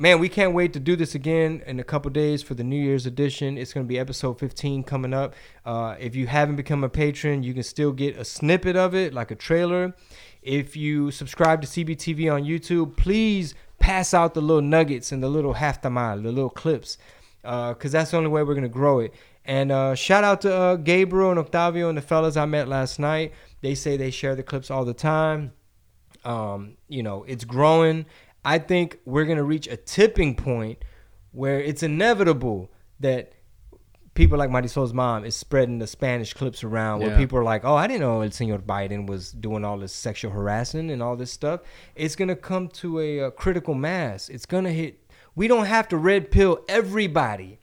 man, we can't wait to do this again in a couple days for the New Year's edition. It's going to be episode 15 coming up. Uh, if you haven't become a patron, you can still get a snippet of it, like a trailer. If you subscribe to CBTV on YouTube, please pass out the little nuggets and the little half the mile, the little clips, because that's the only way we're going to grow it. And uh, shout out to uh, Gabriel and Octavio and the fellas I met last night. They say they share the clips all the time um, you know, it's growing. I think we're gonna reach a tipping point where it's inevitable that people like Marisol's mom is spreading the Spanish clips around where Yeah. people are like, "Oh, I didn't know El Señor Biden was doing all this sexual harassing and all this stuff." It's gonna come to a, uh critical mass. It's gonna hit. We don't have to red pill everybody.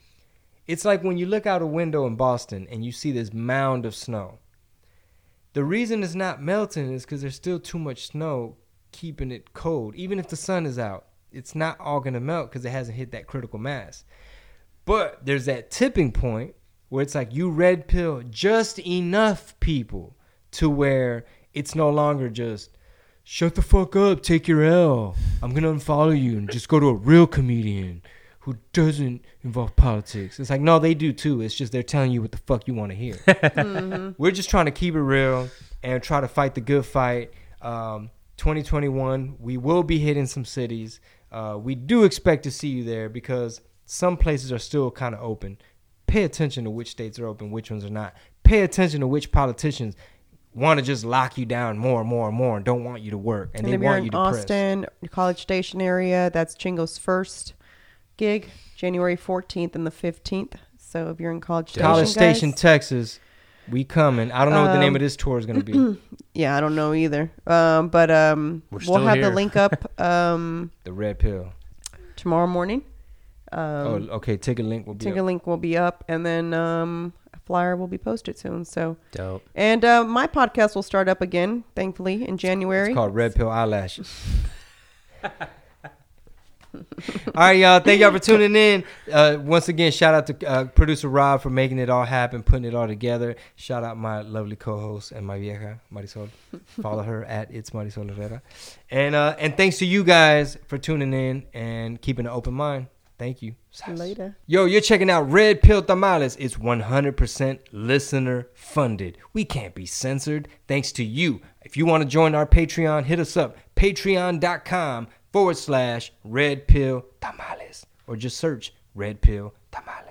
It's like when you look out a window in Boston and you see this mound of snow. The reason it's not melting is because there's still too much snow keeping it cold. Even if the sun is out, it's not all gonna melt because it hasn't hit that critical mass. But there's that tipping point where it's like you red pill just enough people to where it's no longer just shut the fuck up, take your L. I'm gonna unfollow you and just go to a real comedian who doesn't involve politics. It's like no, they do too. It's just they're telling you what the fuck you want to hear. We're just trying to keep it real and try to fight the good fight. Um, 2021, we will be hitting some cities. Uh, we do expect to see you there because some places are still kind of open. Pay attention to which states are open, which ones are not. Pay attention to which politicians want to just lock you down more and more and more and don't want you to work and, And they if you're want in you depressed. Austin, College Station area, that's Chingo's first gig, January 14th and the 15th. So if you're in College Station, College Station, guys- Texas, we coming. I don't know what the name Um, of this tour is going to be. yeah, I don't know either. Um, but um, We're we'll still have the here. link up um, the Red Pill. tomorrow morning. Um, oh, okay. Ticket link will be. Ticket up. link will be up, and then um, a flyer will be posted soon. So, Dope. and uh, my podcast will start up again, thankfully, in January. It's called Red Pill Eyelashes. all right, y'all. Thank y'all for tuning in. Uh, once again, shout out to uh, producer Rob for making it all happen, putting it all together. Shout out my lovely co-host and my vieja Marisol. Follow her at it's Marisol Herrera. And uh, and thanks to you guys for tuning in and keeping an open mind. Thank you. Later. Yo, you're checking out Red Pill Tamales. It's 100% listener funded. We can't be censored thanks to you. If you want to join our Patreon, hit us up. Patreon.com forward slash Red Pill Tamales. Or just search Red Pill Tamales.